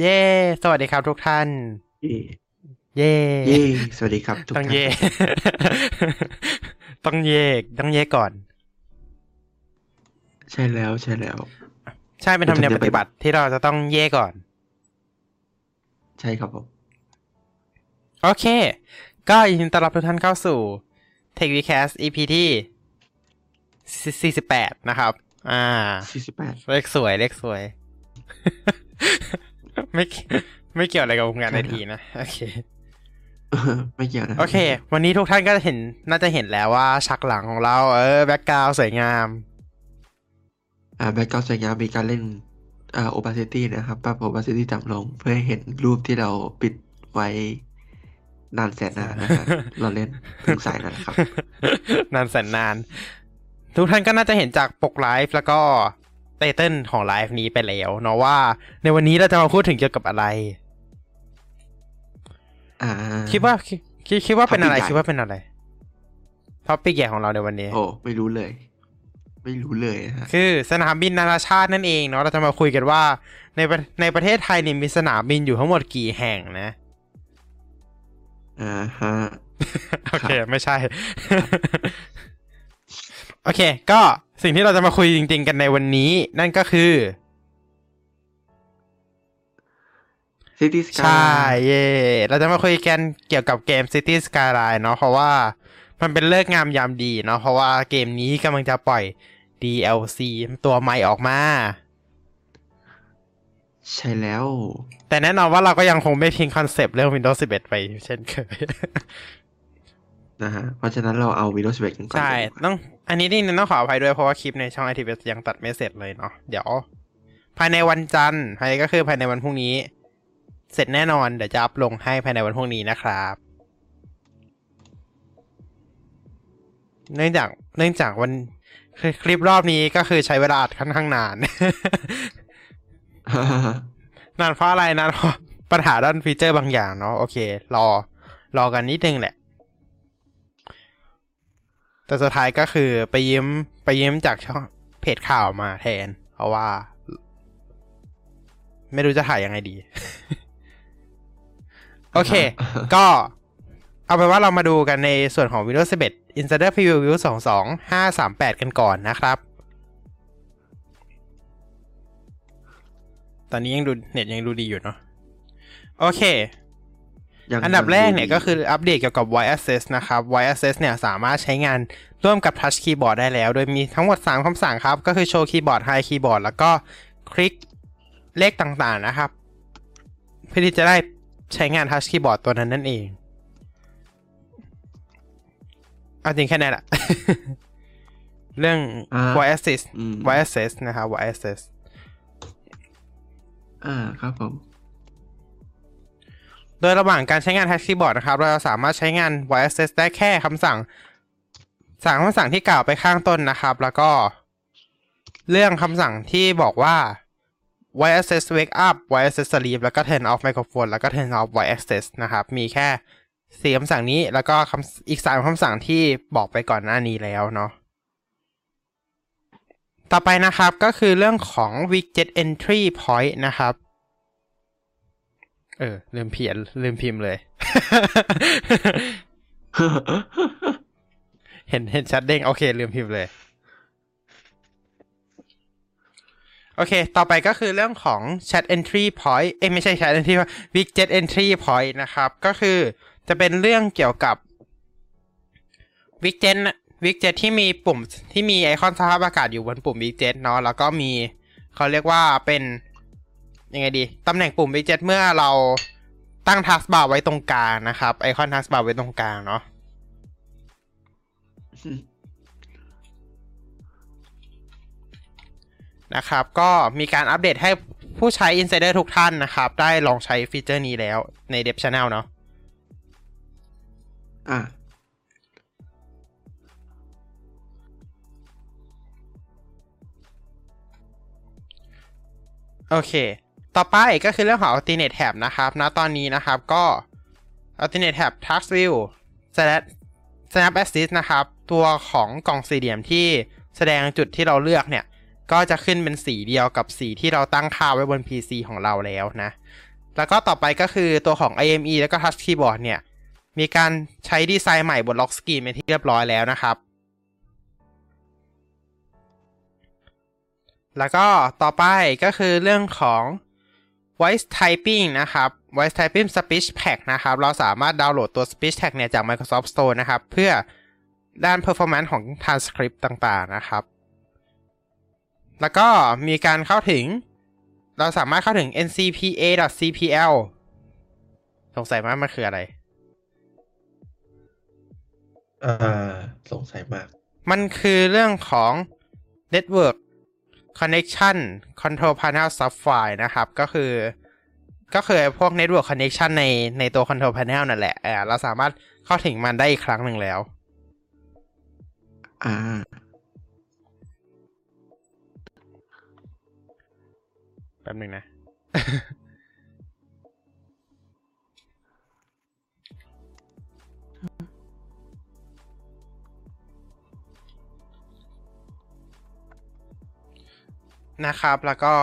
เย้ สวัสดีครับทุกท่าน เย่เย้เย่สวัสดีครับทุกต้องท่านเย่ ต้องเย่ต้องเย่ก่อน ใช่แล้วใช่แล้ว ใช่เป็นธรรมเนียมปฏิบัติที่เราจะต้องเย่ก่อน ใช่ครับผม โอเค ก็ยินดีต้อนรับทุกท่านเข้าสู่ Tech Vcast EP ที่48นะครับ อ่าสี่สิบแปดเลขสวยเลขสวย ไม่เกี่ยวไม่เกี่ยวอะไรกับวงการไอทีนะโอเคไม่เกี่ยวนะโอเค วันนี้ทุกท่านก็เห็นน่าจะเห็นแล้วว่าฉากหลังของเรา เออ background สวยงาม อ่า background สวยงามมีการเล่นอ่า opacity นะครับปรับ opacity ต่ำลง เพื่อให้เห็นรูปที่เราปิดไว้นานแสนนานนะครับเราเล่นเพิ่งสายนั่นแหละครับ นานแสนนาน ทุกท่านก็น่าจะเห็นจากปกไลฟ์แล้วก็ title ของไลฟ์นี้ไปแล้วเนาะว่า ในวันนี้เราจะมาพูดถึงเกี่ยวกับอะไรอ่าคิดว่าคิดคิดคิดว่าเป็นอะไร Topic ใหญ่คิดว่าเป็นอะไร topic ใหญ่ของเราในวันนี้ โอ้ไม่รู้เลย ไม่รู้เลยนะฮะคือสนามบินนานาชาตินั่นเองเนาะเราจะมาคุยกันว่า ในประในประเทศไทยเนี่ยมีสนามบินอยู่ทั้งหมดกี่แห่งนะอ่าฮะโอเค ไม่ใช่ โอเค ก็ สิ่งที่เราจะมาคุยจริง ๆ กันในวันนี้ นั่นก็คือซิตี้สกาใช่เย่เราจะมาคุยกันเกี่ยวกับเกม City Skyline เนาะเพราะว่ามันเป็นเลิกษ์งามยามดีเนาะเพราะว่าเกมนี้กำลังจะปล่อย DLC ตัวใหม่ออกมา ใช่แล้ว แต่แน่นอนว่าเราก็ยังคงไม่ทิ้งคอนเซปต์เรื่อง Windows 11 ไปเช่นเคย นะฮะ เพราะฉะนั้นเราเอา Windows 11กันก่อนใช่ดีกว่าต้อง อันนี้นี่ต้องขออภัยด้วยเพราะว่าคลิปในช่อง i t v ยังตัดไม่เสร็จเลยเนาะ เดี๋ยว ภายในวันจันทร์ภายก็คือภายในวันพรุ่งนี้ เสร็จแน่นอน เดี๋ยวจะอัพลงให้ภายในวันพรุ่งนี้นะครับ เนื่องจาก เนื่องจากวันคือคลิปรอบนี้ก็คือใช้เวลาอัดค่อนข้างนาน นานเพราะอะไรนานเพราะปัญหาด้านฟีเจอร์บางอย่างเนาะ โอเค รอ รอกันนิดนึงแหละ แต่สุดท้ายก็คือไปยืมไปยืมจากช่องเพจข่าวมาแทน เพราะว่า ไม่รู้จะถ่ายยังไงดี โอเค ก็เอาไปนว่าเรามาดูกันในส่วนของ Windows 11 Insider Preview View 22538 กันก่อนนะครับ ตอนนี้ยังดูเน็ตยังดูดีอยู่เนาะโอเคยัง อันดับแรกเนี่ยดีก็คืออัปเดตเกี่ยวกับ Voice Access นะครับ Voice Access เนี่ยสามารถใช้งานร่วมกับ Touch Keyboard ได้แล้ว โดยมีทั้งหมด 3คำสั่งครับ ก็คือ Show Keyboard High Keyboard แล้วก็คลิกเลขต่างๆนะครับ เพื่อที่จะได้ใช้งาน Touch Keyboard ตัวนั้นนั่นเอง เอาจริงแค่นั้นแหละ เรื่องอ่า Voice Access อืม Voice Access นะครับ Voice Access อ่าครับผม โดยระหว่างการใช้งาน Touch Keyboard นะครับ เราสามารถใช้งาน Voice Access ได้แค่คำสั่งสั่งคำสั่งที่กล่าวไปข้างต้นนะครับ แล้วก็ เรื่องคำสั่งที่บอกว่า Voice Access Wake Up Voice Access Sleep แล้วก็ Turn off Microphone แล้วก็ Turn off Voice Access นะครับ มีแค่สี่คำสั่งนี้แล้วก็คำอีกสามคำสั่งที่บอกไปก่อนหน้านี้แล้วเนาะต่อไปนะครับก็คือเรื่องของ Widget Entry Point นะครับ เออลืมเพียนลืมพิมพ์เลย เห็นเห็นชัดเด้งโอเค ลืมพิมพ์เลย โอเค ต่อไปก็คือเรื่องของ Chat Entry Point เอ้ยไม่ใช่ Chat Entry Point Widget Entry Point นะครับ ก็คือจะเป็นเรื่องเกี่ยวกับ Widget น่ะ Widget ที่มีปุ่มที่มีไอคอนสภาพอากาศอยู่บนปุ่ม Widget เนาะแล้วก็มีเขาเรียกว่าเป็น ยังไงดี ตำแหน่งปุ่ม Widget เมื่อเราตั้ง Taskbar ไว้ตรงกลางนะครับ ไอคอน Taskbar ไว้ตรงกลางเนาะนะครับ ก็มีการอัปเดตให้ผู้ใช้ Insider ทุกท่านนะครับ ได้ลองใช้ฟีเจอร์นี้แล้วใน Dev Channel เนาะอ่าโอเค ต่อไปก็คือเรื่องของ Alternate Tab นะครับณตอนนี้นะครับก็ Alternate Tab Task View Snap Snap Assist นะครับ ตัวของกล่องสี่เหลี่ยมที่แสดงจุดที่เราเลือกเนี่ย ก็จะขึ้นเป็นสีเดียวกับสีที่เราตั้งค่าไว้บน PC ของเราแล้วนะ แล้วก็ต่อไปก็คือตัวของ IME แล้วก็ Touch Keyboard เนี่ย มีการใช้ดีไซน์ใหม่บนล็อกสกรีนเป็นที่เรียบร้อยแล้วนะครับ แล้วก็ต่อไปก็คือเรื่องของ voice typing นะครับ voice typing speech pack นะครับ เราสามารถดาวน์โหลดตัว speech tag เนี่ยจาก Microsoft Store นะครับ เพื่อด้าน performance ของ transcript ต่างๆ นะครับ แล้วก็มีการเข้าถึง เราสามารถเข้าถึง ncpa.cpl สงสัยมากมันคืออะไร อ่า สงสัยมาก มันคือเรื่องของ Network Connection Control Panel Software นะครับ ก็คือ ก็คือพวก Network Connection ในในตัว Control Panel นั่นแหละเออเราสามารถเข้าถึงมันได้อีกครั้งหนึ่งแล้ว อ่า แป๊บหนึงนะ นะครับ แล้วก็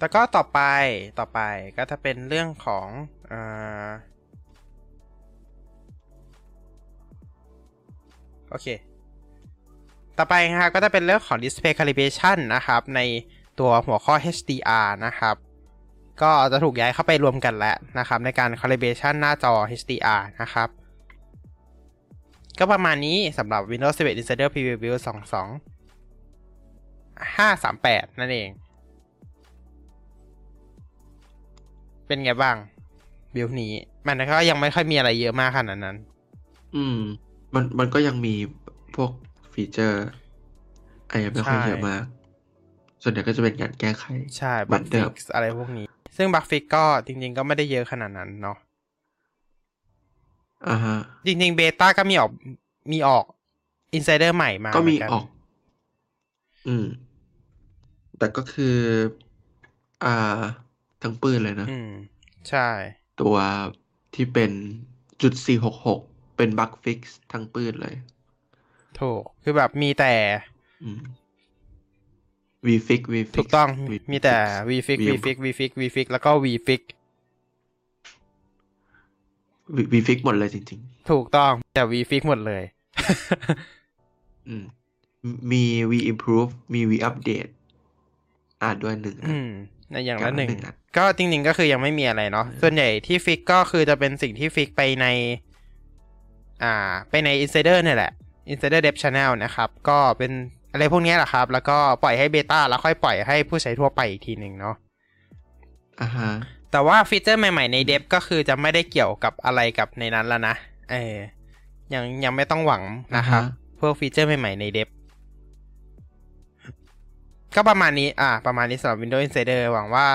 แล้วก็ต่อไปต่อไปก็จะเป็นเรื่องของอ่าโอเค ต่อไปนะครับก็จะเป็นเรื่องของ Display Calibration นะครับ ในตัวหัวข้อ HDR นะครับก็จะถูกย้ายเข้าไปรวมกันแล้วนะครับ ในการ Calibration หน้าจอ HDR นะครับ ก็ประมาณนี้สำหรับ Windows 11 Insider Preview Build 22 538 นั่นเอง เป็นไงบ้าง build นี้ มันก็ยังไม่ค่อยมีอะไรเยอะมากขนาดนั้น อืม มันมันก็ยังมีพวก feature อะไรไม่ค่อยใช่เยอะมาก ส่วนใหญ่ก็จะเป็นการแก้ไข ใช่เหมือนเดิม bug fixอะไรพวกนี้ ซึ่ง bug fix ก็จริง ๆ ก็ไม่ได้เยอะขนาดนั้นเนาะ อ่าฮะ จริงๆ beta ก็มีออกมีออกอินไซเดอร์ใหม่มาก็มีเหนนออก อืม แต่ก็คือ อ่า ทั้งปืนเลยนะ อืม ใช่ ตัวที่เป็นจุดสี่หกหกเป็นบั๊กฟิกซ์ทั้งปืนเลย ถูก คือแบบมีแต่อืม VFix VFix ถูกต้อง VFix มีแต่ VFix V- VFix VFix VFix แล้วก็ We fix We- We fix หมดเลยจริงถูกต้องแต่ We fix หมดเลยๆอืม มี We improve มี We update อ่านด้วยหนึ่งอันอืมในอย่างละอย่างละหนึ่งหนึ่งอันก็จริง ๆ ก็คือยังไม่มีอะไรเนาะส่วนใหญ่ที่ fix ก็คือจะเป็นสิ่งที่ fix ไปใน อ่า ไปใน Insider เนี่ยแหละ Insider Dev Channel นะครับ ก็เป็นอะไรพวกเนี้ยแหละครับ แล้วก็ปล่อยให้ beta แล้วค่อยปล่อยให้ผู้ใช้ทั่วไปอีกทีหนึ่งเนาะอ่าฮะ แต่ว่าฟีเจอร์ใหม่ๆในเดฟก็คือจะไม่ได้เกี่ยวกับอะไรกับในนั้นแล้วนะ เออ ยังยังไม่ต้องหวังนะครับอ่าฮะพวกฟีเจอร์ใหม่ๆในเดฟก็ประมาณนี้ อ่า ประมาณนี้สำหรับ Windows Insider หวังว่า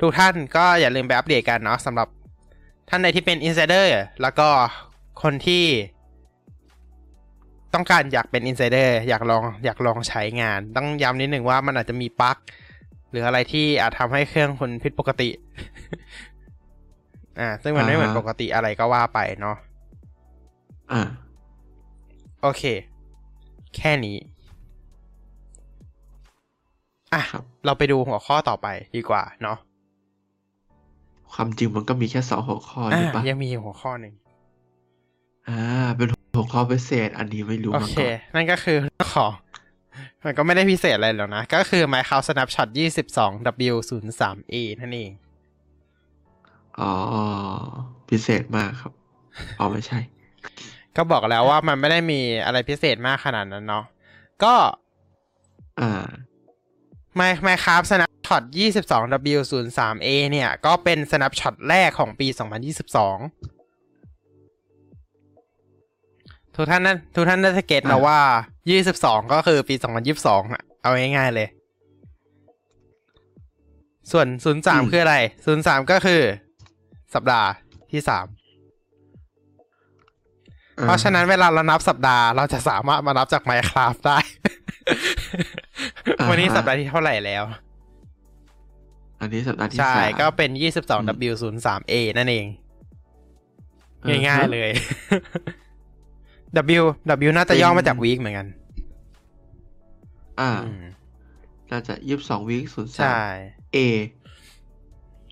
ทุกท่านก็อย่าลืมไปอัปเดตกันเนาะสำหรับท่านใดที่เป็น Insider แล้วก็คนที่ต้องการอยากเป็น Insider อยากลองอยากลองใช้งาน ต้องย้ำนิดหนึ่งว่ามันอาจจะมีปลั๊ก หรืออะไรที่อาจทำให้เครื่องคุณผิดปกติ อ่า ซึ่งมันไม่เหมือนอ่าฮะปกติอะไรก็ว่าไปเนาะอ่า โอเค แค่นี้ อะครับเราไปดูหัวข้อต่อไปดีกว่าเนาะความจริงมันก็มีแค่สองหัวข้ออะใช่ปะยังมีหัวข้อหนึ่งอ่า เป็นหัวข้อพิเศษ อันนี้ไม่รู้โอมาเคก่อนนั่นก็คือเรื่องของ มันก็ไม่ได้พิเศษอะไรหรอกนะ ก็คือ Microsoft Snapshot 22 W03A นั่นเอง อ๋อ พิเศษมากครับ อ๋อ ไม่ใช่ ก็บอกแล้วว่ามันไม่ได้มีอะไรพิเศษมากขนาดนั้นเนาะ ก็ อ่า My Minecraft Snapshot 22 W03A เนี่ย ก็เป็น Snapshot แรกของปี 2022 ทุกท่านนั้นทุกท่านน่าจะเก็ตนะอ่าว่า22ก็คือปี2022อะเอาง่ายๆเลย ส่วน03คืออะไร03ก็คือ สัปดาห์ที่3เพราะฉะนั้นเวลาเรานับสัปดาห์เราจะสามารถมานับจาก Minecraft ได้อ่าฮะวันนี้สัปดาห์ที่เท่าไหร่แล้ว อันนี้สัปดาห์ที่ใช่สามก็เป็น22 W03A นั่นเองอ่าฮะง่ายๆเลย W W น่าจะย่อมาจากเป็น week เหมือนกัน อ่าอืมน่าจะยี่สิบสองวิศูนย์สาใช่ม A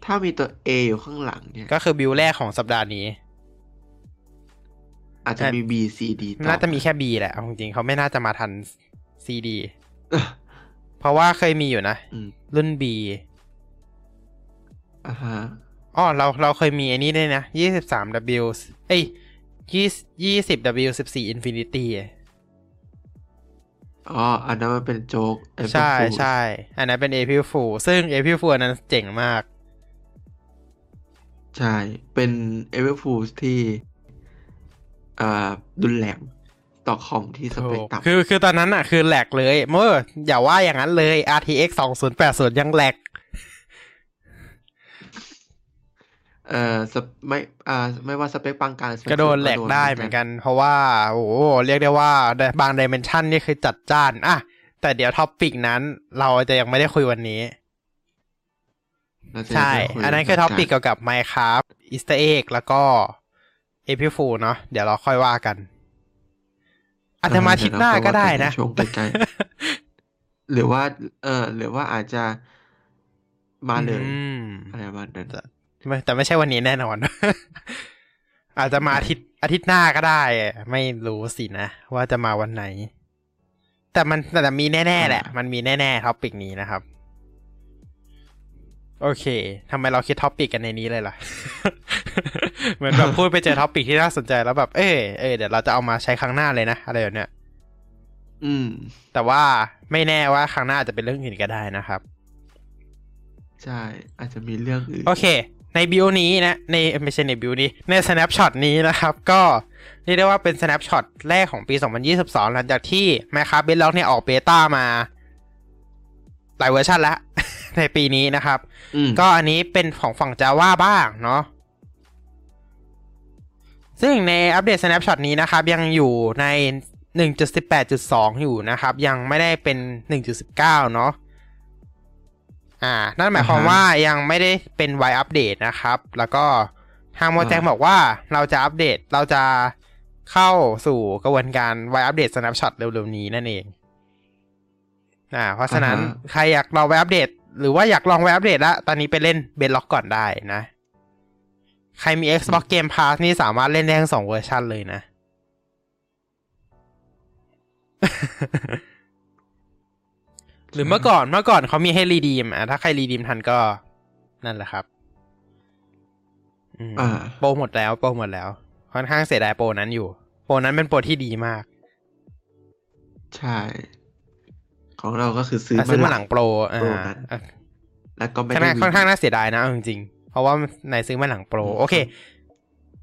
ถ้ามีตัว A อยู่ข้างหลังเนี่ย ก็คือบิลแรกของสัปดาห์นี้ อาจจะมี B C D ต่อน่าจะมีแค่ B แหละเอาจริงๆเขาไม่น่าจะมาทัน C D เพราะว่าเคยมีอยู่นะอืมรุ่น B อ่าฮะอ๋อเราเราเคยมีไอ้นี้ด้วยนะยี่สิบสาม W เอ้ย ยี่ยี่สิบ W สิบสี่ Infinity อ๋อ อันนั้นมันเป็นโจ๊ก April ใช่ Fool ใช่ อันนั้นเป็น April Fool ซึ่ง April Fool อันนั้นเจ๋งมาก ใช่ เป็น April Fool ที่อ่าดุนแรงต่อคอมที่สเปคต่ำคือคือตอนนั้นอะ คือแหลกเลย เมื่ออย่าว่าอย่างนั้นเลย RTX 2080 ยังแหลก เอ่อสเปไม่อ่าไม่ว่าสเปคปานกลางสเปคก็โดนแหลกได้เหมือนกัน เพราะว่า โอ้โหเรียกได้ว่าบาง dimension นี่คือจัดจ้านอะแต่เดี๋ยว topic นั้นเราจะยังไม่ได้คุยวันนี้เราจะใช่ได้คุยอันนั้นคือ topic เกี่ยวกับ Minecraft Easter egg แล้วก็ April Fool เนาะเดี๋ยวเราค่อยว่ากัน อาจจะมาอาทิตย์หน้าก็ได้นะช่วงใกล้ๆหรือว่า เออหรือว่าอาจจะมาเลยอืมอะไรประมาณนั้นไม่ แต่ไม่ใช่วันนี้แน่นอน อาจจะมาอาทิตย์อาทิตย์หน้าก็ได้ ไม่รู้สินะ ว่าจะมาวันไหน แต่มันแต่มีแน่ๆแหละ มันมีแน่ๆ topic นี้นะครับ โอเคทำไมเราคิด topic กันในนี้เลยล่ะ เหมือนแบบพูดไปเจอ topic ที่น่าสนใจแล้วแบบ เออเออเดี๋ยวเราจะเอามาใช้ครั้งหน้าเลยนะ อะไรแบบเนี้ยอืม แต่ว่าไม่แน่ว่าครั้งหน้าอาจจะเป็นเรื่องอื่นก็ได้นะครับ ใช่ อาจจะมีเรื่องอื่น โอเค ในบิวนี้นะในไม่ใช่ในบิวนี้ ใน snapshot นี้นะครับ ก็เรียกได้ว่าเป็น snapshot แรกของปี 2022 หลังจากที่ Minecraft Bedrock เนี่ยออกเบต้ามาหลายเวอร์ชันแล้ว ในปีนี้นะครับอืมก็อันนี้เป็นของฝั่ง Java บ้างเนาะซึ่งในอัปเดต snapshot นี้นะครับ ยังอยู่ใน 1.18.2 อยู่นะครับ ยังไม่ได้เป็น 1.19 เนาะ อ่า นั่นหมายความอ่าฮะว่ายังไม่ได้เป็นไวอัปเดตนะครับ แล้วก็ทางโมแจงอ่าบอกว่าเราจะอัปเดตเราจะเข้าสู่กระบวนการไวอัปเดต snapshot เร็วๆนี้นั่นเอง อ่า เพราะฉะนั้นใครอยากลองไวอัปเดต หรือว่าอยากลองไวอัปเดตแล้วตอนนี้ไปเล่นเบนล็อกก่อนได้นะ ใครมี Xbox Game Pass นี่สามารถเล่นได้ทั้งสองเวอร์ชันเลยนะ หรือเมื่อก่อนเมื่อก่อนเขามีให้รีดีมอะถ้าใครรีดีมทันก็นั่นแหละครับอืมอ่าโปรหมดแล้วโปรหมดแล้ว ค่อนข้างเสียดายโปรนั้นอยู่ โปรนั้นเป็นโปรที่ดีมาก ใช่ ของเราก็คือซื้อแต่ซื้อมาหลังโปรอ่าโปรนั้นอะแล้วก็ไม่ค่อนได้ข้างค่อนข้างน่าเสียดายนะเอาจริงๆเพราะว่าในซื้อมาหลังโปรโอเค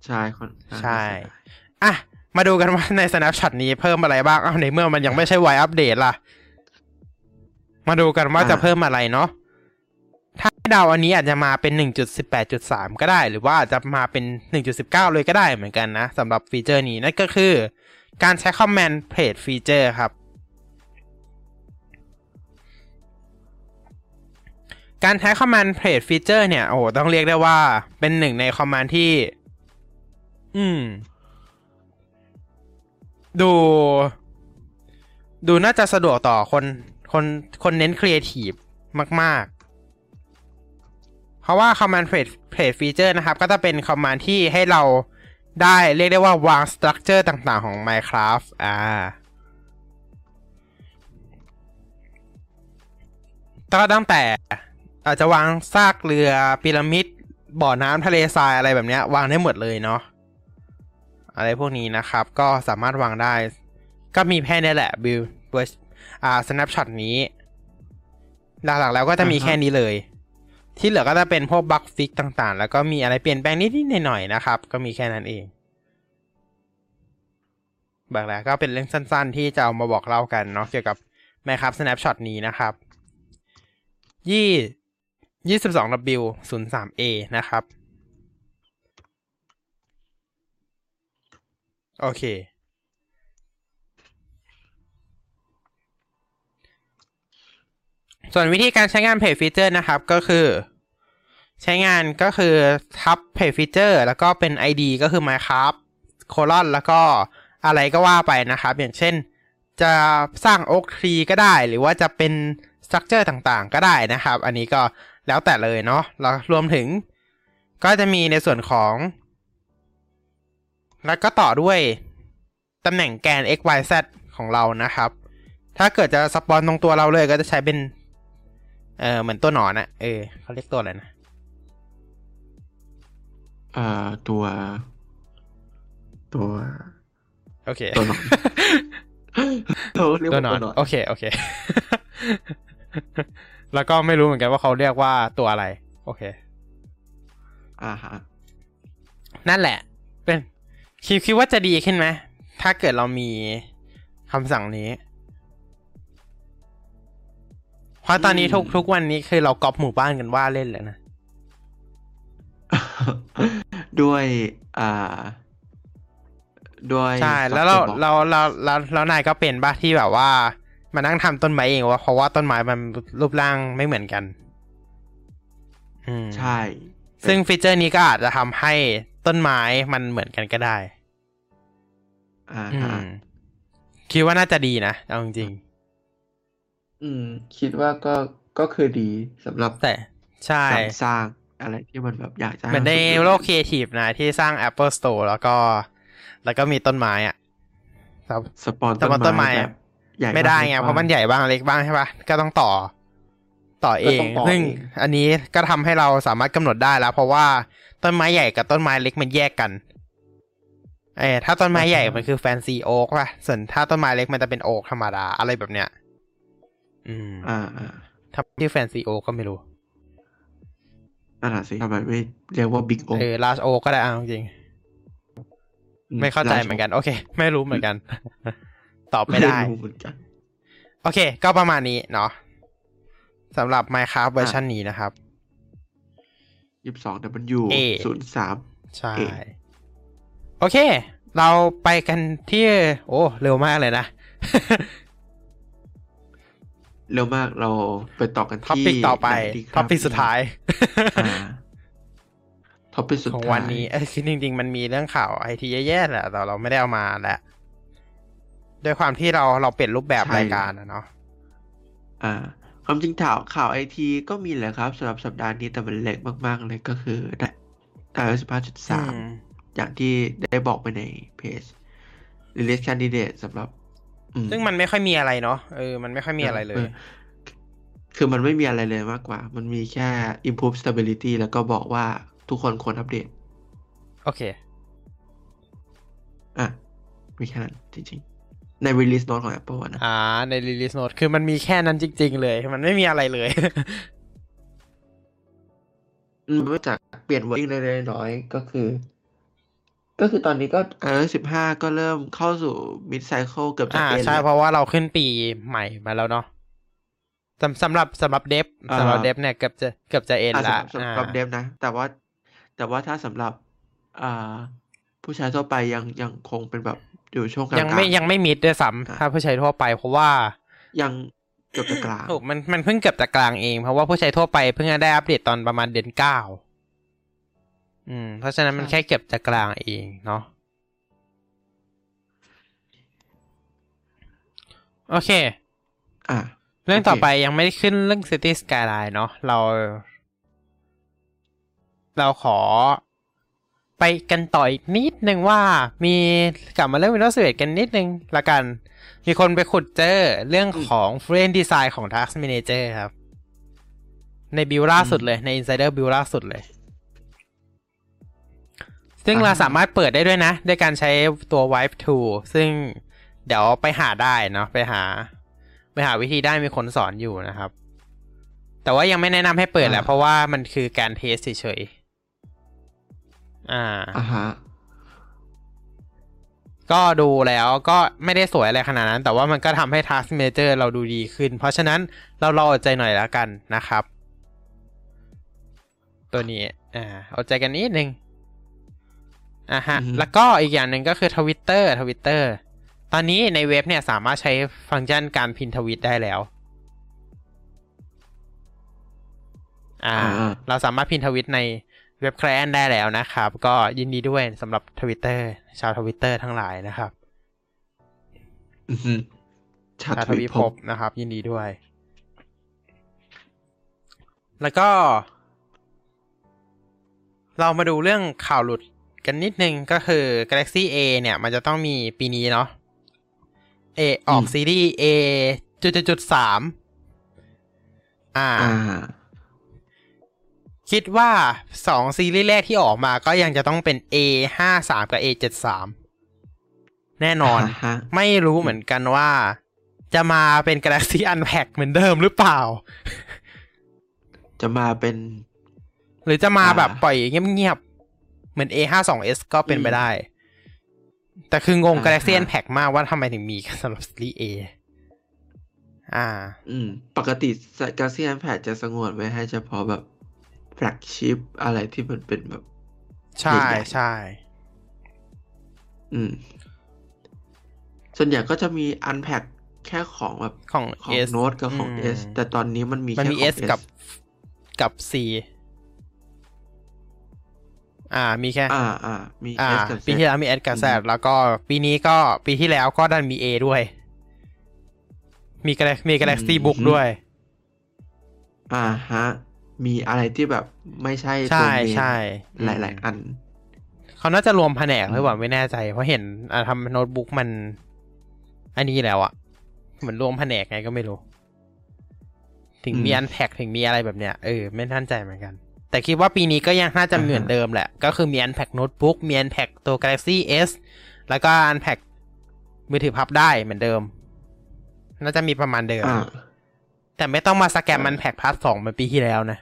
ใช่ค่อนข้างใช่น่าเสียดายอะมาดูกันว่าใน snapshot นี้เพิ่มอะไรบ้างอ้าวในเมื่อมันยังไม่ใช่ไวอัปเดตล่ะ มาดูกันว่าจะเพิ่มอะไรเนาะถ้าให้เดาอันนี้อาจจะมาเป็น 1.18.3 ก็ได้ หรือว่าอาจจะมาเป็น 1.19 เลยก็ได้เหมือนกันนะสำหรับฟีเจอร์นี้นั่นก็คือ การใช้ command place feature ครับ การใช้ command place feature เนี่ย โอ้โหต้องเรียกได้ว่าเป็นหนึ่งใน command ที่ อืม ดู ดูน่าจะสะดวกต่อคน คนคนเน้นครีเอทีฟมาก ๆ เพราะว่า command plate plate feature นะครับ ก็จะเป็น command ที่ให้เราได้เรียกได้ว่าวาง structure ต่างๆ ของ Minecraft อ่าก็ตั้งแต่อาจจะวางซากเรือพีระมิด บ่อน้ำทะเลทรายอะไรแบบนี้วางได้หมดเลยเนาะอะไรพวกนี้นะครับ ก็สามารถวางได้ ก็มีแค่นี้แหละบิลเว อร์อ่า snapshot นี้ หลักๆแล้วก็จะมีแค่นี้เลย ที่เหลือก็จะเป็นพวกบั๊กฟิกต่างๆ แล้วก็มีอะไรเปลี่ยนแปลงนิดๆหน่อยๆนะครับ ก็มีแค่นั้นเองแบบแรกก็เป็นเรื่องสั้น ๆ ที่จะเอามาบอกเล่ากันเนาะเกี่ยวกับ Minecraft Snapshot นี้นะครับ ยี่ยี่สิบสอง W ศูนย์สาม A นะครับ โอเค ส่วนวิธีการใช้งาน place feature นะครับก็คือ ใช้งานก็คือทับ place feature แล้วก็เป็น ID ก็คือ Minecraft colon แล้วก็อะไรก็ว่าไปนะครับ อย่างเช่น จะสร้าง oak tree ก็ได้ หรือว่าจะเป็น structure ต่างๆ ก็ได้นะครับ อันนี้ก็แล้วแต่เลยเนาะแล้วรวมถึง ก็จะมีในส่วนของ แล้วก็ต่อด้วยตำแหน่งแกน x y z ของเรานะครับ ถ้าเกิดจะสปอนตรงตัวเราเลยก็จะใช้เป็น เออเหมือนตัวหนอนอะเออเขาเรียกตัวอะไรนะเอ่อตัว ตัว โอเค ตัวหนอนเราเรียกตัวว่าหนอตัวนหนอนโอเคโอเค แล้วก็ไม่รู้เหมือนกันว่าเขาเรียกว่าตัวอะไร โอเค อ่าฮะนั่นแหละ เป็นคิดคิดว่าจะดีขึ้นไหมถ้าเกิดเรามีคำสั่งนี้ เพราะตอนนี้ทุกทุกวันนี้คือเราก๊อปหมู่บ้านกันว่าเล่นเลยนะ ด้วยอ่า ด้วยใช่ แล้วเรา software box เราเราเราแล้วนายก็เป็นบ้าที่แบบว่ามานั่งทำต้นไม้เองว่าเพราะว่าต้นไม้มันรูปร่างไม่เหมือนกัน อืมใช่ ซึ่งฟีเจอร์นี้ก็อาจจะทำให้ต้นไม้มันเหมือนกันก็ได้ อ่าอืฮะมคิดว่าน่าจะดีนะเอาจริง อืม คิดว่าก็ก็คือดีสำหรับๆแต่ใช่การสร้างอะไรที่มันแบบอยากจะเหมือนในให้มัโลกครีเอทีฟนะ ที่สร้าง Apple Store แล้วก็ แล้วก็มีต้นไม้อะครับสปอนสปอนต้ต้นนไม้ไม้อะแบบใหญ่ไม่ได้ไงบ้เพราะมันใหญ่บ้างเล็กบ้างใช่ปะก็ต้องต่อ ต่อเอก็งต้องต่อซึ่งเองอันนี้ก็ทำให้เราสามารถกำหนดได้แล้ว เพราะว่าต้นไม้ใหญ่กับต้นไม้เล็กมันแยกกัน เออถ้าต้นไม้ใหญ่มันคือแฟนซีโอ๊กป่ะส่วนถ้าต้นไม้เล็กมันจะเป็นโอ๊กธรรมดาอะไรแบบเนี้ย อืม อ่าอ่าถ้าที่แฟนซีโอ๊กก็ไม่รู้นั่นแหละสิทำไมไม่เรียกว่าบิ๊กโอเออลาสโอ๊กก็ได้เอาจริงๆไม่เข้าใจเหมือนกัน โอเค ไม่รู้เหมือนกัน ตอบไม่ได้รู้เหมือนกันโอเค ก็ประมาณนี้เนาะสำหรับ Minecraft เวอร์ชันนี้นะครับยี่สิบสองแต่มันอยู่เอศูนย์สามใช่เอโอเค เราไปกันที่ โอ้ เร็วมากเลยนะ เร็วมากเราไปต่อกันที่ topic ต่อไปกันดีครับ topic สุดท้ายอ่า topic สุดท้ายของวันนี้เอ้ยคือจริง ๆ มันมีเรื่องข่าวไอทีแย่ๆแหละแต่เราไม่ได้เอามาแหละด้วยความที่เราเราเปลี่ยนรูปแบบรายการนะเนาะอ่า ความจริงข่าวข่าวไอทีก็มีแหละครับสำหรับสัปดาห์นี้แต่มันเล็กมากๆเลยก็คือได้ไอโอสิบห้าจุดสามอืมอย่างที่ได้บอกไปในเพจ release candidate สำหรับอืม ซึ่งมันไม่ค่อยมีอะไรเนาะเออมันไม่ค่อยมีอะไรเลยอคือมันไม่มีอะไรเลยมากกว่า มันมีแค่ improve stability แล้วก็บอกว่าทุกคนควรอัปเดต โอเค อะ มีแค่นั้นจริงๆ ใน release note ของ Apple อะนะ อ่า ใน release note คือมันมีแค่นั้นจริง ๆ เลย มันไม่มีอะไรเลยอืมไม่จากเปลี่ยน wording เล็กๆน้อยๆก็คือ ก็คือตอนนี้ก็ iOS 15ก็เริ่มเข้าสู่ mid cycle เกือบจะอ่าเอ็นใช่แล้วเพราะว่าเราขึ้นปีใหม่มาแล้วเนาะสำสำหรับสำหรับเดฟอ่าสำหรับเดฟเนี่ยเกือบจะเกือบจะเอ็นอะละสำหรับสำหรับอ่าเดฟนะ แต่ว่า แต่ว่าถ้าสำหรับ อ่า ผู้ใช้ทั่วไปยังยังคงเป็นแบบอยู่ช่วงกลางๆยังไม่ยังไม่มิดด้วยซ้อ่าำถ้าผู้ใช้ทั่วไป เพราะว่ายังเกือบจะกลางถูกมันมันเพิ่งเกือบจะกลางเองเพราะว่าผู้ใช้ทั่วไปเพิ่งจะได้อัปเดตตอนประมาณเดือนเก้า อืม เพราะฉะนั้นมันแค่เกือบจะกลางเองเนาะโอเค อะเรื่องโอเคต่อไปยังไม่ได้ขึ้นเรื่อง City Skyline เนาะเรา เราขอไปกันต่ออีกนิดนึงว่ามีกลับมาเรื่อง Windows 11 กันนิดนึงละกัน มีคนไปขุดเจอเรื่องของ Frame Design ของ Task Manager ครับ ในบิลล่าสุดเลยใน Insider บิลล่าสุดเลย ซึ่งเราสามารถเปิดได้ด้วยนะ ด้วยการใช้ตัว Wipe Tool ซึ่งเดี๋ยวไปหาได้เนาะไปหา ไปหาวิธีได้มีคนสอนอยู่นะครับ แต่ว่ายังไม่แนะนำให้เปิดแหละอ่าเพราะว่ามันคือการเทสเฉยๆอ่าอะฮะก็ดูแล้วก็ไม่ได้สวยอะไรขนาดนั้น แต่ว่ามันก็ทำให้ Task Manager เราดูดีขึ้น เพราะฉะนั้นเรารออดใจหน่อยแล้วกันนะครับ ตัวนี้ อ่าเอาใจกันนิดนึง อ่าฮะอือฮึแล้วก็อีกอย่างหนึ่งก็คือทวิตเตอร์ทวิตเตอร์ตอนนี้ในเว็บเนี่ยสามารถใช้ฟังก์ชันการ pin tweet ได้แล้ว อ่าอ่าเราสามารถ pin tweet ใน web client ได้แล้วนะครับ ก็ยินดีด้วยสำหรับทวิตเตอร์ชาวทวิตเตอร์ทั้งหลายนะครับอือฮึชาชาททวีวีภภพพนะครับ ยินดีด้วย แล้วก็ เรามาดูเรื่องข่าวหลุด กันนิดนึงก็คือ Galaxy A เนี่ย มันจะต้องมีปีนี้เนาะ A ออกซีรีส์ A จุดจุดสามอ่าอ่าคิดว่าสองซีรีส์แรกที่ออกมาก็ยังจะต้องเป็น A ห้าสามกับ A เจ็ดสามแน่นอนาฮะไม่รู้เหมือนกันว่า จะมาเป็น Galaxy Unpack เหมือนเดิมหรือเปล่า จะมาเป็น หรือจะมาอ่าแบบปล่อยเงียบๆ เหมือน A ห้าสอง S ก็เป็นไปอืมได้ แต่คืองงอ่า Galaxy ฮะ Unpack มากว่าทำไมถึงมีสำหรับซีรีส์ A อ่า อืม ปกติกาเซียนแพดจะสงวนไว้ให้เฉพาะแบบแฟลกชิปอะไรที่มันเป็นแบบ ใช่ใหญ่ๆใช่ อืม ส่วนใหญ่ก็จะมีอันแพ็คแค่ของแบบของของ S โน้ตกับของม S แต่ตอนนี้มันมีมันแค่มีของ S กับกับ C อ่ามีแค่ อ่าอ่ามีอ่า S กับปี Z ที่แล้วมี S กับ Z อืมแล้วก็ปีนี้ก็ปีที่แล้วก็ดันมี A ด้วย มี Galaxy มี Galaxy Book ด้วย อ่าฮะ มีอะไรที่แบบไม่ใช่ใช่ตัวเมนใช่หลายๆอัน เขาน่าจะรวมแผนกหรือเปล่าไม่แน่ใจ เพราะเห็นอ่าทำโน้ตบุ๊กมัน อันนี้แล้วอะเหมือนรวมแผนกไงก็ไม่รู้ ถึงมีอืมอันแพ็กถึงมีอะไรแบบเนี้ยเออไม่ทันใจเหมือนกัน แต่คิดว่าปีนี้ก็ยังน่าจะเหมือนเดิมแหละ ก็คือมีอันแพ็กโน้ตบุ๊กมีอันแพ็กตัว Galaxy S แล้วก็อันแพ็กมือถือพับได้เหมือนเดิม น่าจะมีประมาณเดิมอ่าแต่ไม่ต้องมาสแกมใช่มันแพ็กพาร์ทสองเหมือนปีที่แล้วนะ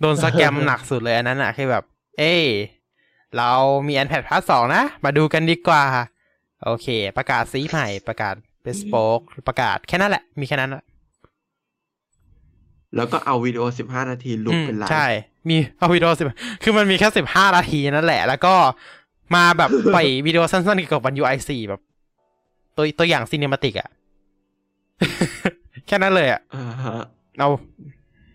โดนสแกมหนักสุดเลยอันนั้นอะคือแบบ เอ้ยเรามีอันแพ็กพาร์ทสองนะ มาดูกันดีกว่า โอเค ประกาศสีใหม่ประกาศเ e สโปกประกาศแค่นั้นแหละ มีแค่นั้นแหละ แล้วก็เอาวิดีโอสิบห้านาทีลุกเป็นไลอืมใช่ฟ์มีเอาวิดีโอสิบคือมันมีแค่สิบห้านาทีนั่นแหละ แล้วก็มาแบบปล่อยวิดีโอสั้นๆเกี่ยวกับวัน UI 4แบบ ตัวตัวอย่างซีเนมาติกอะแค่นั้นเลยอะอ่าฮะเอา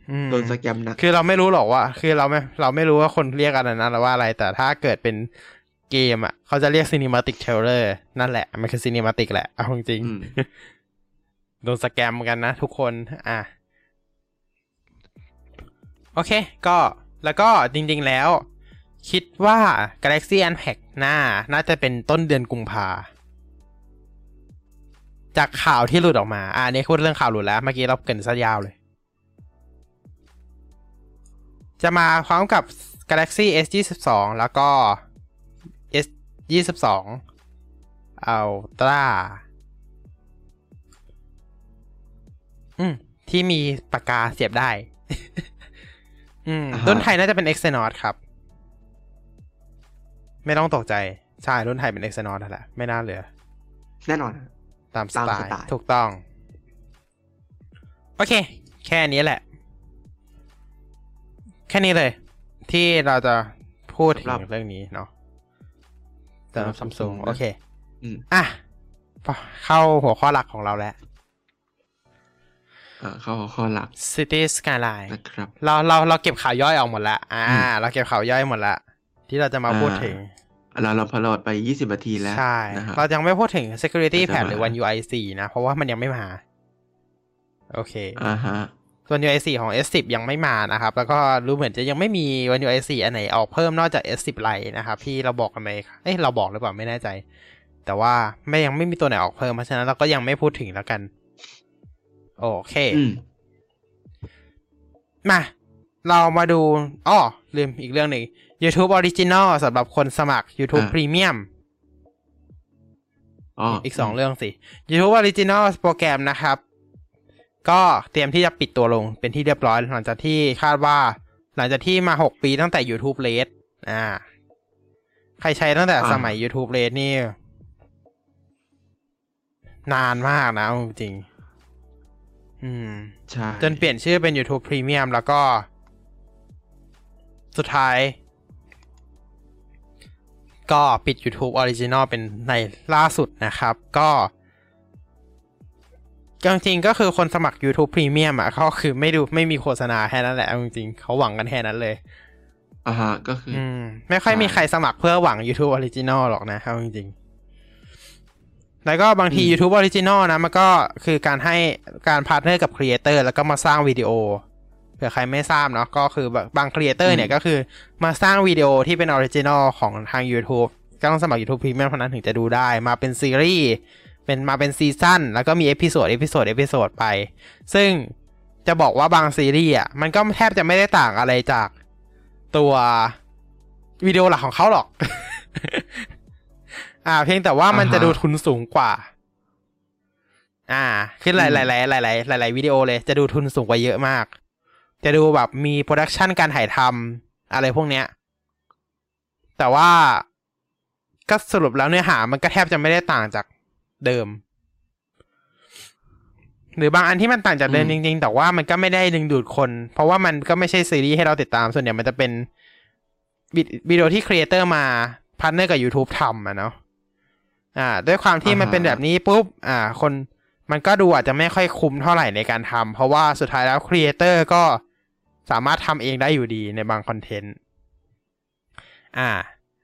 อืมโดนสแกมหนักคือเราไม่รู้หรอกว่า คือเราไม่เราไม่รู้ว่าคนเรียกอันนั้นว่าอะไร แต่ถ้าเกิดเป็นเกมอะ เขาจะเรียก cinematic trailer นั่นแหละ มันคือ cinematic แหละ เอาจริงอืมๆโดนสแกมกันนะทุกคน อะ โอเค ก็แล้วก็จริงๆแล้ว คิดว่า Galaxy Unpack หน้าน่าจะเป็นต้นเดือนกุมภาจากข่าวที่หลุดออกมา อ่านี่พูดเรื่องข่าวหลุดแล้ว เมื่อกี้เราเกินซะยาวเลย จะมาพร้อมกับ Galaxy S 22แล้วก็ S 22 Ultra อืม ที่มีปากกาเสียบได้ อืมอ่าฮะรุ่นไทยน่าจะเป็น Exynos ครับ ไม่ต้องตกใจ ใช่ รุ่นไทยเป็น Exynos นั่นแหละ ไม่น่าเหลือ แน่นอน ตามสตามไตสล์ไตล์ ถูกต้อง โอเค แค่นี้แหละ แค่นี้เลย ที่เราจะพูดถึงเรื่องนี้เนาะสำหรับซัมซุงโอเคอืมอะเข้าหัวข้อหลักของเราแล้วอ่า เข้าข้อหลัก City Skyline นะครับเราเราเราเก็บข่าวย่อยออกหมดละอ่าอืมเราเก็บข่าวย่อยหมดละที่เราจะมาอ่าพูดถึง เราเราพอโหลดไปยี่สิบนาทีแล้วใช่นะครับเรายังไม่พูดถึง security เราจะ patch หรือมา One UI 4นะ เพราะว่ามันยังไม่มา โอเคอ่าฮะส่วน UI 4 ของ S10 ยังไม่มานะครับ แล้วก็รู้เหมือนจะยังไม่มี One UI 4 อันไหนออกเพิ่มนอกจาก S10 ไลน์นะครับที่เราบอกกันไหมเอ้ยเราบอกหรือเปล่าไม่แน่ใจ แต่ว่าไม่ยังไม่มีตัวไหนออกเพิ่มเพราะฉะนั้นเราก็ยังไม่พูดถึงแล้วกัน โอเคอืมมา เรามาดูอ้อลืมอีกเรื่องหนึ่ง YouTube Original สำหรับคนสมัคร YouTube อ่า Premium อ๋ออีกสองเรื่องสิ YouTube Original โปรแกรมนะครับ ก็เตรียมที่จะปิดตัวลงเป็นที่เรียบร้อย หลังจากที่คาดว่า หลังจากที่มาหกปีตั้งแต่ YouTube Red อ่า ใครใช้ตั้งแต่สมัย YouTube Red นี่ นานมากนะเอาจริงๆ อืมใช่จนเปลี่ยนชื่อเป็น YouTube Premium แล้วก็ สุดท้าย ก็ปิด YouTube Original เป็นในล่าสุดนะครับ ก็จริงๆก็คือคนสมัคร YouTube Premium อะเขาคือไม่ดูไม่มีโฆษณาแค่นั้นแหละเอาจริงๆเขาหวังกันแค่นั้นเลยอ่าฮะก็คืออืม ใช่ไม่ค่อยมีใครสมัครเพื่อหวัง YouTube Original หรอกนะเอาจริงๆ แล้วก็บางทีอืม YouTube Original นะ มันก็คือการให้การ partner กับ creator แล้วก็มาสร้างวิดีโอเผื่อใครไม่ทราบเนาะก็คือแบบบาง creator เนี่ยก็คือมาสร้างวิดีโอที่เป็น original ของทาง YouTube ก็ต้องสมัคร YouTube Premium เท่านั้นถึงจะดูได้ มาเป็นซีรีส์เป็นมาเป็น season แล้วก็มี episode episode episode ไป ซึ่งจะบอกว่าบางซีรีส์อะมันก็แทบจะไม่ได้ต่างอะไรจากตัววิดีโอหลักของเขาหรอก อ่า เพียงแต่ว่ามันอ่าฮะจะดูทุนสูงกว่า อ่า คือหลายอืหมลายหลายหลายหลายหลายวิดีโอเลย จะดูทุนสูงกว่าเยอะมาก จะดูแบบมีโปรดักชันการถ่ายทำอะไรพวกเนี้ย แต่ว่าก็สรุปแล้วเนื้อหา มันก็แทบจะไม่ได้ต่างจากเดิม หรือบางอันที่มันต่างจากเดิมอืจริง ๆ แต่ว่ามันก็ไม่ได้ดึงดูดคน เพราะว่ามันก็ไม่ใช่ซีรีส์ให้เราติดตาม ส่วนใหญ่มันจะเป็นวิวิดีโอที่ creator มา partner กับ YouTube ทำอะเนาะ อ่า ด้วยความที่มันเป็นแบบนี้ปุ๊บ อ่า คนมันก็ดูอาจจะไม่ค่อยคุ้มเท่าไหร่ในการทำเพราะว่าสุดท้ายแล้ว creator ก็สามารถทำเองได้อยู่ดีในบางคอนเทนต์ อ่า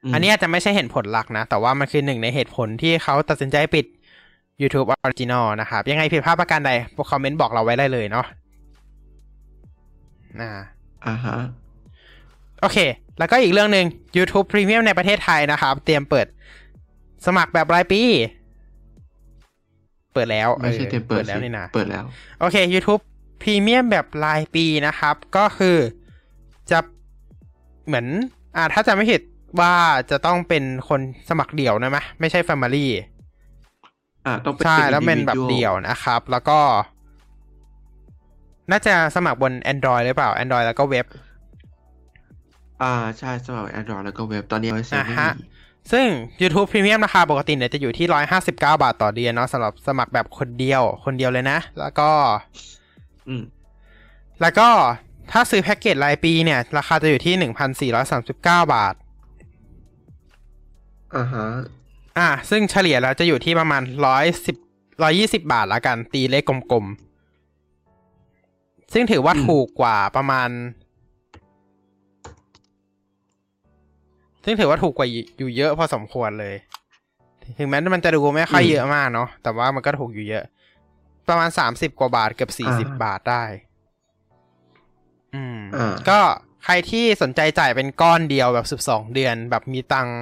มอันนี้อาจจะไม่ใช่เหตุผลหลักนะ แต่ว่ามันคือหนึ่งในเหตุผลที่เขาตัดสินใจปิด YouTube Original นะครับ ยังไงผิดพลาดประการใดคอมเมนต์บอกเราไว้ได้เลยเนาะอ่าอ่าฮะโอเค แล้วก็อีกเรื่องหนึ่ง YouTube Premium ในประเทศไทยนะครับ เตรียมเปิด สมัครแบบรายปี เปิดแล้วไม่ใช่ออเต็มเปิดแล้วสินี่นะเปิดแล้ว โอเค YouTube Premium แบบรายปีนะครับ ก็คือจะเหมือน อ่าถ้าจะไม่ผิดว่าจะต้องเป็นคนสมัครเดี่ยวนะมะไม่ใช่ Family อ่าต้องเป็นใช่แล้วเป็นแบบ individual เดี่ยวนะครับ แล้วก็ น่าจะสมัครบน Android หรือเปล่า Android แล้วก็เว็บ อ่าใช่สำหรับ Android แล้วก็เว็บตอนนี้ไว้เซ็นอ่าไม่ฮะมี ซึ่ง YouTube Premium ราคาปกติเนี่ยจะอยู่ที่ 159 บาทต่อเดือนเนาะสำหรับสมัครแบบคนเดียว คนเดียวเลยนะ แล้วก็อืมแล้วก็ถ้าซื้อแพ็กเกจรายปีเนี่ย ราคาจะอยู่ที่ 1,439 บาทอ่าฮะอ่า ซึ่งเฉลี่ยแล้วจะอยู่ที่ประมาณ 110 120 บาทละกัน ตีเลขกลมๆ ซึ่งถือว่าอืมถูกกว่าประมาณ ซึ่งถือว่าถูกกว่าอยู่เยอะพอสมควรเลย ถึงแม้มันจะดูไม่ค่อยเยอะมากเนาะ แต่ว่ามันก็ถูกอยู่เยอะ ประมาณ30กว่าบาทเกือบ40บาทได้ อืมอ่าก็ใครที่สนใจจ่ายเป็นก้อนเดียวแบบ12เดือน แบบมีตังค์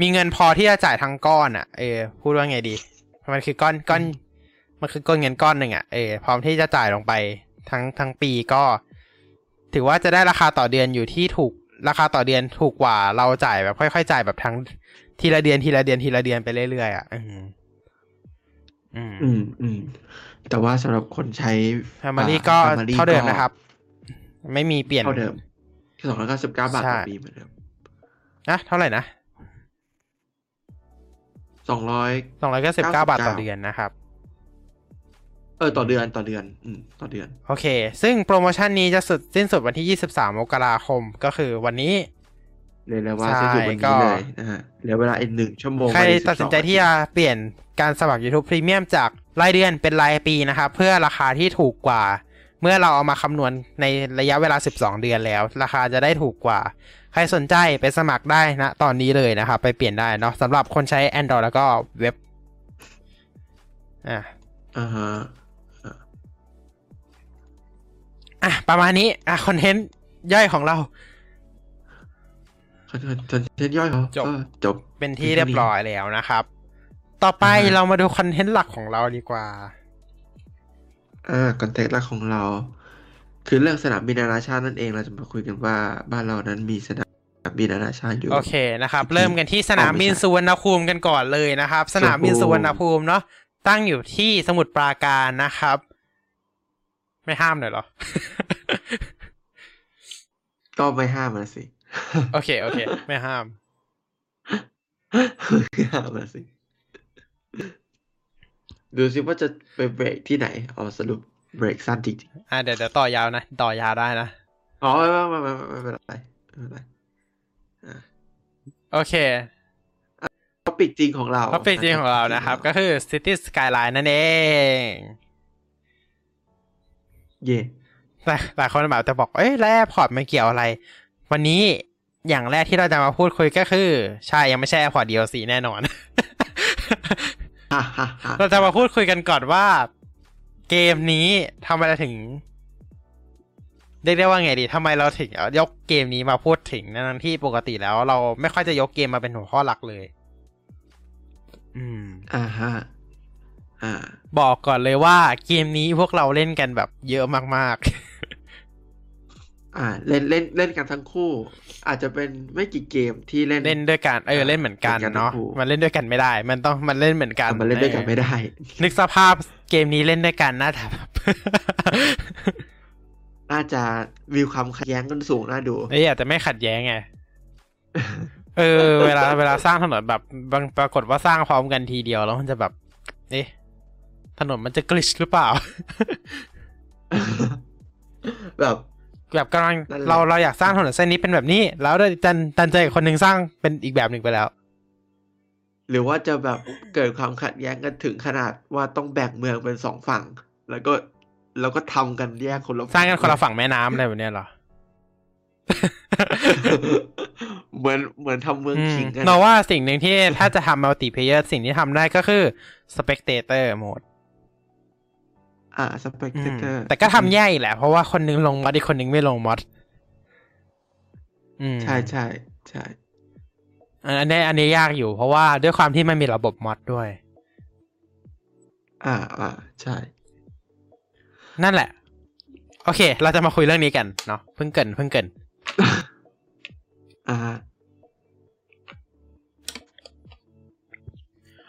มีเงินพอที่จะจ่ายทั้งก้อนอะ เออ พูดว่าไงดี มันคือก้อนก้อน มันคือก้อนเงินก้อนหนึ่งอะ เออ พร้อมที่จะจ่ายลงไปทั้งทั้งปีก็ ถือว่าจะได้ราคาต่อเดือนอยู่ที่ถูก ราคาต่อเดือนถูกกว่าเราจ่ายแบบค่อยๆจ่ายแบบทั้งทีละเดือนทีละเดือนทีละเดือนไปเรื่อยๆอะอืมอืมอืมอืมแต่ว่าสำหรับคนใช้ Family ก็อ่ Family เท่าเดิมนะครับ ไม่มีเปลี่ยนเท่าเดิมสองร้อยเก้าสิบเก้าบาทใช่ต่อปีเหมือนเดิมนะเท่าไหร่นะสองร้อยสองร้อยเก้าสิบเก้า99บาทต่อเดือนนะครับ เออต่อเดือนต่อเดือน อืมต่อเดือน โอเค ซึ่งโปรโมชั่นนี้จะสุดสิ้นสุดวันที่ 23มกราคมก็คือวันนี้เลยเลยว่าใช่จะอยู่วันก็นี้เลยนะฮะเหลือเวลาอีกหนึ่งชั่วโมง ใครกับอีกตัดสินใจ12ที่จะเปลี่ยนการสมัคร YouTube Premium จากรายเดือนเป็นรายปีนะครับ เพื่อราคาที่ถูกกว่า เมื่อเราเอามาคำนวณในระยะเวลา 12 เดือนแล้ว ราคาจะได้ถูกกว่า ใครสนใจไปสมัครได้นะตอนนี้เลยนะครับไปเปลี่ยนได้เนาะสำหรับคนใช้ Android แล้วก็เว็บอะอ่าฮะ อะ ประมาณนี้ อะคอนเทนต์ย่อยของเราคอนเทนต์คอนเทนต์ย่อยเหรอจบก็จบ เป็นที่เรียบร้อยแล้วนะครับ ต่อไปอ่าฮะเรามาดูคอนเทนต์หลักของเราดีกว่า อ่าคอนเทนต์แรกของเรา คือเรื่องสนามบินนานาชาตินั่นเองเราจะมาคุยกันว่าบ้านเรานั้นมีสนามบินนานาชาติอยู่โอเคนะครับที่เริ่มกันที่สนามบินอ๋อไม่ใช่สุวรรณภูมิกันก่อนเลยนะครับ สนามบินสุวรรณณภูภูมิมิเนาะตั้งอยู่ที่สมุทรปราการนะครับ ไม่ห้ามหน่อยเหรอ ก็ไม่ห้ามมาสิ โอเค โอเค ไม่ห้ามไม่ห้ามมาสิ ดูสิว่าจะไปเบรกที่ไหนเอาสรุปเบรกสั้นจริงอ่าเดี๋ยวเดี๋ยวต่อยาวนะ ต่อยาวได้นะๆอ๋อไม่ไม่ไม่ไม่ไม่เป็นไรไม่เป็นไรอ่าโอเค topic จริงของเรา topic จริงของเรานะครับ ก็คือ City Skyline นั่นเอง เย่หลายหลายคนแบบจะบอก เอ้ยแล้ว airport มันเกี่ยวอะไร วันนี้อย่างแรกที่เราจะมาพูดคุยก็คือ ใช่ยังไม่ใช่ airport DLC แน่นอนใช่ฮ่าฮ่าฮ่าเราจะมาพูดคุยกันก่อนว่า เกมนี้ทำไมเราถึงเรียกได้ว่าไงดีทำไมเราถึงเอายกเกมนี้มาพูดถึงทั้งที่ปกติแล้ว เราไม่ค่อยจะยกเกมมาเป็นหัวข้อหลักเลย อืม อ่าฮะอ่า บอกก่อนเลยว่าเกมนี้พวกเราเล่นกันแบบเยอะมากอ่า เล่นเล่นเล่นกันทั้งคู่ อาจจะเป็นไม่กี่เกมที่เล่นๆเล่นด้วยกันเออเล่นเหมือนกันเล่นกันเนาะทั้งคู่มันเล่นด้วยกันไม่ได้ มันต้องมันเล่นเหมือนกันแต่มันเล่นด้วยกันไม่ได้ นึกสภาพเกมนี้เล่นด้วยกันน่าจะแบบน่าจะมีความขัดแย้งกันสูงน่าดูเอ้ยอาจจะไม่ขัดแย้งไงเออ เวลาเวลาสร้างถนนแบบบางปรากฏว่าสร้างพร้อมกันทีเดียวแล้วมันจะแบบ เอ๊ะ ถนนมันจะกลิชหรือเปล่า แบบแบบกำลังนั่นแหละเราเราอยากสร้างถนนเส้นนี้เป็นแบบนี้ แล้วดันดันเจออีกคนหนึ่งสร้างเป็นอีกแบบหนึ่งไปแล้ว หรือว่าจะแบบเกิดความขัดแย้งกันถึงขนาดว่าต้องแบ่งเมืองเป็นสองฝั่ง แล้วก็แล้วก็ทำกันแยกคนละสร้างกันคนละฝั่งแม่น้ำอะไรแบบเนี้ยเหรอเหมือนเหมือนทำเมืองอืมขิงกันเราว่าสิ่งหนึ่งที่ถ้าจะทำ multiplayer สิ่งที่ทำได้ก็คือ spectator mode อ่า spectator อืมแต่ก็ทำแย่อีกแหละ เพราะว่าคนนึงลง mod อีกคนนึงไม่ลง mod อืมใช่ใช่ใช่อันนี้อันนี้ยากอยู่ เพราะว่าด้วยความที่มันมีระบบ mod ด้วย อ่าอ่าใช่ นั่นแหละ โอเค เราจะมาคุยเรื่องนี้กันเนาะเพิ่งเกรินเพิ่งเกรินอ่า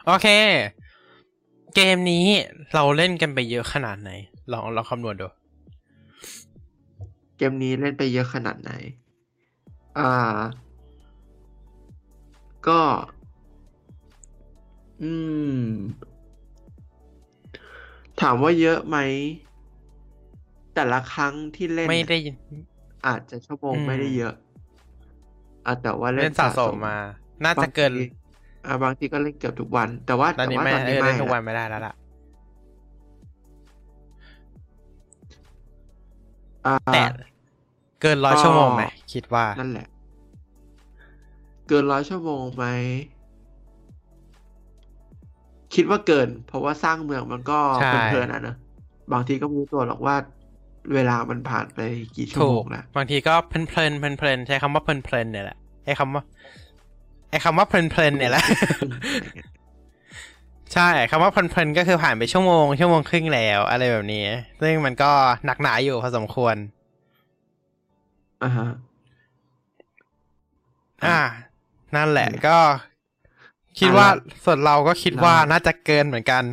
โอเค เกมนี้เราเล่นกันไปเยอะขนาดไหน ลองลองคำนวณดู เกมนี้เล่นไปเยอะขนาดไหน อ่า ก็ อืม ถามว่าเยอะไหม แต่ละครั้งที่เล่น ไม่ได้ อาจจะชั่วโมงอืมไม่ได้เยอะอะแต่ว่าเล่เล่นนสะสมมา น่าจะเกินบางที อ่าบางทีก็เล่นเกือบทุกวัน แต่ว่าตอนแต่นี้ว่าไม่ตอนเอนี้อไม่เล่นทุกวันละไม่ได้แล้วล่ะอ่าแต่เกินร้อยก็ชั่วโมงไหมคิดว่า นั่นแหละ เกินร้อยชั่วโมงไหม คิดว่าเกิน เพราะว่าสร้างเมืองมันก็ใช่เพลินๆอะเนอะบางทีก็ไม่รู้ตัวหรอกว่าเวลามันผ่านไปกี่ชั่วถูโมกงแล้วบางทีก็เพลินเพลินเพลินเพลินใช้คำว่าเพลินเพลินเนี่ยแหละไอ้คำว่า ไอ้คำว่าเพลินเพลินเนี่ยแหละใช่คำว่าเพลินเพลินก็คือผ่านไปชั่วโมง ชั่วโมงครึ่งแล้ว อะไรแบบนี้ ซึ่งมันก็หนักหนาอยู่พอสมควรอ่าฮะอ่า นั่นแหละนั่นแหละก็คิดว่าอะส่วนเราก็คิดว่าเราน่าจะเกินเหมือนกัน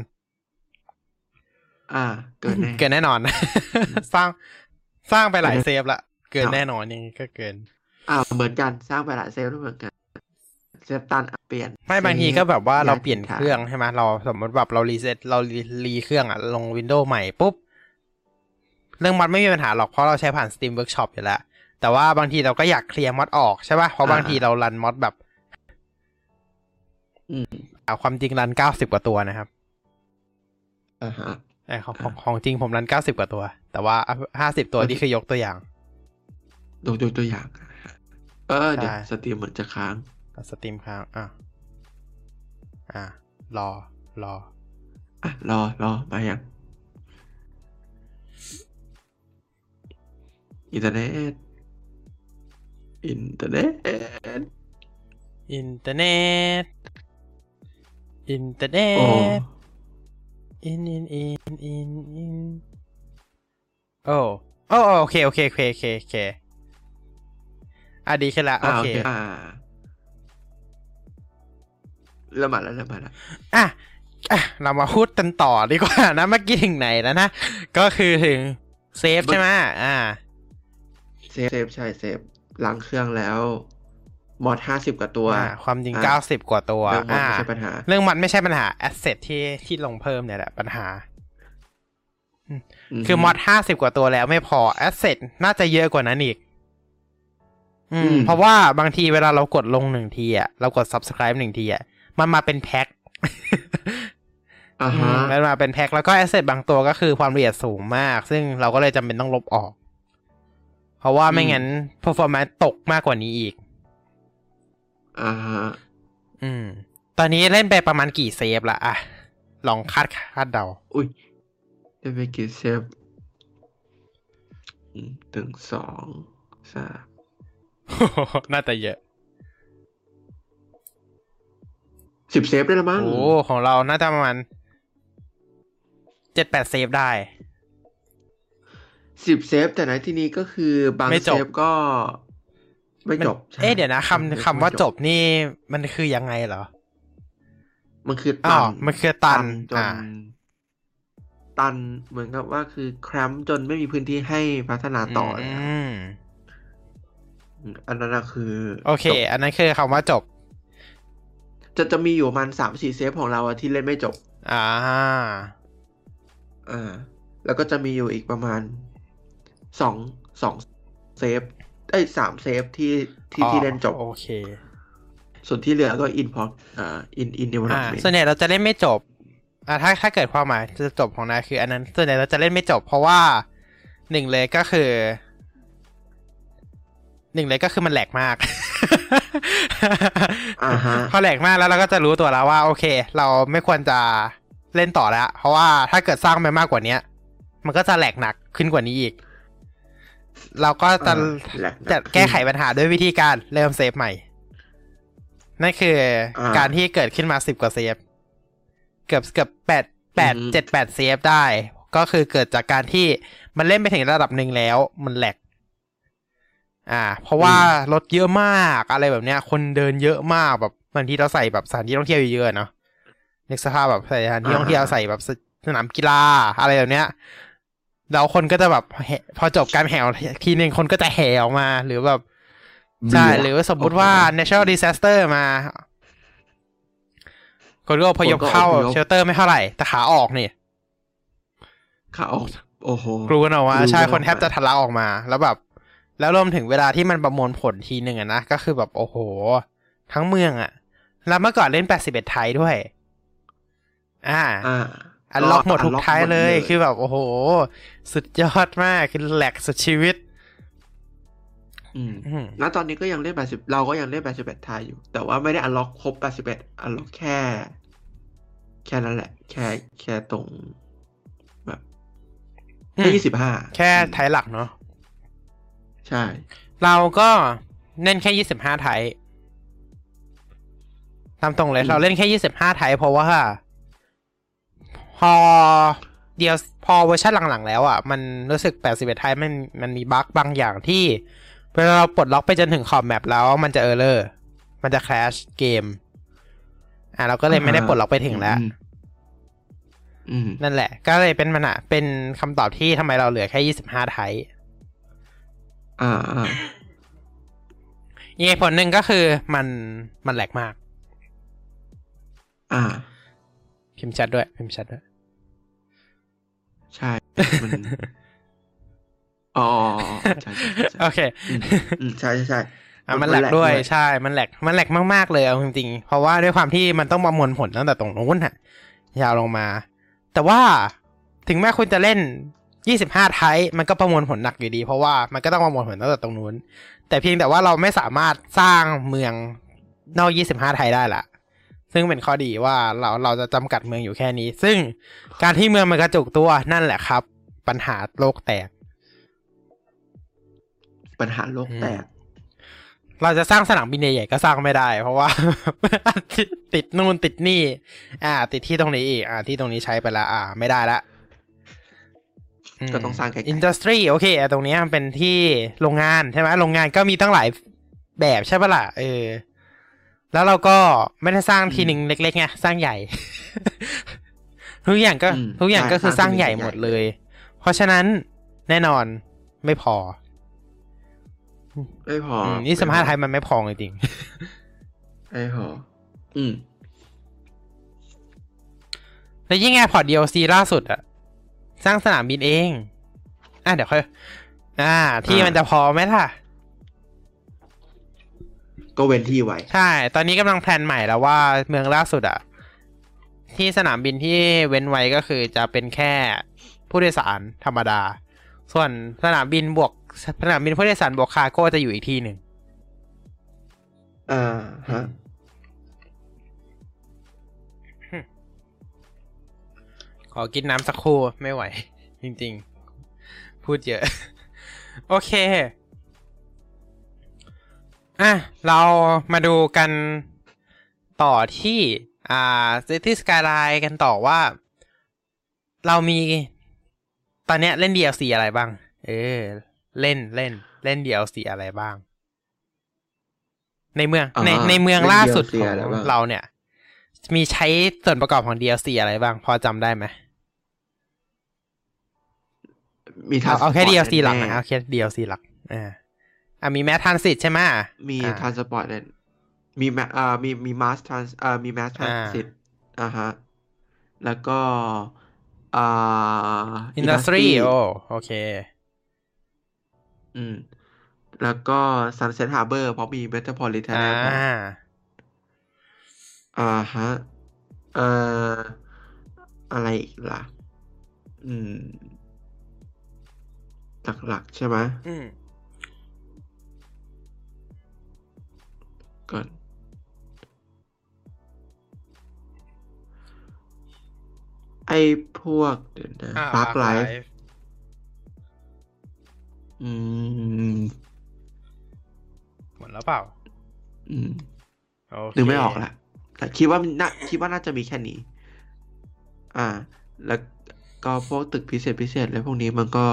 อ่า เกินแน่เกินแน่นอน สร้างสร้างไปหลายเกิน save ละเกินครับแน่นอนยังไงก็เกิน อ่าเหมือนกันสร้างไปหลาย save ด้วยเหมือนกัน save ตันอะเปลี่ยน ไม่บางทีก็แบบว่าย้ายเราเปลี่ยนถิ่ฐเครื่องใช่ไหมเราสมมติแบบเรารีเซ็ตเรารีรีเครื่องอะลง Window ใหม่ปุ๊บ เรื่อง mod ไม่มีปัญหาหรอกเพราะเราใช้ผ่าน Steam Workshop อยู่แล้ว แต่ว่าบางทีเราก็อยากเคลียร์ mod ออกใช่ป่ะเพราะบางทีเรา run mod แบบอืมอ่าความจริง run เก้าสิบกว่าตัวนะครับอ่าฮะไอของของของจริงผม run เก้าสิบกว่าตัว แต่ว่าห้าสิบตัวนี่คือยกตัวอย่างดูดูตัวอย่างอะเออเดี๋ยวใช่ stream เหมือนจะค้าง stream ค้างอะอะรอ รอ อะ รอรอมายังอินเทอร์เน็ตอินเทอร์เน็ตอินเทอร์เน็ตอินเทอร์เน็โอ้ตอินอินอินอินอินโอ้โอ้โอเคโอเคโอเคโอเคโอเคอะดีขึ้นละโออ่าโอเคเคอ่า เริ่มมาแล้วเริ่มมาแล้วอะอะเรามาพูดกันต่อดีกว่านะเมื่อกี้ถึงไหนแล้วนะก็คือถึง save ใช่ไหมอ่า save save ใช่ save ล้างเครื่องแล้ว mod ห้าสิบกว่าตัวอ่าความจริงอะเก้าสิบกว่าตัวเรื่องมอดอ่าไม่ใช่ปัญหา เรื่องมันไม่ใช่ปัญหา asset ที่ที่ลงเพิ่มเนี่ยแหละปัญหา คือ mod ห้าสิบกว่าตัวแล้วไม่พอ asset น่าจะเยอะกว่านั้นอีก อืม เพราะว่าบางทีเวลาเรากดลงหนึ่งทีอะเรากด subscribe หนึ่งทีอะ มันมาเป็นแพ็คอ่าฮะอืมมันมาเป็นแพ็คแล้วก็ asset บางตัวก็คือความละเอียดสูงมาก ซึ่งเราก็เลยจำเป็นต้องลบออก เพราะว่าไม่งั้น performance ตกมากกว่านี้อีกอ่าฮะอืม ตอนนี้เล่นไปประมาณกี่ save ละอะลองคาดคาดเดา อุ้ยได้ไปกี่ save อืมถึงสองสามน่าจะเยอะ สิบเซฟได้แล้วมั้งโอ้ของเราน่าจะประมาณเจ็ดแปดเซฟได้สิบเซฟแต่ในที่นี้ก็คือบางไม่จเซบฟก็ไม่จบมันใช่เอ๊ะเดี๋ยวนะบงคำเซฟคำว่าไม่จบนี่มันคือยังไงเหรอ มันคืออ๋ตัอนมันคือตันจอ่านตันเหมือนกับว่าคือแครมป์จนไม่มีพื้นที่ให้พัฒนาต่อออืมอันนั้นนะคือ โอเคจบอันนั้นคือคำว่าจบ จะจะมีอยู่ประมาณสามสี่ save ของเราอะที่เล่นไม่จบ อ่า อ่า แล้วก็จะมีอยู่อีกประมาณสองสอง save เอ้ยสาม save ที่ที่ที่เล่นจบ โอเค ส่วนที่เหลือก็ in พออ่า in in development อ่าส่วนใหญ่เราจะเล่นไม่จบ อ่าถ้าถ้าเกิดความหมายจะจบของนายคือ อันนั้นส่วนใหญ่เราจะเล่นไม่จบ เพราะว่าหนึ่งเลยก็คือ หนึ่งเลยก็คือมันแหลกมากอ่าฮะพอแหลกมากแล้วเราก็จะรู้ตัวแล้วว่า โอเค เราไม่ควรจะเล่นต่อแล้ว เพราะว่าถ้าเกิดสร้างไปมากกว่าเนี้ย มันก็จะแหลกหนักขึ้นกว่านี้อีก เราก็จะอ่าแหลกหนักจะแก้ไขปัญหาด้วยวิธีการเริ่มเซฟใหม่ นั่นคืออาการที่เกิดขึ้นมาสิบกว่าเซฟ เกือบเกือบแปดแปดอือฮึเจ็ดแปดเซฟได้ ก็คือเกิดจากการที่มันเล่นไปถึงระดับหนึ่งแล้ว มันแหลก อ่า เพราะว่ารถเยอะมากอะไรแบบเนี้ย คนเดินเยอะมากแบบบางทีเราใส่แบบสถานที่ท่องเที่ยวเยอะๆเนาะนึกสภาพแบบใส่สถานที่ท่องเที่ยวใส่แบบสนามกีฬาอะไรแบบเนี้ยแล้วคนก็จะแบบแห่พอจบการแห่ทีหนึ่งคนก็จะแห่ออกมา หรือแบบใช่หรือว่าสมมุติว่า natural disaster มา คนก็อพยพเข้าคนก็อพยพ shelter ไม่เท่าไหร่ แต่ขาออกนี่ขาออก โอ้โหกรูกันออกมากรูกันใช่ออกมาคนแทบจะทะลักออกมา แล้วแบบ แล้วรวมถึงเวลาที่มันประมวลผลทีหนึ่งอะนะ ก็คือแบบโอ้โห ทั้งเมืองอะแล้วเมื่อก่อนเล่น 81 ไทยด้วย อ่าอ่าอันล็อกหมดทุก unlock ท้ายเลยหมดคือแบบ โอ้โห สุดยอดมาก คือแหลกสุดชีวิตอืมอืมณตอนนี้ก็ยังเล่น 80 เราก็ยังเล่น 81ทายอยู่ แต่ว่าไม่ได้ unlock ครบ 81 อันล็อกแค่ แค่นั้นแหละ แค่แค่ตรง แบบอืแค่มยี่สิบห้าแค่ไทยหลักเนาะ ใช่ เราก็เล่นแค่ยี่สิบห้าไทยตามตรงเลย เราเล่นแค่ยี่สิบห้าไทยเพราะว่า พอเดียวพอเวอร์ชันหลังๆ แล้วอะ มันรู้สึกแปดสิบเอ็ดไทยมันมันมีบั๊กบางอย่างที่เวลาเราปลดล็อกไปจนถึงขอบแมปแล้ว มันจะเออร์เลอร์ มันจะแคชเกม อะเราก็เลยไม่ได้ปลดล็อกไปถึงแล้วอืมอืมนั่นแหละ ก็เลยเป็นมันอะเป็นคำตอบที่ทำไมเราเหลือแค่ยี่สิบห้าไทย อ่าอ่าอีกเหตุผลหนึ่งก็คือมันมันแหลกมาก อ่า พิมพ์แชทด้วย พิมพ์แชทด้วย ใช่ มัน อ๋อใช่ใช่ใช่โอเคอืมอืมใช่ใช่ใช่อะมัมันนแหลกแหลกด้วยด้วยใช่ มันแหลก มันแหลกมากๆเลยเอาจริงๆ เพราะว่าด้วยความที่มันต้องประมวลผลตั้งแต่ตรงนู้นฮะยาวลงมา แต่ว่าถึงแม้คุณจะเล่น 25ไทยมันก็ประมวลผลหนักอยู่ดี เพราะว่ามันก็ต้องประมวลผลตั้งแต่ตรงนู้น แต่เพียงแต่ว่าเราไม่สามารถสร้างเมืองนอก25ไทยได้ละซึ่งเป็นข้อดีว่าเราเราจะจำกัดเมืองอยู่แค่นี้ ซึ่งการที่เมืองมันกระจุกตัวนั่นแหละครับ ปัญหาโลกแตก ปัญหาโลกแตก เราจะสร้างสนามบินใหญ่ๆก็สร้างไม่ได้ เพราะว่า ติดนู่นติดนี่ อ่า ติดที่ตรงนี้อีก อ่า ที่ตรงนี้ใช้ไปแล้วอ่า ไม่ได้ละ ก็ต้องสร้างไกลๆอินดัสทรีโอเคอะตรงนี้มันเป็นที่โรงงานใช่ไหมโรงงานก็มีตั้งหลายแบบใช่ปะล่ะเออ แล้วเราก็ไม่ได้สร้างทีหนึ่งเล็กๆไงสร้างใหญ่ ทุกอย่างก็อืมทุกอย่างใช่ก็คือสสร้าร้างงใหญ่ทีหนึ่งหมดใหญ่เลย เพราะฉะนั้นแน่นอนไม่พอ ไม่พออืมนี่สมภาไทยมันไม่พอจริงไม่พอ อืมๆแล้วยิ่งแอร์พอร์ต DLC ล่าสุดอะ สร้างสนามบินเอง อะเดี๋ยวค่อยอ่า ที่อ่ามัมันจะพอไหมล่ะ ก็เว้นที่ไว้ ใช่ ตอนนี้กำลังแพลนใหม่แล้วว่าเมืองล่าสุดอะที่สนามบินที่เว้นไว้ก็คือจะเป็นแค่ผู้โดยสารธรรมดา ส่วนสนามบินบวกสนามบินผู้โดยสารบวกคาร์โก้จะอยู่อีกที่หนึ่งอ่าฮะ ขอกินน้ำสักครู่ไม่ไหว จริงๆ พูดเยอะ โอเค อะ เรามาดูกันต่อที่ อ่า City Skyline กันต่อว่า เรามี ตอนเนี้ยเล่น DLC อะไรบ้าง เออ เล่นเล่น เล่น DLC อะไรบ้าง ในเมือง ในอ่าในเมืองเล่นล่าสุด DLC ของอะไรบ้างเราเนี่ย มีใช้ส่วนประกอบของ DLC อะไรบ้าง พอจำได้ไหม มีทัเอาเอาแค่สปอร์ต DLC หลักนะแๆเอาแค่ DLC หลักอ่าอะมีแมททันสิทใช่ไหมมีอ่าทรานสปอร์ตเนี่ยมีแมอ่ามีมีมาสทรานอ่ามีแมสทรานอ่าสิตอ่าฮะแล้วก็อ่าอินดัสทรีโอโอเค อืม แล้วก็ Sunset Harbor เพราะมี Metropolitan อ่า Airport อ่าฮะเอ่ออะไรอีกล่ะ อืม หลักๆ ใช่ไหมอืมก่อนไอ้พวกเดี๋ยวนะอ่า Park Park Life Life อืม หมดแล้วเปล่า อืมโอเคนึกไม่ออกละแต่คิดว่าน่าคิดว่าน่าจะมีแค่นี้ อ่า แล้วก็พวกตึกพิเศษพิเศษแล้วพวกนี้มันก็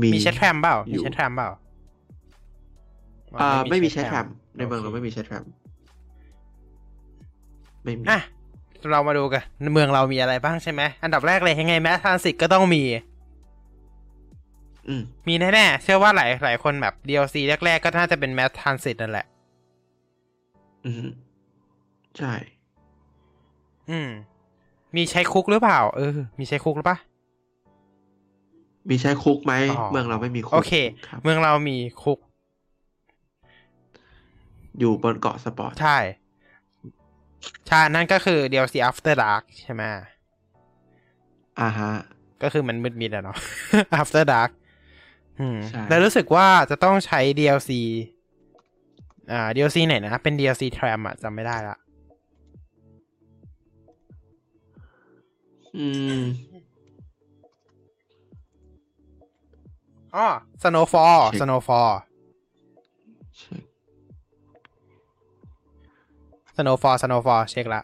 มีมีเชทแทรมเปล่าอยู่มีเชทแทรมเปล่าอ่าไม่มีใช้เชแทรมในเมืองเราโคไม่มีใช้แทรมไม่มีอะเรามาดูกันเมืองเรามีอะไรบ้างใช่ไหมอันดับแรกเลยยังไงแมททันสิทก็ต้องมีอืมมีแน่ๆ เชื่อว่าหลายหลายคนแบบ DLC แรกๆ ก็น่าจะเป็นแมททันสิทนั่นแหละ อืมใช่ อืม มีใช้คุกหรือเปล่า เออ มีใช้คุกหรือปะ มีใช้คุกไหมอ๋อเมืองเราไม่มีคุกโอเคครับเมืองเรามีคุก อยู่บนเกาะสปอร์ตใช่ใช่นั่นก็คือ DLC After Dark ใช่ไหมอ่าฮะ ก็คือมันมืดมิดอะเนาะ After Dark อืมใช่แล้วรู้สึกว่าจะต้องใช้ DLC อ่า DLC ไหนนะ เป็น DLC Tram อะจำไม่ได้ละ อืม อ๋อ Snowfall เช็ค Snowfall ใช่ Snowfall Snowfall เช็คละ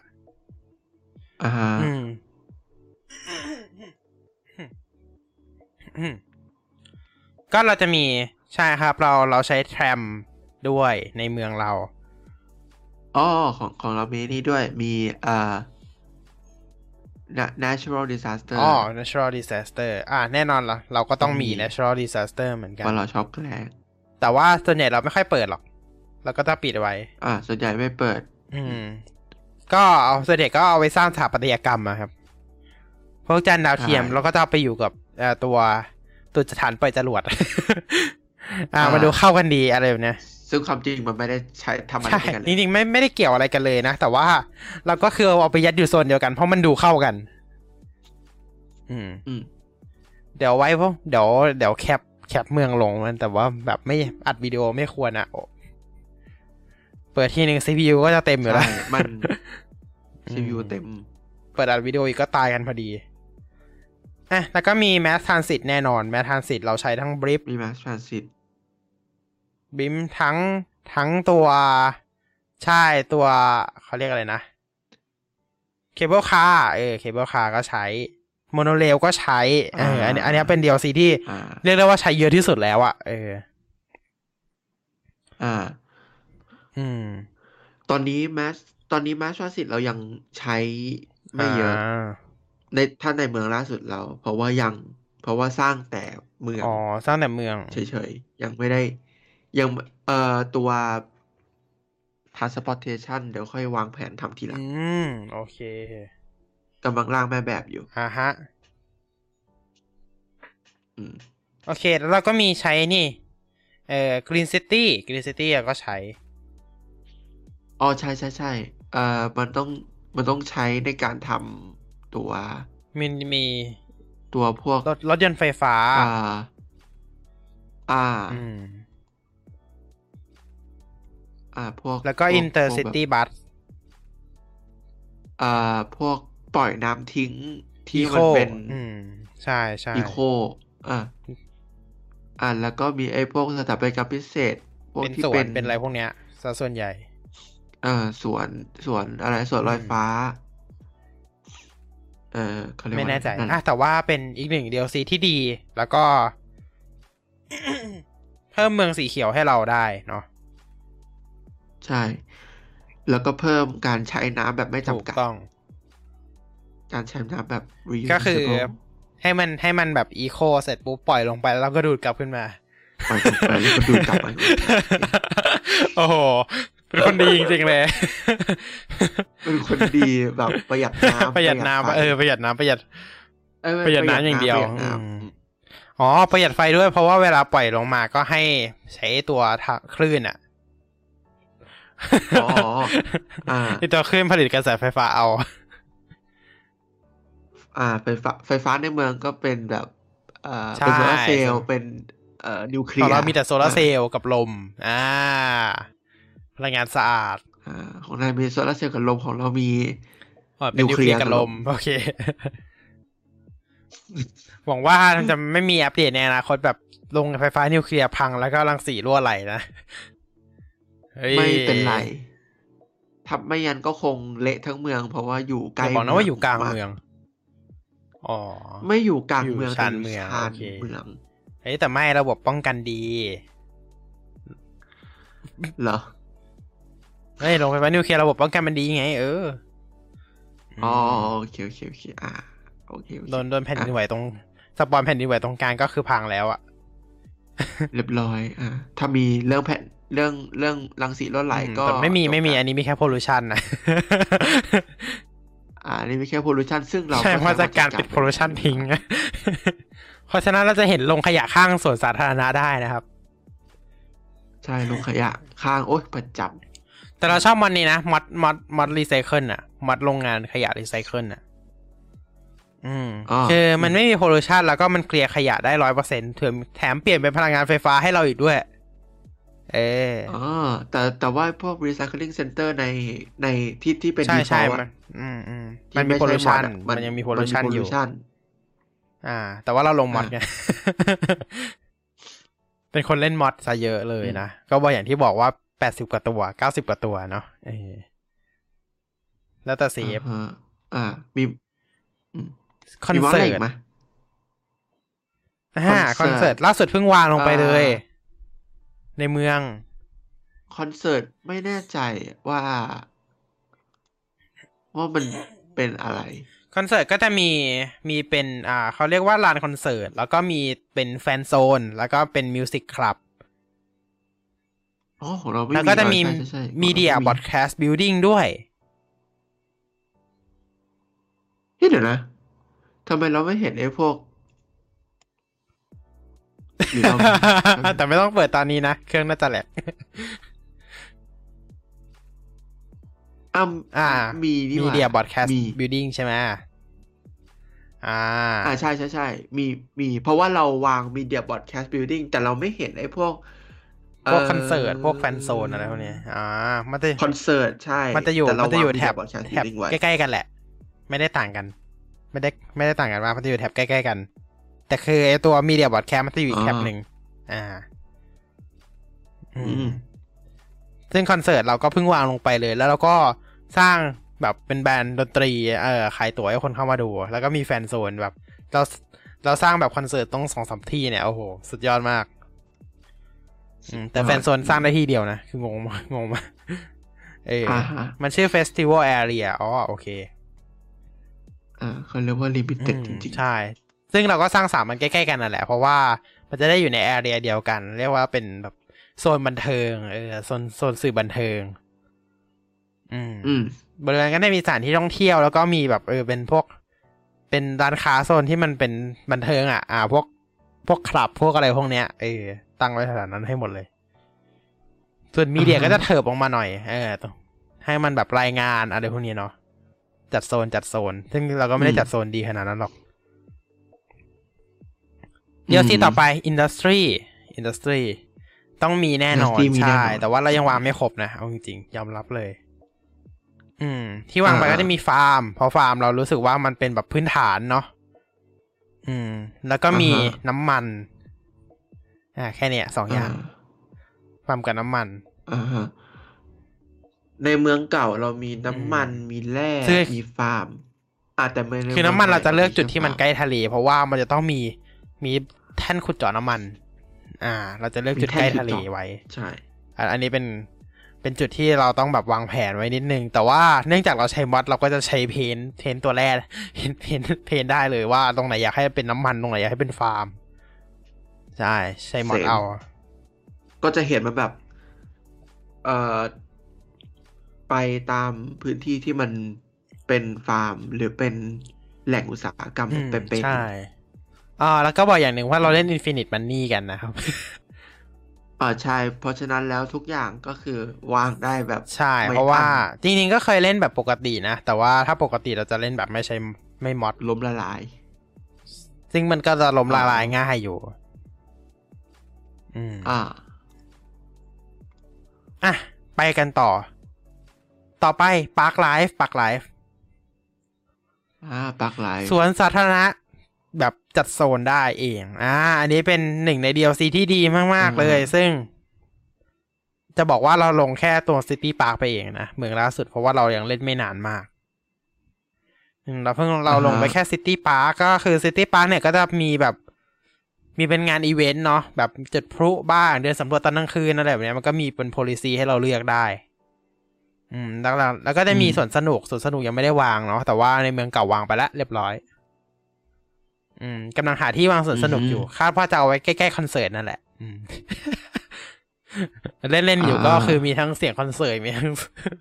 อ่าฮะอืมอืมก็เราจะมีใช่ครับ เราเราใช้แทรมด้วยในเมืองเราอ๋อของของเรามีนี่ด้วยมีอ่า na- natural disaster อ๋อ natural disaster อ่า แน่นอนละเราก็ต้องมีต้องมี natural disaster เหมือนกันเพราะเราชอบแกล้งแต่ว่าส่วนใหญ่เราไม่ค่อยเปิดหรอก เราก็จะปิดไว้ อ่า ส่วนใหญ่ไม่เปิด อืม ก็เอาส่วนใหญ่ก็เอาไว้สร้างสถาปัตยกรรมอะครับ พวกจานดาวเทียมใช่เราก็จะเอาไปอยู่กับเอ่อตัวตัวสถานปล่อยจรวด อ่าอ่ามัมาดูเข้ากันดีอะไรแบบเนี้ย ซึ่งความจริงมันไม่ได้ใช้ทำอะไรใช่ด้วยกันเลจยริงๆไม่ไม่ได้เกี่ยวอะไรกันเลยนะ แต่ว่าเราก็คือเอาไปยัดอยู่โซนเดียวกันเพราะมันดูเข้ากัน อืมอืมเดี๋ยวไว้พวกเดี๋ยวเดี๋ยวแคปแคปเมืองลงมันแต่ว่าแบบไม่อัดวิดีโอไม่ควรอะโอ้เปิดทีหนึ่ง CPU ก็จะเต็มอยู่แล้วใช่มัน CPU เต็ม เปิดอัดวิดีโออีกก็ตายกันพอดีอะแล้วก็มี Mass Transit แน่นอน Mass Transit เราใช้ทั้ง Bridge มี mass transit บิมทั้งทั้งตัวใช่ตัวเขาเรียกอะไรนะ cable car เออ cable car ก็ใช้ โมโนเรลก็ใช้เอออันนี้อันนี้เป็น DLC ที่อ่าเรียกได้ว่าใช้เยอะที่สุดแล้วอะเออ อ่า อืม ตอนนี้ mass ตอนนี้ mass transit เรายังใช้ไม่เยอะาในถ้าในเมืองล่าสุดเรา เพราะว่ายัง เพราะว่าสร้างแต่เมืองอ๋อสร้างแต่เมืองเฉยๆยังไม่ได้ ยังเอ่อตัว transportation เดี๋ยวค่อยวางแผนทำทีหลัง อืม โอเคกำลังร่างแม่แบบอยู่อ่าฮะ อืม โอเค แล้วเราก็มีใช้นี่ เอ่อ Green City Green City อะก็ใช้ อ๋อ ใช่ใช่ใช่เอ่อ มันต้อง มันต้องใช้ในการทำตัว มีมีตัวพวกรถรถยนต์ไฟฟ้า อ่า อ่า อืม อ่าพวกแล้วก็พวพวก Intercity แบบ Bus อ่าพวกปล่อยน้ำทิ้งที่มันเป็น อืม ใช่ใช่อีโคอะอะแล้วก็มีไอ้พวกสถาปัตยกรรมพิเศษ พวกเป็นที่สวเป็นนเป็นอะไรพวกเนี้ยซะส่วนใหญ่เออสวนสวนอะไรสวนลอยอืมฟ้า เออเขาเรียกไม่ว่าแน่ใจนั่นอะแต่ว่าเป็นอีกหนึ่ง DLC ที่ดี แล้วก็ เพิ่มเมืองสีเขียวให้เราได้เนาะ ใช่ แล้วก็เพิ่มการใช้น้ำแบบไม่ถูกจำกัดต้อง การใช้น้ำแบบก็คือ reusable ให้มันให้มันแบบอีโคเสร็จปุ๊บปล่อยลงไปแล้วเราก็ดูดกลับขึ้นมาปล่อยลงไปแล้วก็ดูดกลับมาโอ้โหเป็นคนดีจริงๆเลย เป็นคนดีแบบประหยัดน้ำประหยัดน้ำไฟเออประหยัดน้ำประหยัดเอ้ไม่ประหยัดน้ำอย่างเดียวประหน้ำอืมอ๋อประหยัดไฟด้วยเพราะว่าเวลาปล่อยลงมาก็ให้ใช้ตัวทะคลื่นอะ อ๋ออ่าไอตัวคลื่นผลิตกระแสไฟฟ้าเอา อ่าไฟฟ้าไฟฟ้าในเมืองก็เป็นแบบเอ่อใช่เป็นโซลาร์เซลล์เป็นเอ่อนิวเคลีของเรามีแต่โซลาร์เซลล์กับลม อ่า พลังงานสะอาดอ่าของนายมีโซลาร์เซลล์กับลมของเรามีอ๋อเป็นนิวเคลียร์กับกับลมโอเค หวังว่ามันจะไม่มีอัปเดตในอนาคตแบบลงไฟฟ้านิวเคลียร์พังแล้วก็รังสีรั่วไหลนะเฮ้ย ไม่เป็นไรถ้าไม่ยันก็คงเละทั้งเมือง เพราะว่าอยู่ใกล้อย่าบอกนะว่าอยู่กลางเมืองอ๋อไม่อยู่กลางอยู่เมืองชานแต่ยู่เมืองชานโอเคเมืองเฮ้ยแต่ไม่ระบบป้องกันดีเหรอเฮ้ยโรงไฟฟ้านิวเคลียร์ระบบป้องกันมันดีไง เอออ๋อมโอเคโอเคโอเคอ่าโอเคโอเคโดนโดนแผ่นดินไหวตรงสปอนแผ่นดินไหวตรงกลางก็คือพังแล้วอะเรียบร้อย อ่า ถ้ามีเรื่องแผ่น เรื่องเรื่องรังสีรั่วไหลก็แต่ไม่มีจบไม่มีกันอันนี้มีแค่ pollution นะอ่านี่ไม่แค่ pollution ซึ่งเราใช่ก็เพราะสจะการจัปิดมัน pollution ทิ้งเพราะฉะนั้นเราจะเห็นลงขยะข้างสวนสาธารณะได้นะครับ ใช่ลงขยะข้าง โอ๊ยประจแต่เราชอบมันนี้นะมัดมัดมัดรีไซเคิลอะมัดโรงงานขยะรีไซเคิลอะอืมอ๋อคือมันไม่มี pollution แล้วก็มันเคลียร์ขยะได้ร้อยเปอร์เซ็นต์แถมเปลี่ยนเป็นพลังงานไฟฟ้าให้เราอีกด้วย เออำอ๋อแต่แต่ว่าพวก recycling center ในในที่ที่เป็นใช่ใช่ default มัอะนอืมอืมที่มันมีไใช่ pollution mod อะมันยังมี pollution อยู่ pollution อ่า แต่ว่าเราลงมอดอ่าไงเป็นคนเล่นมอดซะเยอะเลยนะ ก็บอกอย่างที่บอกว่าแปดสิบกว่าตัวเก้าสิบกว่าตัวเนาะเออแล้วแต่เซฟอ่าฮะอ่ามีอืมคอนมีว่าเสิอะไรร์อีตกไหมอ่าคคออนนเสิเสิร์ร์ตตล่าสุดเพิ่งวางลงไปเลยอ่า ในเมือง คอนเสิร์ตไม่แน่ใจว่า ว่ามันเป็นอะไร คอนเสิร์ตก็จะมีมีเป็นอ่าเขาเรียกว่าลานคอนเสิร์ต แล้วก็มีเป็น fan zone แล้วก็เป็น music clubอ๋อของเราไม่แล้วก็จะมีใช่ใช่ใช่ media ของ broadcast building ด้วยเฮ้ยเดี๋ยวนะทำไมเราไม่เห็นไอ้พวกหรือเรา แต่ไม่ต้องเปิดตอนนี้นะ เครื่องน่าจะแหลกอ้าอ่า มีนี่มีว่า media broadcast มี building ใช่ไหมอ่า อ่าใช่ใช่ใช่มีมี เพราะว่าเราวาง media broadcast building แต่เราไม่เห็นไอ้พวก พวกคอนเสิร์ต พวก fan zone อะไรพวกเนี้ยอ่า มันจะคอนเสิร์ตใช่ มันจะอยู่แต่เรามันจะอยู่วางแถบ Media Broadcast แถบ Building ไว้ใกล้ๆกันแหละ ไม่ได้ต่างกัน ไม่ได้ไม่ได้ต่างกันมากมันจะอยู่แถบใกล้ๆกัน แต่คือไอตัว media broadcast มันจะอยู่อีกแถบหนึ่งอ่า อือืมมซึ่งคอนเสิร์ตเราก็เพิ่งวางลงไปเลย แล้วเราก็สร้างแบบเป็น band ดนตรี เอ่อขายตั๋วให้คนเข้ามาดู แล้วก็มี fan zone แบบ เราเราสร้างแบบคอนเสิร์ตต้องสองสามที่เนี่ยโอ้โห สุดยอดมากอืมแต่ fan zone สร้างได้ที่เดียวนะ คืองงมากงงมากเออออ่าฮะมันชื่อ Festival Area อ๋อ โอเค อ่าเขาเรียกว่าลิมิเต็ดอืจริงใช่ ซึ่งเราก็สร้างสามมันใกล้ๆกันนั่นแหละ เพราะว่ามันจะได้อยู่ในแอเรียเดียวกัน เรียกว่าเป็นแบบโซนบันเทิงเออโซนโซนสื่อบันเทิง อืมๆอืมบริเวณก็ได้มีสถานที่ท่องเที่ยวแล้วก็มีแบบเออเป็นพวก เป็นร้านค้าโซนที่มันเป็นบันเทิงอะ อ่า พวกพวกคลับพวกอะไรพวกเนี้ยเออตั้งไว้แถวนั้นให้หมดเลย ส่วนมีเดียอ่าฮะก็จะเถิบออกมาหน่อย เออต้องให้มันแบบรายงานอะไรพวกนี้เนาะจัดโซนจัดโซน ซึ่งเราก็ไม่ได้จัดโซนดีขนาดนั้นหรอก เดี๋ยวที่ต่อไป Industry Industry ต้องมีแน่นอน Industry มีแน่ใช่นอนแต่ว่าเรายังวางไม่ครบนะ เอาจริงๆ ยอมรับเลย อืม ที่วางไปอ่าก็จะมีฟาร์มเพราะฟาร์มเรารู้สึกว่ามันเป็นแบบพื้นฐานเนาะอืม แล้วก็มีอ่าฮะน้ำมัน อ่า แค่เนี้ยสองอย่างอ่าฟาร์มกับน้ำมันอ่าฮะในเมืองเก่าเรามีน้ำมันอืมมีแร่คือมีฟาร์มอ่าแต่ใคือน้ำมันใหเราจะเลือกมีจุดที่มันแค่ใกล้ทะเล เพราะว่ามันจะต้องมีมี แท่นขุดเจาะน้ำมัน อ่า เราจะเลือกจุดใกล้ทะเลไว้ ใช่อันอันนี้เป็นเป็นจุดที่เราต้องแบบวางแผนไว้นิดนึง แต่ว่าเนื่องจากเราใช้ mod เราก็จะใช้ paint paint ตัวแรก paint paint paint ได้เลยว่าตรงไหนอยากให้เป็นน้ำมันตรงไหนอยากให้เป็นฟาร์ม ใช่ ใช้ modอดเอา ก็จะเห็นมันแบบ เอ่อ ไปตามพื้นที่ที่มันเป็นฟาร์ม หรือเป็นแหล่งอุตสาหกรรมอืมเป็นๆใช่ อ่าแล้วก็บอกอย่างหนึ่งว่าเราเล่น Infinite Money กันนะครับอ่าใช่ เพราะฉะนั้นแล้วทุกอย่างก็คือวางได้แบบใช่ไม่เพราะว่าอั้จริงๆก็เคยเล่นแบบปกตินะ แต่ว่าถ้าปกติเราจะเล่นแบบไม่ใช้ไม่มอดล้มละลาย ซึ่งมันก็จะล้มละลายอ่าง่ายอยู่ อืมอ่าอะ ไปกันต่อ ต่อไป Park Life Park Life อ่าปักหลายสวนสาธารณะ แบบจัดโซนได้เอง อ่า อันนี้เป็นหนึ่งใน DLC ที่ดีมาก ๆ เลย ซึ่ง จะบอกว่าเราลงแค่ตัว City Park ไปเองนะ เมืองล่าสุดเพราะว่าเรายังเล่นไม่นานมากอืมเราเพิ่งเราลงไปแค่ City Park ก็คือ City Park เนี่ยก็จะมีแบบ มีเป็นงานอีเวนต์เนาะแบบจุดพลุบ้างเดินสำรวจตอนกลางคืนอะไรแบบเนี้ยมันก็มีเป็น policy ให้เราเลือกได้ อืมแล้วแล้วแล้วก็จะมีอืมสวนสนุกสวนสนุกยังไม่ได้วางเนาะแต่ว่าในเมืองเก่าวางไปแล้วเรียบร้อย อืมกำลังหาที่วางสวนสนุกอยู่ คาดว่าจะเอาไว้ใกล้ๆคอนเสิร์ตนั่นแหละอืมเล่นเล่นๆอยู่ก็คือมีทั้งเสียงคอนเสิร์ตมีทั้ง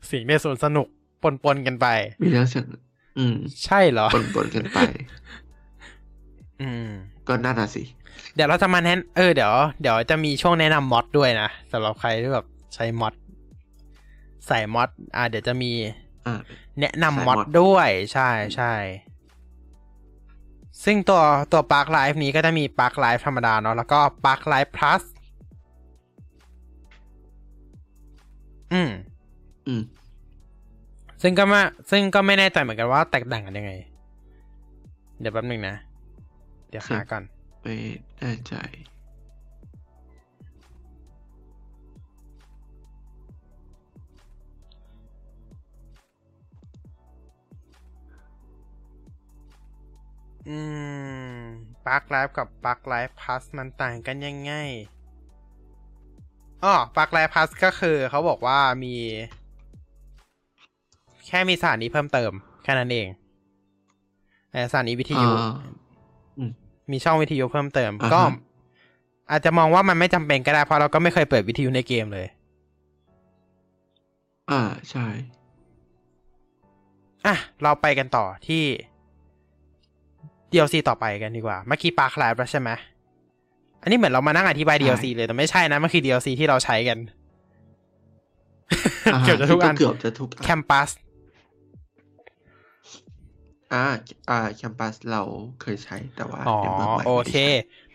เสียงในสวนสนุกปนๆกันไป มีเรื่องเสียงอืม ใช่เหรอปนปนๆกันไป อืม ก็น่าน่ะสิ เดี๋ยวเราจะมาแนะเออเดี๋ยวเดี๋ยวจะมีช่วงแนะนำ mod ด้วยนะสำหรับใครที่แบบใช้ mod ใส่ mod อ่า เดี๋ยวจะมีอ่าแนะนำใส่มอด mod ด้วย ใช่ใช่ ซึ่งตัวตัว Park Life นี้ก็จะมี Park Life ธรรมดาเนาะแล้วก็ Park Life Plusอืม อืม ซึ่งก็มาซึ่งก็ไม่แน่ใจเหมือนกันว่าแตกต่างกันยังไง เดี๋ยวแป๊บหนึ่งนะ เดี๋ยวหาก่อนไม่แน่ใจ อืม Park Life กับ Park Life Plus มันต่างกันยังไงอ๋อ Park Life Plus ก็คือเขาบอกว่ามี แค่มีสถานีเพิ่มเติม แค่นั้นเองเอ่อสถานีวิทยุอ่าอืมมีช่องวิทยุเพิ่มเติมอ่าฮะก็ อาจจะมองว่ามันไม่จำเป็นก็ได้เพราะเราก็ไม่เคยเปิดวิทยุในเกมเลย อ่าใช่ อะ เราไปกันต่อที่ DLC ต่อไปกันดีกว่า เมื่อกี้ Park Life แล้วใช่ไหมอันนี้เหมือนเรามานั่งอธิบายใช่ DLC เลยแต่ไม่ใช่นะ มันคือ DLC ที่เราใช้กันอ่าเกือบจะทุกอันเกือบจะทุกอันแคมปัสอ่าอ่าแคมปัสเราเคยใช้แต่ว่าอ๋อในเมืองใหม่โอไม่ได้เคใช้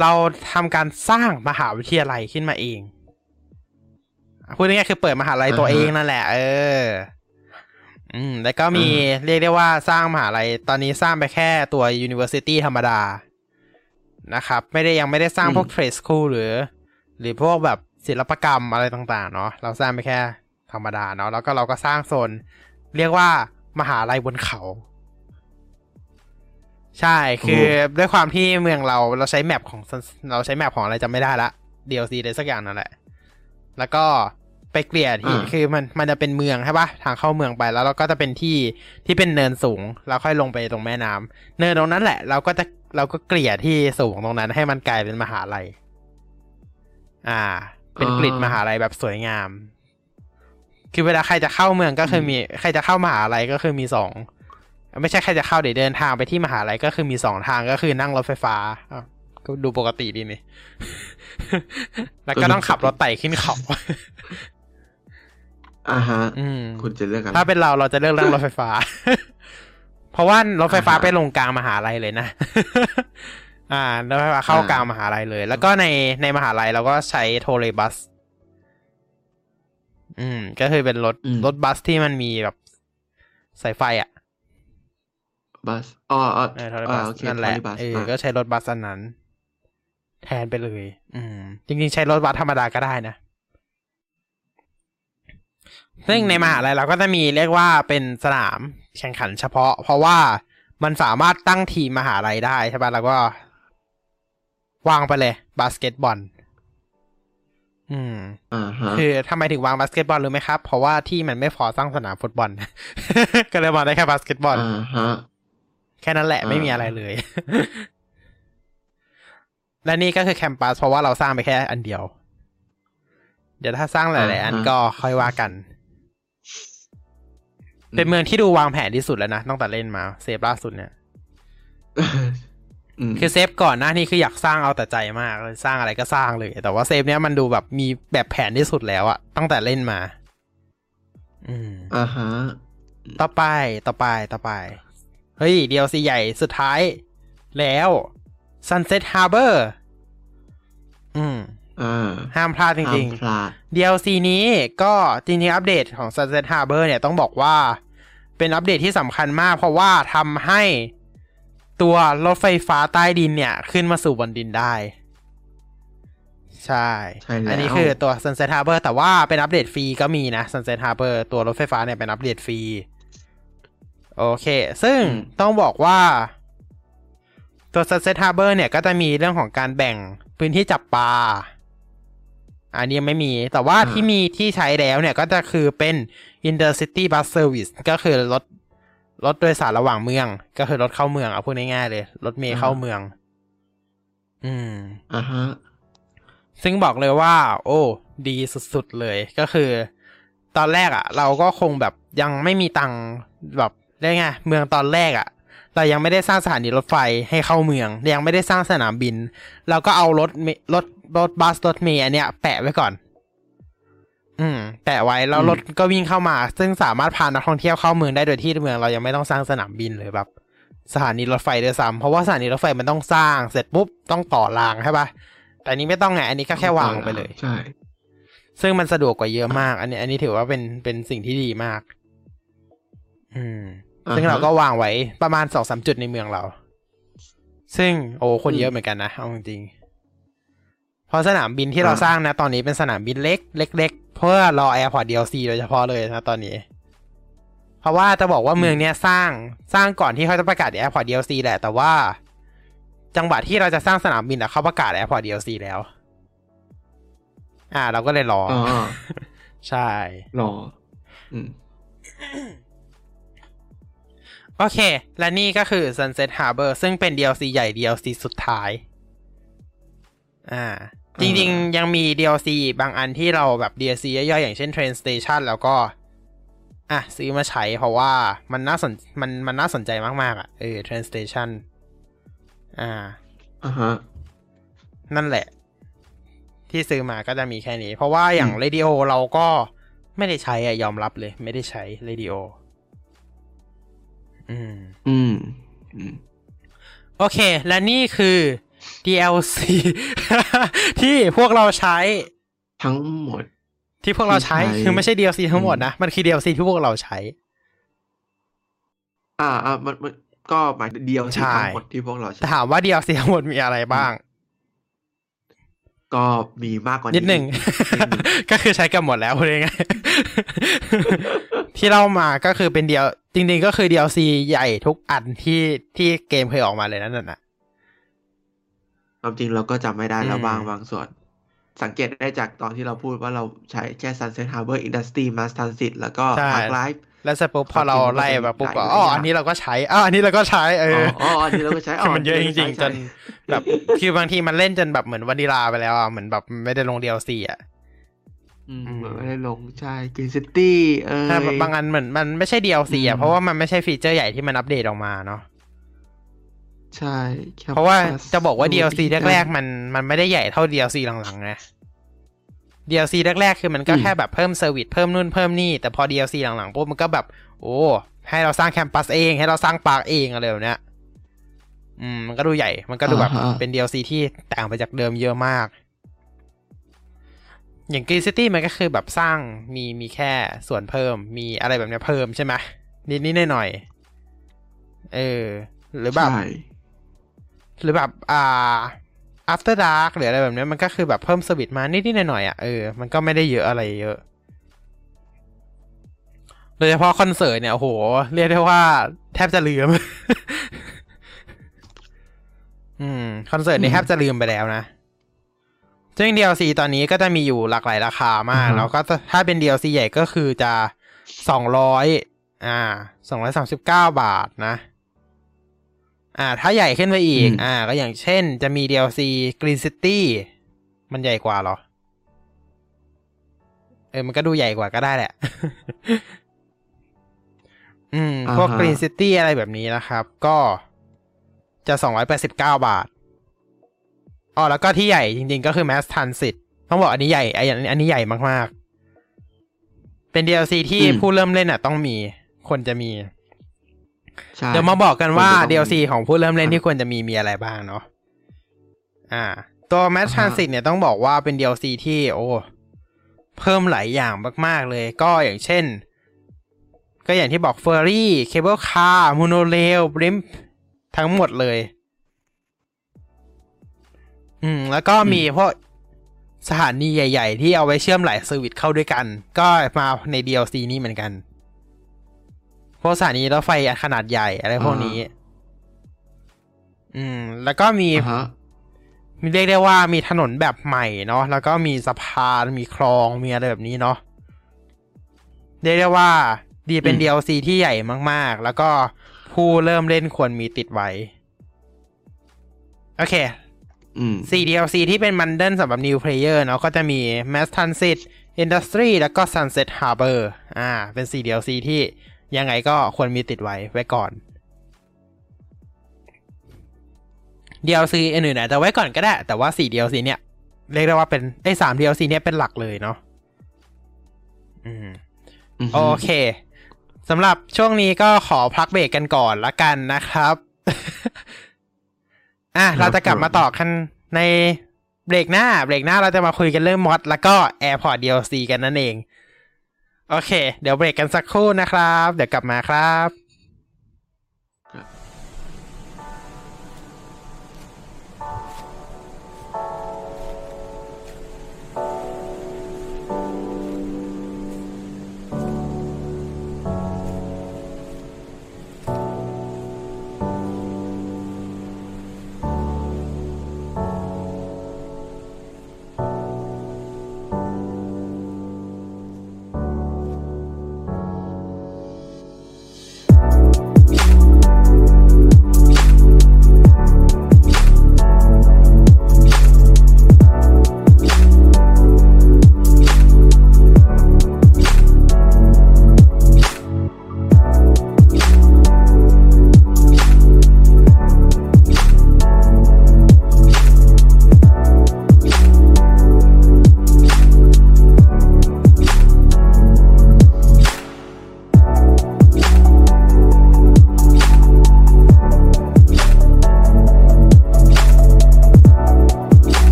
เราทำการสร้างมหาวิทยาลัยขึ้นมาเองพูดง่ายๆคือเปิดมหาลัยตัวเองนั่นแหละ เออ อืม แล้วก็มีเรียกได้ว่าสร้างมหาลัยตอนนี้สร้างไปแค่ตัว University ธรรมดา นะครับ ไม่ได้ยังไม่ได้สร้างพวก Trade School หรือ หรือพวกแบบศิลปกรรมอะไรต่างๆ เนาะเราสร้างไปแค่ธรรมดาเนาะแล้วก็เราก็สร้างโซน เรียกว่ามหาลัยบนเขา ใช่คือด้วยความที่เมืองเราเราใช้แมปของเราใช้แมปของอะไรจำไม่ได้ละ DLC อะไรสักอย่างนั่นแหละ แล้วก็ ไปเกลี่ยที่อ่าคือมันมันจะเป็นเมืองใช่ปะทางเข้าเมืองไปแล้วเราก็จะเป็นที่ที่เป็นเนินสูงแล้วค่อยลงไปตรงแม่น้ำเนินตรงนั้นแหละ เราก็จะเราก็เกลี่ยที่สูงตรงนั้น ให้มันกลายเป็นมหาลัย อ่า เป็นกริดมหาลัยแบบสวยงาม คือเวลาใครจะเข้าเมืองก็คือมีใครจะเข้ามหาลัยก็คือมีสองไม่ใช่ใครจะเข้าเดี๋ยวเดินทางไปที่มหาลัยก็คือมีสองทางก็คือนั่งรถไฟฟ้าอ้าวก็ดูปกติดีนี่ แล้วก็ต้องขับรถไต่ขึ้นเขา อ่าฮะอืมคุณจะเลือกอะไรถ้าเป็นเราเราจะเลือกนั่งรถไฟฟ้า เพราะว่ารถไฟฟ้าอ่าฮะไปลงกลางมหาลัยเลยนะ อ่ารถไฟฟ้าเข้ากลางมหาลัยเลย แล้วก็ในในมหาลัยเราก็ใช้ trolleybus อืม ก็คือเป็นรถอืมรถบัสที่มันมีแบบสายไฟอะ บัสอ๋ออ๋อเออทอร์อ่าบัสโอเคนั่นแหละ trolleybus เอออ่าก็ใช้รถบัสอันนั้น แทนไปเลย อืม จริงๆ ใช้รถบัสธรรมดาก็ได้นะ ซึ่งในมหาลัยเราก็จะมีเรียกว่าเป็นสนามแข่งขันเฉพาะ เพราะว่ามันสามารถตั้งทีมมหาลัยได้ใช่ปะแล้วก็ วางไปเลย บาสเกตบอล อืมอ่าฮะคือทำไมถึงวางบาสเกตบอลรู้ไหมครับ เพราะว่าที่มันไม่พอสร้างสนามฟุตบอล ก็เลยวางได้แค่บาสเกตบอลอ่าฮะแค่นั้นแหละอ่าไม่มีอะไรเลย และนี่ก็คือ Campus เพราะว่าเราสร้างไปแค่อันเดียว เดี๋ยวถ้าสร้างหลาย ๆ อันก็ค่อยว่ากัน เป็นเมืองที่ดูวางแผนที่สุดแล้วนะตั้งแต่เล่นมา save ล่าสุดเนี่ยอืมคือ save ก่อนหน้านี้คืออยากสร้างเอาแต่ใจมากเลยสร้างอะไรก็สร้างเลย แต่ว่า save เนี้ยมันดูแบบมีแบบแผนที่สุดแล้วอะตั้งแต่เล่นมา อืมอ่าฮะต่อไปต่อไปต่อไป เฮ้ย DLC ใหญ่สุดท้าย แล้ว Sunset Harbor อืมอ่า ห้ามพลาดจริงห้ามพลาดๆ DLC นี้ก็จริงๆอัปเดตของ Sunset Harbor เนี่ยต้องบอกว่า เป็นอัปเดตที่สำคัญมาก เพราะว่าทำให้ตัวรถไฟฟ้าใต้ดินเนี่ย ขึ้นมาสู่บนดินได้ ใช่ใช่แล้วอันนี้คือตัว Sunset Harbor แต่ว่าเป็นอัปเดตฟรีก็มีนะ Sunset Harbor ตัวรถไฟฟ้าเนี่ยเป็นอัปเดตฟรี โอเค ซึ่งอืมต้องบอกว่าตัว Sunset Harbor เนี่ยก็จะมีเรื่องของการแบ่งพื้นที่จับปลา อันนี้ยังไม่มี แต่ว่าที่มีที่ใช้แล้วเนี่ยก็จะคือเป็น Intercity Bus Service ก็คือรถรถโดยสารระหว่างเมือง ก็คือรถเข้าเมืองเอาพูดง่ายๆเลย รถเมล์เข้าเมือง อืมอ่าฮะซึ่งบอกเลยว่า โอ้ ดีสุดๆเลยก็คือ ตอนแรกอะ่ะ เราก็คงแบบยังไม่มีตังค์แบบได้ไงเมืองตอนแรกอะ่ะ เรายังไม่ได้สร้างสถานีรถไฟให้เข้าเมืองยังไม่ได้สร้างสนามบิน เราก็เอารถเมรถรถบัสรถเมย์อันเนี้ยแปะไว้ก่อน อืม แปะไว้แล้วอืมรถก็วิ่งเข้ามา ซึ่งสามารถพานักท่องเที่ยวเข้าเมืองได้โดยที่เมือง เรายังไม่ต้องสร้างสนามบินเลยแบบ สถานีรถไฟด้วยซ้ำเพราะว่าสถานีรถไฟมันต้องสร้างเสร็จปุ๊บต้องต่อรางใช่ปะแต่อันนี้ไม่ต้องไงอันนี้ก็แค่วางลงไปเลยใช่ซึ่งมันสะดวกกว่าเยอะมาก อันนี้ อันนี้ถือว่าเป็นเป็นสิ่งที่ดีมาก อืมอ่าฮะ ซึ่งเราก็วางไว้ประมาณสองสามจุดในเมืองเรา ซึ่งโอ้คนอืมเยอะเหมือนกันนะเอาจริงๆเพราะสนามบินที่เราอ่าสร้างนะ ตอนนี้เป็นสนามบินเล็กเล็กๆเพื่อรอ Airport DLC โดยเฉพาะเลยนะตอนนี้ เพราะว่าจะบอกว่าเมืองเนี้ยสร้างสร้างก่อนที่เขาจะประกาศ Airport DLC แหละ แต่ว่า จังหวะที่เราจะสร้างสนามบินอะเขาประกาศ Airport DLC แล้ว อ่า เราก็เลยรออ๋อใช่ รอ อืม โอเค และนี่ก็คือ Sunset Harbor ซึ่งเป็น DLC ใหญ่ DLC สุดท้าย อ่า จริง ๆ ยังมี DLC บางอันที่เราแบบ DLC ย่อยๆ อย่างเช่น Train Station แล้วก็ อะ ซื้อมาใช้เพราะว่ามันน่าสนมันมันน่าสนใจมาก ๆ อะ เออ Train Station อ่าอ่าฮะ นั่นแหละ ที่ซื้อมาก็จะมีแค่นี้ เพราะว่าอย่างอืมเรดิโอเราก็ไม่ได้ใช้อะยอมรับเลย ไม่ได้ใช้เรดิโอ อืมอืม อืม โอเค และนี่คือ DLC ที่พวกเราใช้ ทั้งหมด ที่พวกเราใช้ที่ใช้คือไม่ใช่ DLC ทั้งหมดนะ มันคือ DLC ที่พวกเราใช้ อ่าอ่ามันมันก็หมายถึงเดียวใช่ทั้งหมดที่พวกเราใช้แต่ถามว่า DLC ทั้งหมดมีอะไรบ้าง ก็มีมากกว่านินิดหนึ่งนิดหนึ่ง ก็คือใช้กันหมดแล้วพูดง่ายๆที่เล่ามาก็คือเป็นเดียว จริงๆก็คือ DLC ใหญ่ทุกอันที่ที่เกมเคยออกมาเลยนั่นน่ะความจริงเราก็จำไม่ได้แล้วอืมบางบางส่วน สังเกตได้จากตอนที่เราพูดว่าเราใช้แค่ Sunset Harbor Industry Mass Transit แล้วก็ใช่ Park Life แล้วเสร็จปุ๊บพอเราไล่มาปุ๊บก็หลายอ๋ออย่างอันนี้เราก็ใช้อ๋ออันนี้เราก็ใช้เออ๋อออ๋ออันนี้เราก็ใช้คือมันเยอะจนนี้ริงราๆก็จใช้นแบบคือบางทีมันเล่นจนแบบเหมือนวานิลาไปแล้วอะเหมือนแบบไม่ได้ลง DLC อะอืมอืม เหมือนไม่ได้ลงใช่ Green City เออใช่แบบบางอันเหมือนมันไม่ใช่ DLC อะอืมเพราะว่ามันไม่ใช่ฟีเจอร์ใหญ่ที่มันอัปเดตออกมาเนาะใช่แค่เพราะว่า Plus จะบอกว่า DLC ดูดีแรกๆมันมันไม่ได้ใหญ่เท่า DLC หลังๆไง DLC แรกๆคือมันก็อืมแค่แบบเพิ่ม service เพิ่มนู่นเพิ่มนี่แต่พอ DLC หลังๆปุ๊บมันก็แบบ โอ้ให้เราสร้าง campus เอง ให้เราสร้าง park เองอะไรแบบเนี้ยอืมมันก็ดูใหญ่ มันก็ดูแบบอ่าฮะเป็น DLC ที่ต่างไปจากเดิมเยอะมาก อย่าง Green City มันก็คือแบบสร้างมีมีแค่ส่วนเพิ่มมีอะไรแบบเนี้ยเพิ่มใช่ไหมนิดนิดหน่อยหน่อยๆเออ หรือแบบใช่หรือแบบอ่า after dark หรืออะไรแบบเนี้ยมันก็คือแบบเพิ่มสวิตมานิดนิดหน่อยหน่อยๆอะเออมันก็ไม่ได้เยอะอะไรเยอะโดยเฉพาะคอนเสิร์ตเนี่ยโอ้โหเรียกได้ว่าแทบจะลืม อืม คอนเสิร์ตนี่แทบจะลืมไปแล้วนะ ซึ่ง DLC ตอนนี้ก็จะมีอยู่หลากหลายราคามาก แล้วก็ถ้าเป็น DLC ใหญ่ก็คือจะสองร้อยอ่าสองร้อยสามสิบเก้าบาทนะ อ่า ถ้าใหญ่ขึ้นไปอีก อ่า ก็อย่างเช่นจะมี DLC Green City มันใหญ่กว่าเหรอ เออ มันก็ดูใหญ่กว่าก็ได้แหละ อืม พวกอ่าฮะ Green City อะไรแบบนี้นะครับ ก็จะสองร้อยแปดสิบเก้าบาท อ๋อแล้วก็ที่ใหญ่จริงๆก็คือ Mass Transit ต้องบอกอันนี้ใหญ่ไอ้อันอันนี้ใหญ่มากๆ เป็น DLC ที่อืมผู้เริ่มเล่นอะ ต้องมีคนจะมีใช่เดี๋ยวมาบอกกันว่าควรจะต้อง DLC ของผู้เริ่มเล่นครับที่ควรจะมีมีอะไรบ้างเนาะอ่า ตัว Mass อ่าฮะ Transit เนี่ยต้องบอกว่าเป็น DLC ที่โอ้เพิ่มหลายอย่างมาก ๆ เลย ก็อย่างเช่น ก็อย่างที่บอก ferry cable car monorail blimpทั้งหมดเลย อืม แล้วก็มีพวกสถานีใหญ่ ๆ ที่เอาไว้เชื่อมหลายเซอร์วิสเข้าด้วยกัน ก็มาใน DLC นี้เหมือนกัน พวกสถานีรถไฟขนาดใหญ่อะไรพวกนี้ อืม แล้วก็มีอ่าฮะมีเรียกได้ว่ามีถนนแบบใหม่เนาะแล้วก็มีสะพานมีคลองมีอะไรแบบนี้เนาะเรียกได้ว่าดีเป็นอืม DLC ที่ใหญ่มาก ๆ แล้วก็ผู้เริ่มเล่นควรมีติดไว้ โอเค อืม4 DLC ที่เป็นมันเดิลสำหรับ New Player เนาะก็จะมี Mass Transit Industry แล้วก็ Sunset Harbor อ่า เป็น4 DLC ที่ยังไงก็ควรมีติดไว้ไว้ก่อน DLC อื่นๆอาจจะไว้ก่อนก็ได้ แต่ว่า4 DLC เนี่ย เรียกได้ว่าเป็นไอ้สาม DLC เนี่ยเป็นหลักเลยเนาะอืมอือฮึโอเคสำหรับช่วงนี้ก็ขอพักเบรกกันก่อนละกันนะครับ อะเราจะกลับมาต่อกันในเบรกหน้า เบรกหน้าเราจะมาคุยกันเรื่องมอดแล้วก็ AirPod DLC กันนั่นเอง โอเค เดี๋ยวเบรกกันสักครู่นะครับ เดี๋ยวกลับมาครับ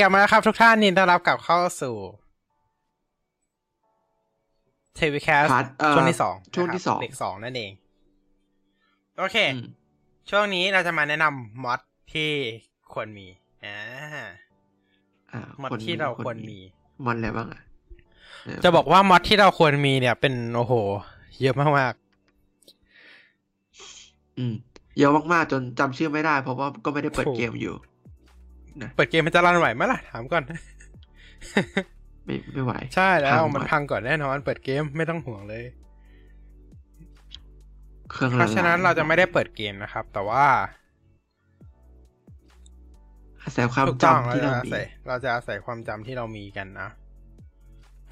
กลับมาแล้วครับทุกท่านยินดีต้อนรับกลับเข้าสู่ TechWeCast part เอ่อช่วงที่สองช่วงที่สองเบรกสองนั่นเอง โอเคอืมช่วงนี้เราจะมาแนะนำ mod ที่ควรมีอ่าอ่า mod คนที่เราควรมี mod อะไรบ้างอะเจะบอกว่า mod ที่เราควรมีเนี่ย เป็นโอ้โห เยอะมากอืมเยอะมากๆจนจำชื่อไม่ได้ เพราะว่าก็ไม่ได้เปิดถูกเกมอยู่ ๆเปิดเกมมันจะรันไหวไหมล่ะ ถามก่อน ไม่ไม่ไหว ใช่แล้วพังมันหมดพังก่อนแน่นอน เปิดเกมไม่ต้องห่วงเลยเครื่องเพราะฉะนั้นลเราจะไม่ได้เปิดเกมนะครับ แต่ว่าอาศัยความถูกต้องจำเราที่จะเราอามีศัยเราจะอาศัยความจำที่เรามีกันนะ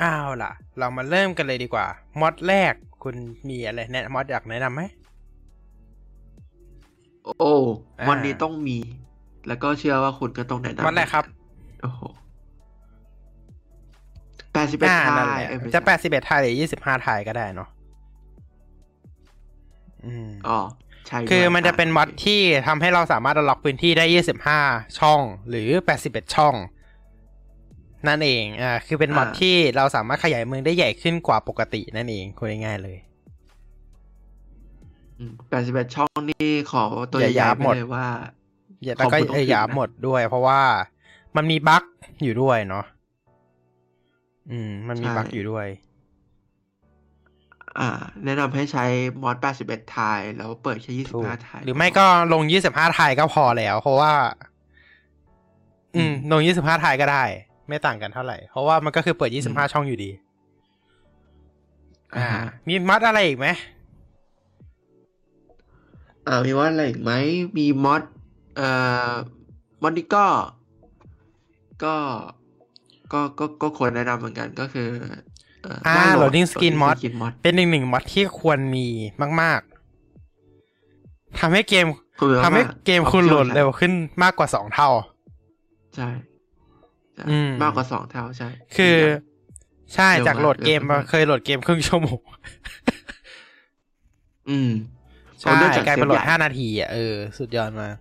อ้าวล่ะ เรามาเริ่มกันเลยดีกว่า มอดแรกคุณมีอะไรแนะมอดอยากแนะนำไหมโอ้อ่าวันนี้ต้องมี แล้วก็เชื่อว่าคุณก็ต้องแนะนำมอดแรกครับ โอ้โหแปดสิบเอ็ดอ่าทานั่นแหยละเอ้ยไม่จะใช่แปดสิบเอ็ดไทยหรือยี่สิบห้าไทยก็ได้เนาะอืมอ๋อใช่คือด้วยมันจะเป็นมอดโคที่ทำให้เราสามารถล็อกพื้นที่ได้ยี่สิบห้าช่อง หรือแปดสิบเอ็ดช่อง นั่นเอง อ่า คือเป็นมอดที่เราสามารถขยายเมืองได้ใหญ่ขึ้นกว่าปกตินั่นเองคุยง่ายๆเลยแปดสิบเอ็ดช่องนี่ขอตัวอย่าใหญ่ยัๆบไปหมดเลยว่าอย่า แล้วก็ขอบคุณต้องเออถึงหยาบนะหมดด้วย เพราะว่ามันมีบั๊กอยู่ด้วยเนาะอืม มันมีบั๊กอยู่ด้วย อ่า แนะนำให้ใช้มอดแปดสิบเอ็ดทายแล้วเปิดแค่ยี่สิบถูกห้าทายหรือไม่ก็ลงยี่สิบห้าไทยก็พอแล้ว เพราะว่า อืม ลงยี่สิบห้าไทยก็ได้ ไม่ต่างกันเท่าไหร่ เพราะว่ามันก็คือเปิดยี่สิบห้าช่องอยู่ดีอ่าอ่า มีมัดอะไรอีกไหมอ่ามีมอดอะไรอีกไหม มีมอด เอ่อมอดนี้ก็ก็ก็ก็ก็ควรแนะนำเหมือนกันก็คือเอ่ออ่าหน้าโหลด loading screen mod loading screen mod เป็นหนึ่งหนึ่งมัดที่ควรมีมาก ๆทำให้เกมคุณทำให้เกมคุณโหลดเร็วใช่ขึ้นมากกว่าสองเท่า ใช่ใช่อืมมากกว่าสองเท่าใช่ คือ ใช่เร็วจากโหลดเกมเร็วมามากเคยโหลดเกมครึ่งชั่วโมงอืมใช่เนื่องจากกลายเป็นโหลดซฟใญ่ห้านาทีอะเออ สุดยอดมาก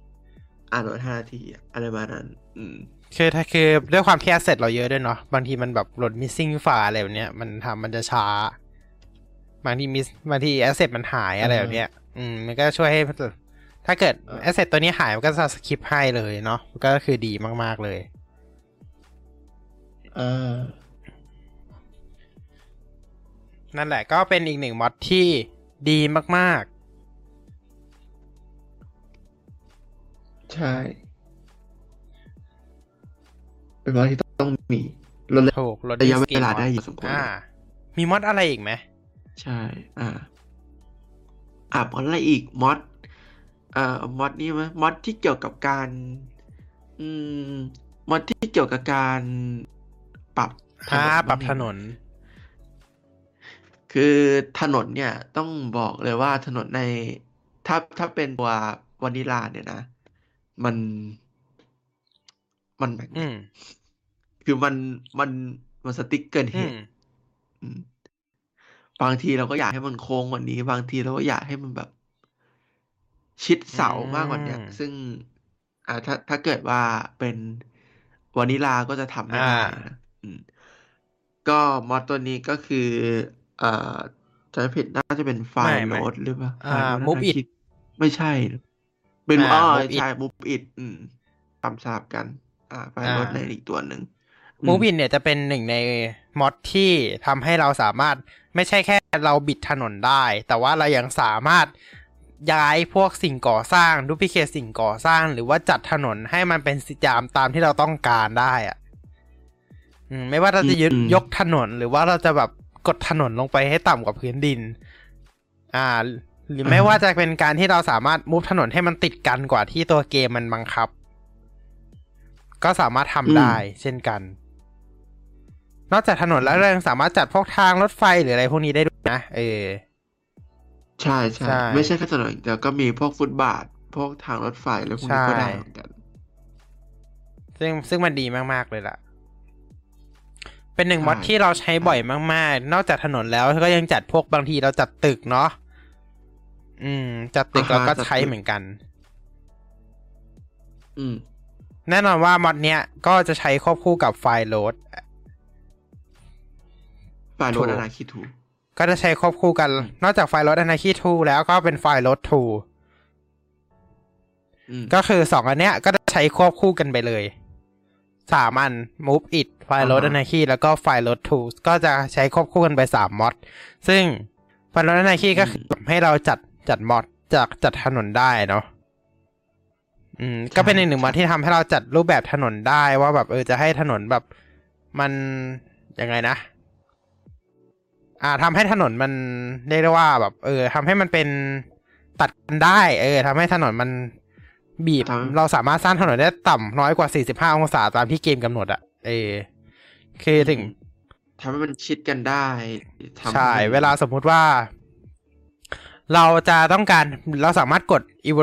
อ่าโหลดห้านาทีอะอะไรประมาณนั้น อืมคือถ้าคือด้วยความที่ asset เราเยอะด้วยเนาะบางทีมันแบบโหลด missing ไฟล์อะไรแบบเนี้ยมันทำมันจะช้า บางที miss บางที asset มันหายอะไรแบบเนี้ย อืม มันก็ช่วยให้ ถ้าเกิดเออ asset ตัวนี้หายมันก็จะ skip ให้เลยเนาะก็คือดีมากๆเลยอ่านั่นแหละก็เป็นอีกหนึ่งมอดที่ดีมาก ใช่ เป็นมอดที่ต้องมีลดๆถูกลดระยะ skin เวลา mod ได้อยู่สมควรอ่า มีมอดอะไรอีกไหม ใช่ อ่า อ่ามอดอะไรอีกมอดเอ่อมอดนี่มั้ยมอดที่เกี่ยวกับการ อืมมอดที่เกี่ยวกับการปรับอ่าปรับถนน คือถนนเนี่ย ต้องบอกเลยว่าถนนใน ถ้าถ้าเป็นตัววานิลาเนี่ยนะ มัน มันแบบอืมคือมันมันมันสติ๊กเกินเหอืมตุอืมบางทีเราก็อยากให้มันโค้งกว่านี้ บางทีเราก็อยากให้มันแบบ ชิดเสามากกว่าเนี้ยอืมซึ่ง อ่าถ้าถ้าเกิดว่าเป็นวานิลาก็จะทำไม่ได้อ่านะอืมก็มอดตัวนี้ก็คือ เอ่อจะไม่ผิดน่าจะเป็นไฟไม่ล์ไม่โน้ตหรือเปล่าอ่าไฟล์โน้ต Move น่า It คิดไม่ใช่ เป็นอ่าอ๋อ Move It ใช่มูฟอิดอืมทำสลับกัน อ่าไฟล์โน้ตอ่าในอีกตัวหนึ่งอืมูบินเนี่ยจะเป็นหนึ่งในมอดที่ทำให้เราสามารถไม่ใช่แค่เราบิดถนนได้ แต่ว่าเรายังสามารถย้ายพวกสิ่งก่อสร้างดูพิเคทสิ่งก่อสร้าง หรือว่าจัดถนนให้มันเป็นสิจามตามที่เราต้องการได้อะอืมไม่ว่าเราจะยึดอืมยกถนน หรือว่าเราจะแบบกดถนนลงไปให้ต่ำกว่าพื้นดิน อ่า หรือไม่ว่าจะเป็นการที่เราสามารถมุฟถนนให้มันติดกันกว่าที่ตัวเกมมันบังคับ ก็สามารถทำได้เช่นกัน นอกจากถนนแล้วเรายังสามารถจัดพวกทางรถไฟหรืออะไรพวกนี้ได้ด้วยนะเออใช่ใช่ใช่ไม่ใช่แค่ถนนแต่ก็มีพวกฟุตบาท พวกทางรถไฟแล้วพวกนี้ก็ใช่ได้เหมือนกันซึ่งซึ่งมันดีมากๆเลยล่ะ เป็นหนึ่งใช่มอดที่เราใช้บ่อยมาก ๆ นอกจากถนนแล้วก็ยังจัดพวกบางทีเราจัดตึกเนาะ อืม จัดตึกเราก็ใช้เหมือนกัน อืม แน่นอนว่ามอดเนี้ยก็จะใช้ควบคู่กับไฟล์โหลดไฟล์โหลดถูอกนาคิทูก็จะใช้ควบคู่กัน นอกจากไฟล์โหลด Anarchy 2แล้วก็เป็นไฟล์โหลดอืม2ก็คือสองอันเนี้ยก็จะใช้ควบคู่กันไปเลยสามอัน Move It ไฟล์โหลดอ่าฮะ Anarchy แล้วก็ไฟล์โหลด2ก็จะใช้ควบคู่กันไปสามมอด ซึ่งไฟล์โหลด Anarchy ก็คือให้เราจัด จัดมอดจากจัดถนนได้เนาะอืมก็เป็นอีกหนึ่งมอดที่ทำให้เราจัดรูปแบบถนนได้ว่าแบบเออจะให้ถนนแบบ มันยังไงนะ อ่าทำให้ถนนมันเรียกได้ว่าแบบ เออทำให้มันเป็นตัดกันได้ เออทำให้ถนนมันบีบทำเราสามารถสร้างถนนได้ต่ำน้อยกว่า 45 องศาตามที่เกมกำหนดอะเออคือถึงทำให้มันชิดกันได้ทำใช่ให้มันเวลาสมมุติว่า เราจะต้องการเราสามารถกดอีเว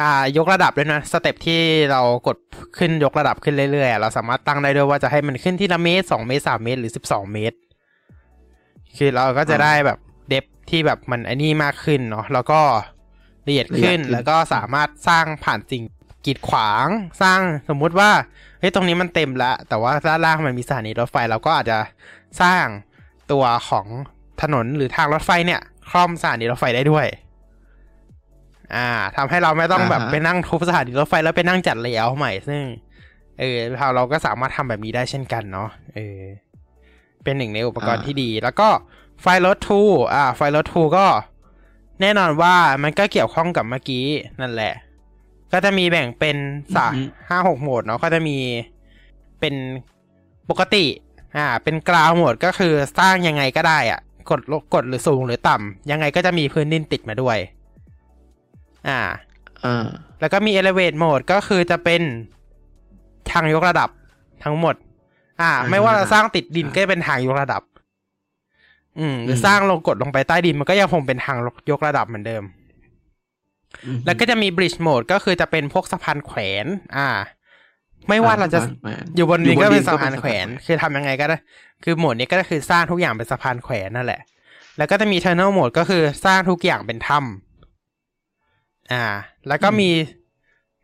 อ่ายกระดับด้วยนะ step ที่เรากดขึ้นยกระดับขึ้นเรื่อยๆ เราสามารถตั้งได้ด้วยว่าจะให้มันขึ้นทีละเมตรสองเมตรสามเมตรหรือสิบสองเมตร คือเราก็จะได้แบบ depth ที่แบบมันไอ้นี่มากขึ้นเนาะแล้วก็ละเอียดขึ้นแล้วก็สามารถสร้างผ่านสิ่งกีดขวางสร้างสมมุติว่าเฮ้ยตรงนี้มันเต็มแล้วแต่ว่าด้านล่างมันมีสถานีรถไฟเราก็อาจจะสร้างตัวของถนนหรือทางรถไฟเนี่ย คล่อมสถานีรถไฟได้ด้วย อ่าทำให้เราไม่ต้องแบบอ่าฮะไปนั่งทุบสถานีรถไฟแล้วไปนั่งจัดเลเยอร์ใหม่ ซึ่ง เออเราเราก็สามารถทำแบบนี้ได้เช่นกันเนาะ เออ เป็นหนึ่งในอุปกรณ์ที่ดี แล้วก็ไฟล์รถทูอ่า ไฟล์รถทูก็ แน่นอนว่ามันก็เกี่ยวข้องกับเมื่อกี้นั่นแหละ ก็จะมีแบ่งเป็นสาอือฮึห้าหกโหมดเนาะ ก็จะมีเป็นปกติ อ่า เป็นกราวโหมดก็คือสร้างยังไงก็ได้อะ กดลงกดหรือสูงหรือต่ำยังไงก็จะมีพื้นดินติดมาด้วย อ่าอ่าแล้วก็มี elevate mode ก็คือจะเป็นทางยกระดับทั้งหมด อ่าอ่าไม่ว่าเราสร้างติดดินอ่าก็จะเป็นทางยกระดับ อืม หรือมสร้างลงกดลงไปใต้ดินมันก็ยังคงเป็นทางยกระดับเหมือนเดิมอืมแล้วก็จะมี bridge mode ก็คือจะเป็นพวกสะพานแขวน อ่า ไม่ว่าเราจะสพนแขวนอยู่บนดินก็เป็นสะพานก็แขวน คือทำยังไงก็ได้ คือโหมดนี้ก็คือสร้างทุกอย่างเป็นสะพานแขวนนั่นแหละ แล้วก็จะมี tunnel mode ก็คือสร้างทุกอย่างเป็นถ้ำอ่า แล้วก็มี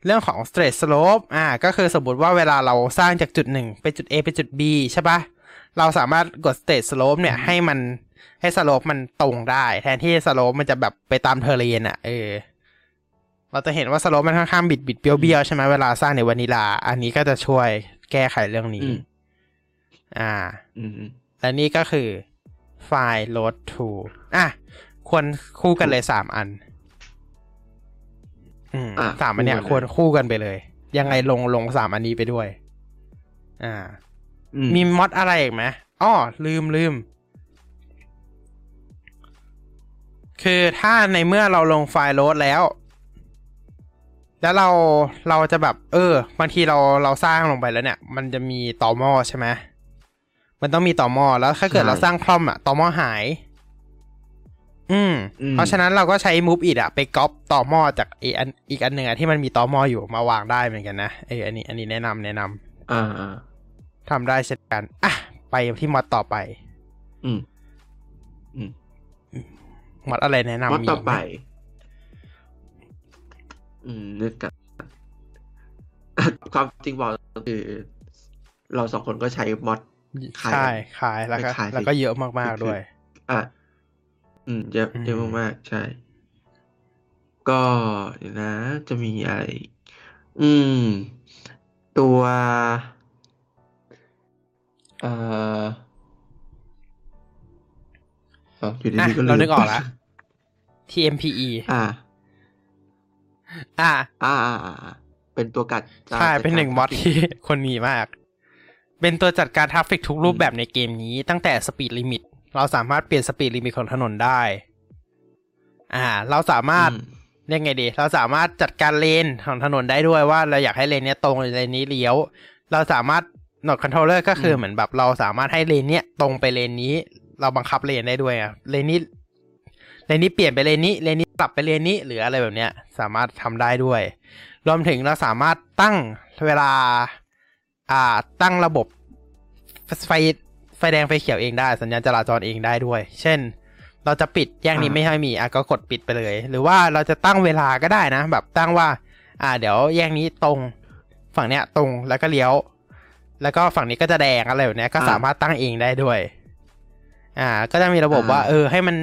เรื่องของ straight slope อ่า ก็คือสมมติว่าเวลาเราสร้างจากจุดหนึ่งไปจุด A ไปจุด B ใช่ปะเราสามารถกด straight slope เนี่ยให้มันให้ slope มันตรงได้ แทนที่ slope มันจะแบบไปตามเทอร์เรนอะ เออ เราจะเห็นว่า slope มันค่อนข้างบิดบิดเบี้ยวเบี้ยวๆใช่ไหมเวลาสร้างในวานิลา อันนี้ก็จะช่วยแก้ไขเรื่องนี้อืมอ่าอืมอืมและนี่ก็คือไฟล์ load to อะ ควรคู่กันเลยสามอันอืมอะสามอันเนี้ยคู่ควกันรเลยคู่กันไปเลย ยังไงลงลงสามอันนี้ไปด้วย อ่าอืมีมอดอะไรอีกไหมอ้อลืมลืมคือถ้าในเมื่อเราลงไฟล์โหลดแล้ว แล้วเราเราจะแบบ เออบางทีเราเราสร้างลงไปแล้วเนี่ย มันจะมีต่อหม้อใช่ไหมมันต้องมีต่อหม้อแล้วถ้าเกิดเราสร้างคล่อมอะต่อหม้อหาย อืมอืมเพราะฉะนั้นเราก็ใช้ move it อะไปก๊อปต่อหม้อจากอีกอันอีกอันหนึ่งอะที่มันมีต่อหม้ออยู่มาวางได้เหมือนกันนะเอออันนี้ อันนี้แนะนำแนะนำอ่าอ่าทำได้เช่นกันอะไปที่มอดต่อไป อืม อืมมอดอะไรแนะนำมอดต่อมีหมไป อืมนึกกันความจริงบอกคือ เราสองคนก็ใช้มอดขายใช่ขายแล้วก็ไม่ขายสิแล้วก็เยอะมากๆด้วย อะ อืมเยอะอืมเยอะมากๆใช่ ก็เดี๋ยวนะ จะมีอะไรอีกอืม ตัวเอ่อเอาอยู่อะดีๆก็ลืเรานึกออกแล้ว TMPE อ่า อะอ่าอ่าอ่า อ่าเป็นตัวจัดใช่เป็นหนึ่ง mod ที่คนมีมาก เป็นตัวจัดการ traffic ทุกรูปแบบในเกมนี้ ตั้งแต่ speed limit เราสามารถเปลี่ยน speed limit ของถนนได้ อ่า เราสามารถอืมเรียกไงดี เราสามารถจัดการเลนของถนนได้ด้วยว่าเราอยากให้เลนเนี้ยตรงหรือเลนนี้เลี้ยว เราสามารถโหนดคอนโทรลเลอร์ก็คือเหมือนแบบเราสามารถให้เลนเนี้ยตรงไปเลนนี้ เราบังคับเลนได้ด้วยอะเลนนี้ เลนนี้เปลี่ยนไปเลนนี้เลนนี้กลับไปเลนนี้หรืออะไรแบบเนี้ย สามารถทำได้ด้วย รวมถึงเราสามารถตั้งเวลาอ่าตั้งระบบไฟไฟแดงไฟเขียวเองได้ สัญญาณจราจรเองได้ด้วย เช่น เราจะปิดแยกนี้อ่าไม่ให้มีอะก็กดปิดไปเลย หรือว่าเราจะตั้งเวลาก็ได้นะ แบบตั้งว่า อ่า เดี๋ยวแยกนี้ตรงฝั่งเนี้ยตรงแล้วก็เลี้ยว แล้วก็ฝั่งนี้ก็จะแดงอะไรแบบเนี้ยก็อ่าสามารถตั้งเองได้ด้วย อ่า ก็จะมีระบบว่าอ่าเออ ให้มัน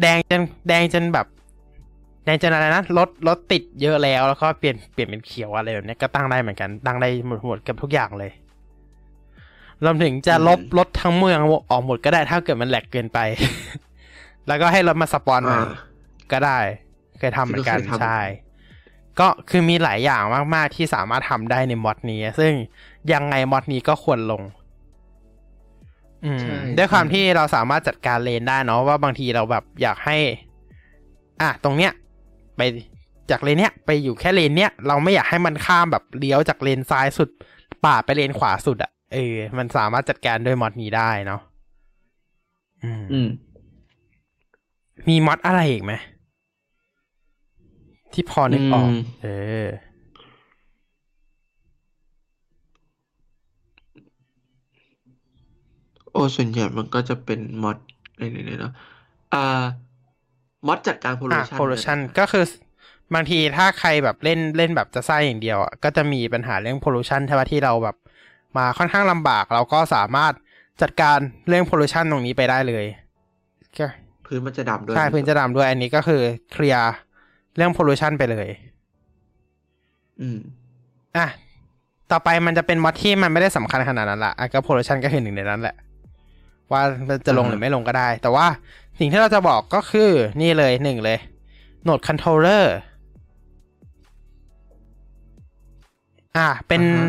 แดงจนแดงจนแบบแดงจนอะไรนะรถรถติดเยอะแล้วแล้วก็เปลี่ยนเปลี่ยนเป็นเขียวอะไรแบบเนี้ยก็ตั้งได้เหมือนกันตั้งได้หมดหมดกับทุกอย่างเลยรวมถึงจะลบรถทั้งเมืองออกหมดก็ได้ถ้าเกิดมันแหลกเกินไป แล้วก็ให้รถมาสปอนใหม่อ่าก็ได้เคยทำเหมือนกันเคยทำใช่ก็คือมีหลายอย่างมาก ๆ ที่สามารถทำได้ในมอดนี้ ซึ่งยังไงมอดนี้ก็ควรลงอืมใช่ ด้วยความใช่ที่เราสามารถจัดการเลนได้เนาะว่าบางทีเราแบบอยากให้ อะตรงเนี้ย ไปจากเลนเนี้ยไปอยู่แค่เลนเนี้ยเราไม่อยากให้มันข้ามแบบเลี้ยวจากเลนซ้ายสุดป่าดไปเลนขวาสุดอะเออ มันสามารถจัดการด้วยมอดนี้ได้เนาะอืมอืมมีมอดอะไรอีกไหมที่พอนึกออกอืมเออ โอ้ส่วนใหญ่มันก็จะเป็นมอดอะไรเนี่ยเนาะอ่ามอดจัดการโพลูอะชัน pollution ก็คือบางทีถ้าใครแบบเล่นเล่นแบบจะไส้อย่างเดียวอะก็จะมีปัญหาเรื่อง pollution ใช่ไหมที่เราแบบ มาค่อนข้างลำบาก เราก็สามารถจัดการเรื่อง pollution ตรงนี้ไปได้เลยก็พื้นมันจะดำด้วยใช่พื้นจะดำด้วย อันนี้ก็คือเคลียร์เรื่อง pollution ไปเลย อืมอะต่อไปมันจะเป็นมอดที่มันไม่ได้สำคัญขนาดนั้นละอะก็ pollution ก็คือหนึ่งในนั้นแหละ ว่ามันจะลงหรือไม่ลงก็ได้ แต่ว่าสิ่งที่เราจะบอกก็คือนี่เลยหนึ่งเลย node controller อะเป็นอ่าฮะ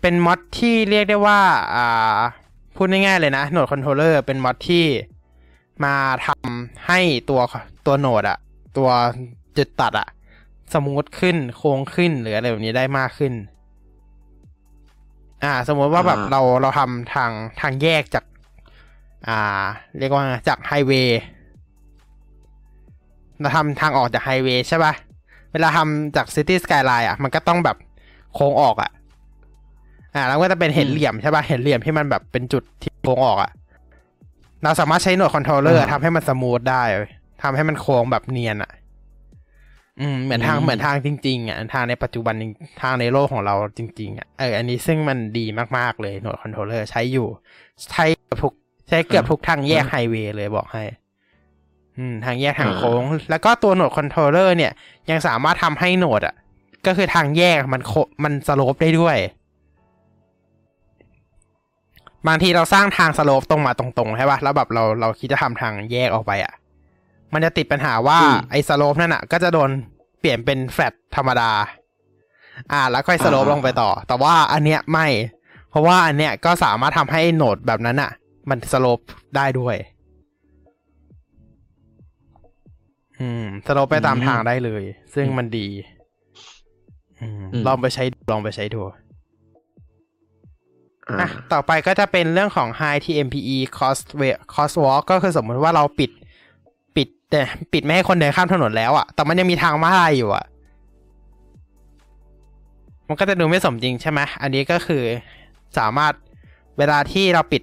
เป็นมอดที่เรียกได้ว่า อ่า พูดง่ายๆเลยนะ node controller เป็นมอดที่มาทำให้ตัวตัวโหนดอะตัวจุดตัดอะสมูทขึ้นโค้งขึ้นหรืออะไรแบบนี้ได้มากขึ้น อ่า สมมติว่าแบบอ่าเราเราทำทางทางแยกจาก อ่า เรียกว่าไงจากไฮเวย์เราทำทางออกจากไฮเวย์ใช่ปะเวลาทำจาก Cities Skylines อะ มันก็ต้องแบบโค้งออกอะ อ่า แล้วก็จะเป็นเป็นเหลี่ยมใช่ปะเป็นเหลี่ยมที่มันแบบเป็นจุดที่โค้งออกอะ เราสามารถใช้ Node Controller อ่าทำให้มัน smooth ได้เว้ยทำให้มันโค้งแบบเนียนอะ อืมเหมือนทางอืมเหมือนทางจริง ๆ อะ ทางในปัจจุบันจริงทางในโลกของเราจริง ๆ อะเอออันนี้ซึ่งมันดีมาก ๆ เลย Node Controller ใช้อยู่ ใช้เกือบทุกใช้เกือบทุกทางแยกไฮเวย์เลยบอกให้ อืม ทางแยกทางโค้ง แล้วก็ตัว Node Controller เนี่ย ยังสามารถทำให้ node อะ ก็คือทางแยกมันโคมัน slope ได้ด้วย บางทีเราสร้างทาง slope ตรงมาตรงๆใช่ป่ะแล้วแบบเราเราคิดจะทำทางแยกออกไปอะ มันจะติดปัญหาว่าอืมไอ้ slope นั่นอะ ก็จะโดนเปลี่ยนเป็นแฟลตธรรมดา อ่า แล้วค่อย slope อ่าลงไปต่อ แต่ว่าอันเนี้ยไม่ เพราะว่าอันเนี้ยก็สามารถทำให้ node แบบนั้นอะ มัน slope ได้ด้วย อืม slope ไปตามอืมทางได้เลย ซึ่งมันดีอืมอืมลองไปใช้ลองไปใช้ดูอ่าอะต่อไปก็จะเป็นเรื่องของ Hide TMPE cross wa- crosswalk ก็คือสมมติว่าเราปิด ปิดแต่ปิดไม่ให้คนเดินข้ามถนนแล้วอะ่ะ แต่มันยังมีทางม้าลายอยู่อะ่ะ มันก็จะดูไม่สมจริงใช่ไหมอันนี้ก็คือสามารถเวลาที่เราปิด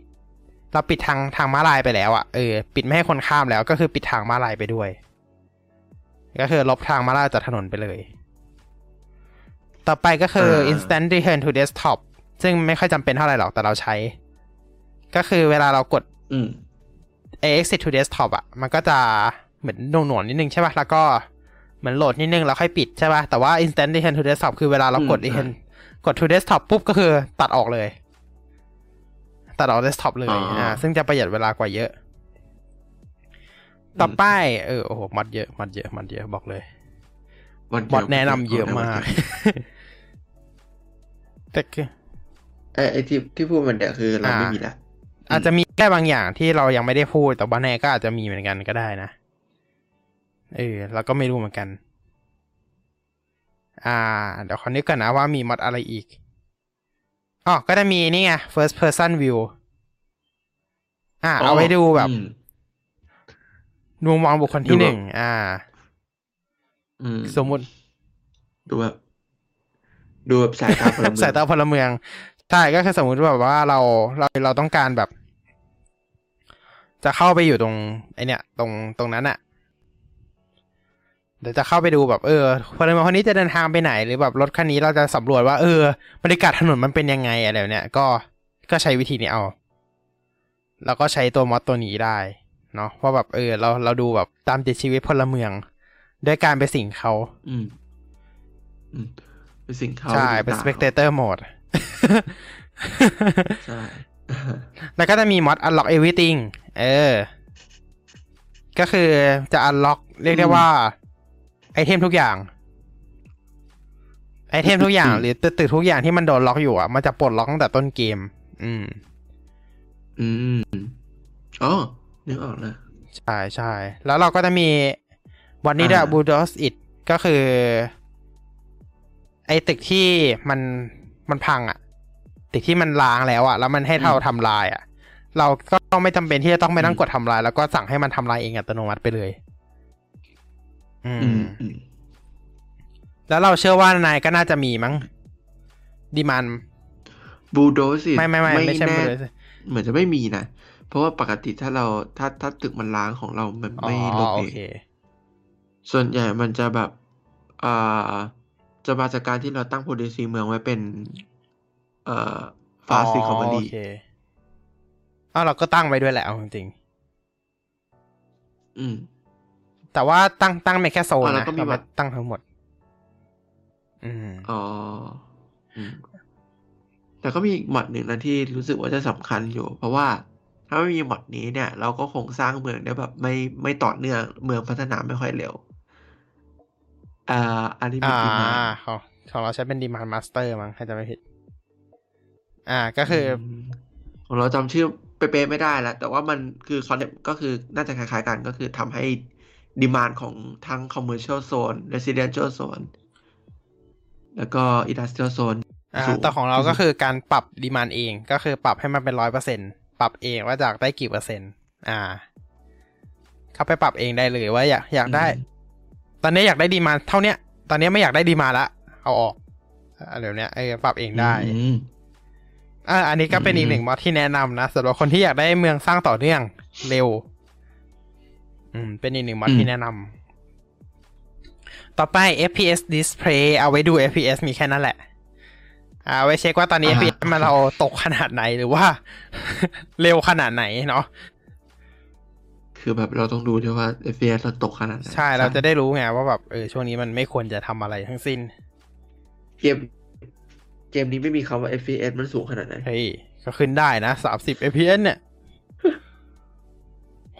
เราปิดทางทางม้าลายไปแล้วอะ่ะเออปิดไม่ให้คนข้ามแล้ว ก็คือปิดทางม้าลายไปด้วย ก็คือลบทางม้าลายจากถนนไปเลย ต่อไปก็คืออ่า instant return to desktop ซึ่งไม่ค่อยจำเป็นเท่าไหร่หรอกแต่เราใช้ ก็คือเวลาเรากด อืม exit to desktop อะ มันก็จะเหมือนหน่วงๆนิดนึงใช่ป่ะ แล้วก็เหมือนโหลดนิดนึงแล้วค่อยปิดใช่ป่ะ แต่ว่า instant return to desktop คือเวลาเรากดอืม return กด to desktop ปุ๊บก็คือตัดออกเลย ตัดออก desktop เลยอ๋ออ่อ่าซึ่งจะประหยัดเวลากว่าเยอะ ต่อไปเออโอ้โหมัดเยอะมัดเยอะมัดเยอะบอกเลยวันมอดแนะนำเยอะมากแต่คือไอ้ไอ้ที่ที่พูดมันเดี๋ยวคือเราอ่าไม่มีละ อาจจะมีแค่บางอย่างที่เรายังไม่ได้พูด แต่ว่าแน่ก็อาจจะมีเหมือนกันก็ได้นะ เออเราก็ไม่รู้เหมือนกัน อ่า เดี๋ยวขอนึกก่อนนะว่ามีมอดอะไรอีกอ๋อก็จะมีนี่ไง first person view อ่า เอาไว้ดูแบบอืมดูมองบุคคลที่ดูแบบหนึ่ง อ่าอืมสมมุติ ดูแบบ ดูแบบสายตาพลเมือง สายตาพลเมือง ใช่ก็คือสมมุติแบบว่าเราเราเราต้องการแบบ จะเข้าไปอยู่ตรงไอเนี่ย ตรงตรงนั้นอะเดี๋ยวจะเข้าไปดูแบบเออพลเมืองคนนี้จะเดินทางไปไหนหรือแบบรถคันนี้เราจะสำรวจว่าเออบรรยากาศถนนมันเป็นยังไงอะไรแบบเนี้ยก็ก็ใช้วิธีนี้เอา แล้วก็ใช้ตัวมอดตัวนี้ได้เนาะว่าแบบเออ เราเราดูแบบตามติดชีวิตพลเมือง ด้วยการไปสิงเขา อืม อืมเป็นสิงเขาใช่ดูเป็นดาว spectator mode ใช่แล้วก็จะมี mod unlock everything เออ ก็คือจะ unlock เรียกได้ว่า item ทุกอย่าง item ทุกอย่าง หรือตึกตึกทุกอย่างที่มันโดนล็อกอยู่อะ มันจะปลดล็อกตั้งแต่ต้นเกม อืม อืมอ๋อนึกออกแล้วใช่ใช่แล้วเราก็จะมีวันนี้ด้วยอ่าบูดอสอิดก็คือ ไอตึกที่มัน มันพังอะตึกที่มันล้างแล้วอะ แล้วมันให้เราทำลายอะ เราก็ไม่จำเป็นที่จะต้องไปนั่งกดทำลาย แล้วก็สั่งให้มันทำลายเองอัตโนมัติไปเลยอือืมมอืม แล้วเราเชื่อว่านายก็น่าจะมีมั้งดีมันบูโดสิไม่ไม่ไม่ไม่ใช่แน่ไม่เลยเหมือนจะไม่มีนะเพราะว่าปกติถ้าเราถ้าถ้าตึกมันล้างของเรามันอ๋อไม่ลบโอเองเคส่วนใหญ่มันจะแบบอ่า จะมาจากการที่เราตั้งโพลิซีเมืองไว้เป็น เอ่อฟาซิคอมอ๋อลีโอเคอ้าวเราก็ตั้งไว้ด้วยแหละเอาจริงอืมๆแต่ว่าตั้งตั้งไม่แค่โซนอะแล้นะวก็มีเราไม่แบบตั้งทั้งหมด อืมอ๋ออืมแต่ก็มีอีก mod หนึ่งนะที่รู้สึกว่าจะสำคัญอยู่ เพราะว่าถ้าไม่มี mod นี้เนี่ย เราก็คงสร้างเมืองได้แบบไม่ไม่ต่อเนื่องเมืองพัฒนาไม่ค่อยเร็ว อ่าอันนี้มีอ่า demand ของของเราใช้เป็น Demand Master มั้งถ้าจะไม่ผิด อ่าก็คืออของเราจำชื่อเป๊ะๆไม่ได้แล้ว แต่ว่ามันคือคอนเซ็ปต์ก็คือน่าจะคล้ายๆกันก็คือทำให้ดีมานของทั้ง commercial zone residential zone แล้วก็ industrial zone อ่าสูงแต่ของเราที่สุดก็คือการปรับดีมานเองก็คือปรับให้มันเป็นร้อยเปอร์เซ็นปรับเองว่าจากได้กี่เปอร์เซ็นต์ อ่า เข้าไปปรับเองได้เลยว่าอยากอยากได้ ตอนนี้อยากได้ดีมานเท่าเนี้ย ตอนนี้ไม่อยากได้ดีมานละ เอาออกอะไรแบบเนี้ยเออปรับเองได้อืมอ่าอันนี้ก็เป็นอืมอีกหนึ่งมอดที่แนะนำนะสำหรับคนที่อยากได้เมืองสร้างต่อเนื่องเร็ว อืม เป็นอีกหนึ่งมอดที่แนะนำต่อไป FPS display เอาไว้ดู FPS มีแค่นั้นแหละอ่าเอาไว้เช็คว่าตอนนี้อ่า FPS มันเราตกขนาดไหนหรือว่า เร็วขนาดไหนเนาะ คือแบบเราต้องดูด้วยว่า FPS เราตกขนาดไหนใช่เราจะได้รู้ไงว่าแบบเออช่วงนี้มันไม่ควรจะทำอะไรทั้งสิ้น เกม เกมนี้ไม่มีคำว่า FPS มันสูงขนาดไหนเฮ้ยก็ขึ้นได้นะสามสิบ fps เนี่ย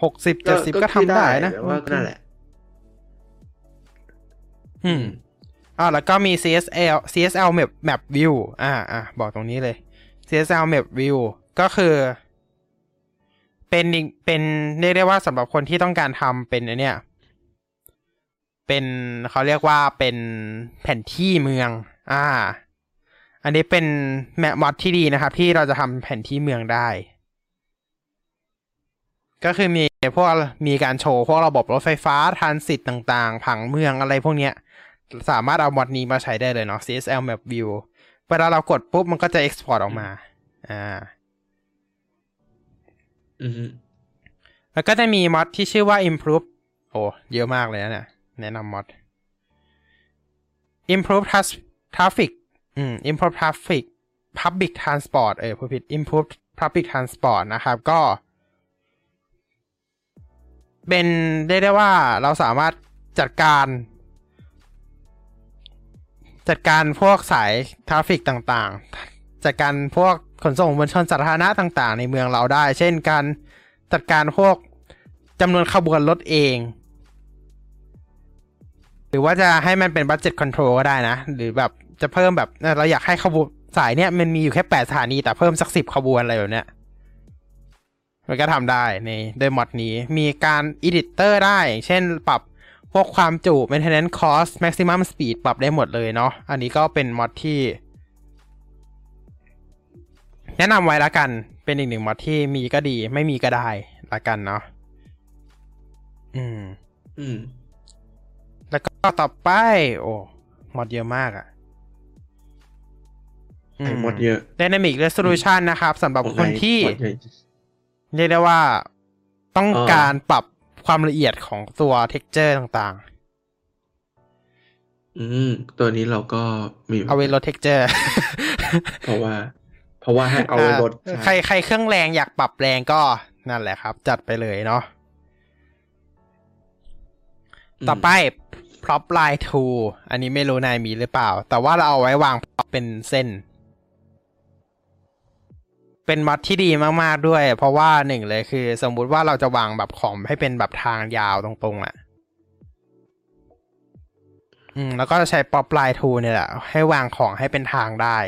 หกสิบเจ็ดสิบก็ทำได้นะแต่ว่าก็นั่นแหละ อืมอ่าแล้วก็มี CSL CSL map map view อ่าอ่าบอกตรงนี้เลย CSL map view ก็คือ เป็นเป็นเรียกได้ว่าสำหรับคนที่ต้องการทำเป็นเนี่ยเป็นเขาเรียกว่าเป็นแผนที่เมือง อ่า อันนี้เป็นแมปมอดที่ดีนะครับ ที่เราจะทำแผนที่เมืองได้ ก็คือมีพวกมีการโชว์พวกระบบรถไฟฟ้าทรานสิตต่างๆ ผังเมืองอะไรพวกเนี้ย สามารถเอามอดนี้มาใช้ได้เลยเนาะ CSL Map View เวลาเรากดปุ๊บมันก็จะ export ออกมา อ่า แล้วก็จะมีมอดที่ชื่อว่า improve โอ้เยอะมากเลยนะเนี่ยแนะนำมอด improve Traf- traffic อืม improve traffic public transport เออผู้ผิด improve public transport นะครับก็ เป็นได้ได้ว่าเราสามารถจัดการ จัดการพวกสายทราฟฟิกต่างๆ จัดการพวก ขนส่งมวลชนสาธารณะต่างๆ ในเมืองเราได้ เช่นการจัดการพวกจำนวนขบวนรถเอง หรือว่าจะให้มันเป็นบั d เจ็ตคอนโทรลก็ได้นะ หรือแบบจะเพิ่มแบบเราอยากให้ขบวนสายเนี้ยมันมีอยู่แค่แปดสถานี แต่เพิ่มสักสิบขบวนอะไรแบบเนี้ยมันก็ทำได้ในโดยมอดนี้มีการ editor ได้ เช่นปรับพวกความจุ maintenance cost maximum speed ปรับได้หมดเลยเนาะ อันนี้ก็เป็นมอดที่ แนะนำไว้ละกัน เป็นอีกหนึ่งมอดที่มีก็ดี ไม่มีก็ได้ละกันเนาะ อืม อืม แล้วก็ต่อไป โอ้มอดเยอะมากอะ่ะไอ้หมดเยอะ Dynamic Resolution นะครับสำหรับคนที่หมดเยอะเรียกได้ว่าต้องอ่าการปรับความละเอียดของตัว texture ต่างอืม ตัวนี้เราก็มีเอาไว้ลด texture เพราะว่า เพราะว่าให้เอาไว้ลดใครใครเครื่องแรงอยากปรับแรงก็นั่นแหละครับ จัดไปเลยเนาะมต่อไป prop line tool อันนี้ไม่รู้นายมีหรือเปล่า แต่ว่าเราเอาไว้วาง prop เป็นเส้น เป็น mod ที่ดีมากๆด้วย เพราะว่าหนึ่งเลยคือ สมมุติว่าเราจะวางแบบของให้เป็นแบบทางยาวตรงๆอะ่ะ อืม แล้วก็ใช้ prop line tool เนี่ยแหละให้วางของให้เป็นทางได้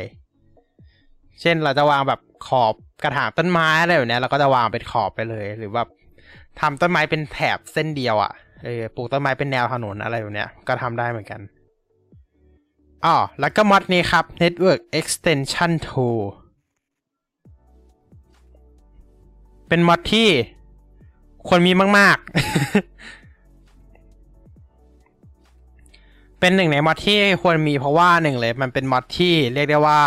เช่นเราจะวางแบบขอบกระถางต้นไม้อะไรแบบเนี้ยเราก็จะวางเป็นขอบไปเลย หรือแบบทำต้นไม้เป็นแถบเส้นเดียวอะ่ะเออปลูกต้นไม้เป็นแนวถนนอะไรแบบเนี้ยก็ทำได้เหมือนกันอ๋อแล้วก็มอดนี้ครับ Network Extension Tool เป็นมอดที่ควรมีมาก ๆ เป็นหนึ่งในมอดที่ควรมีเพราะว่าหนึ่งเลย มันเป็นมอดที่เรียกได้ว่า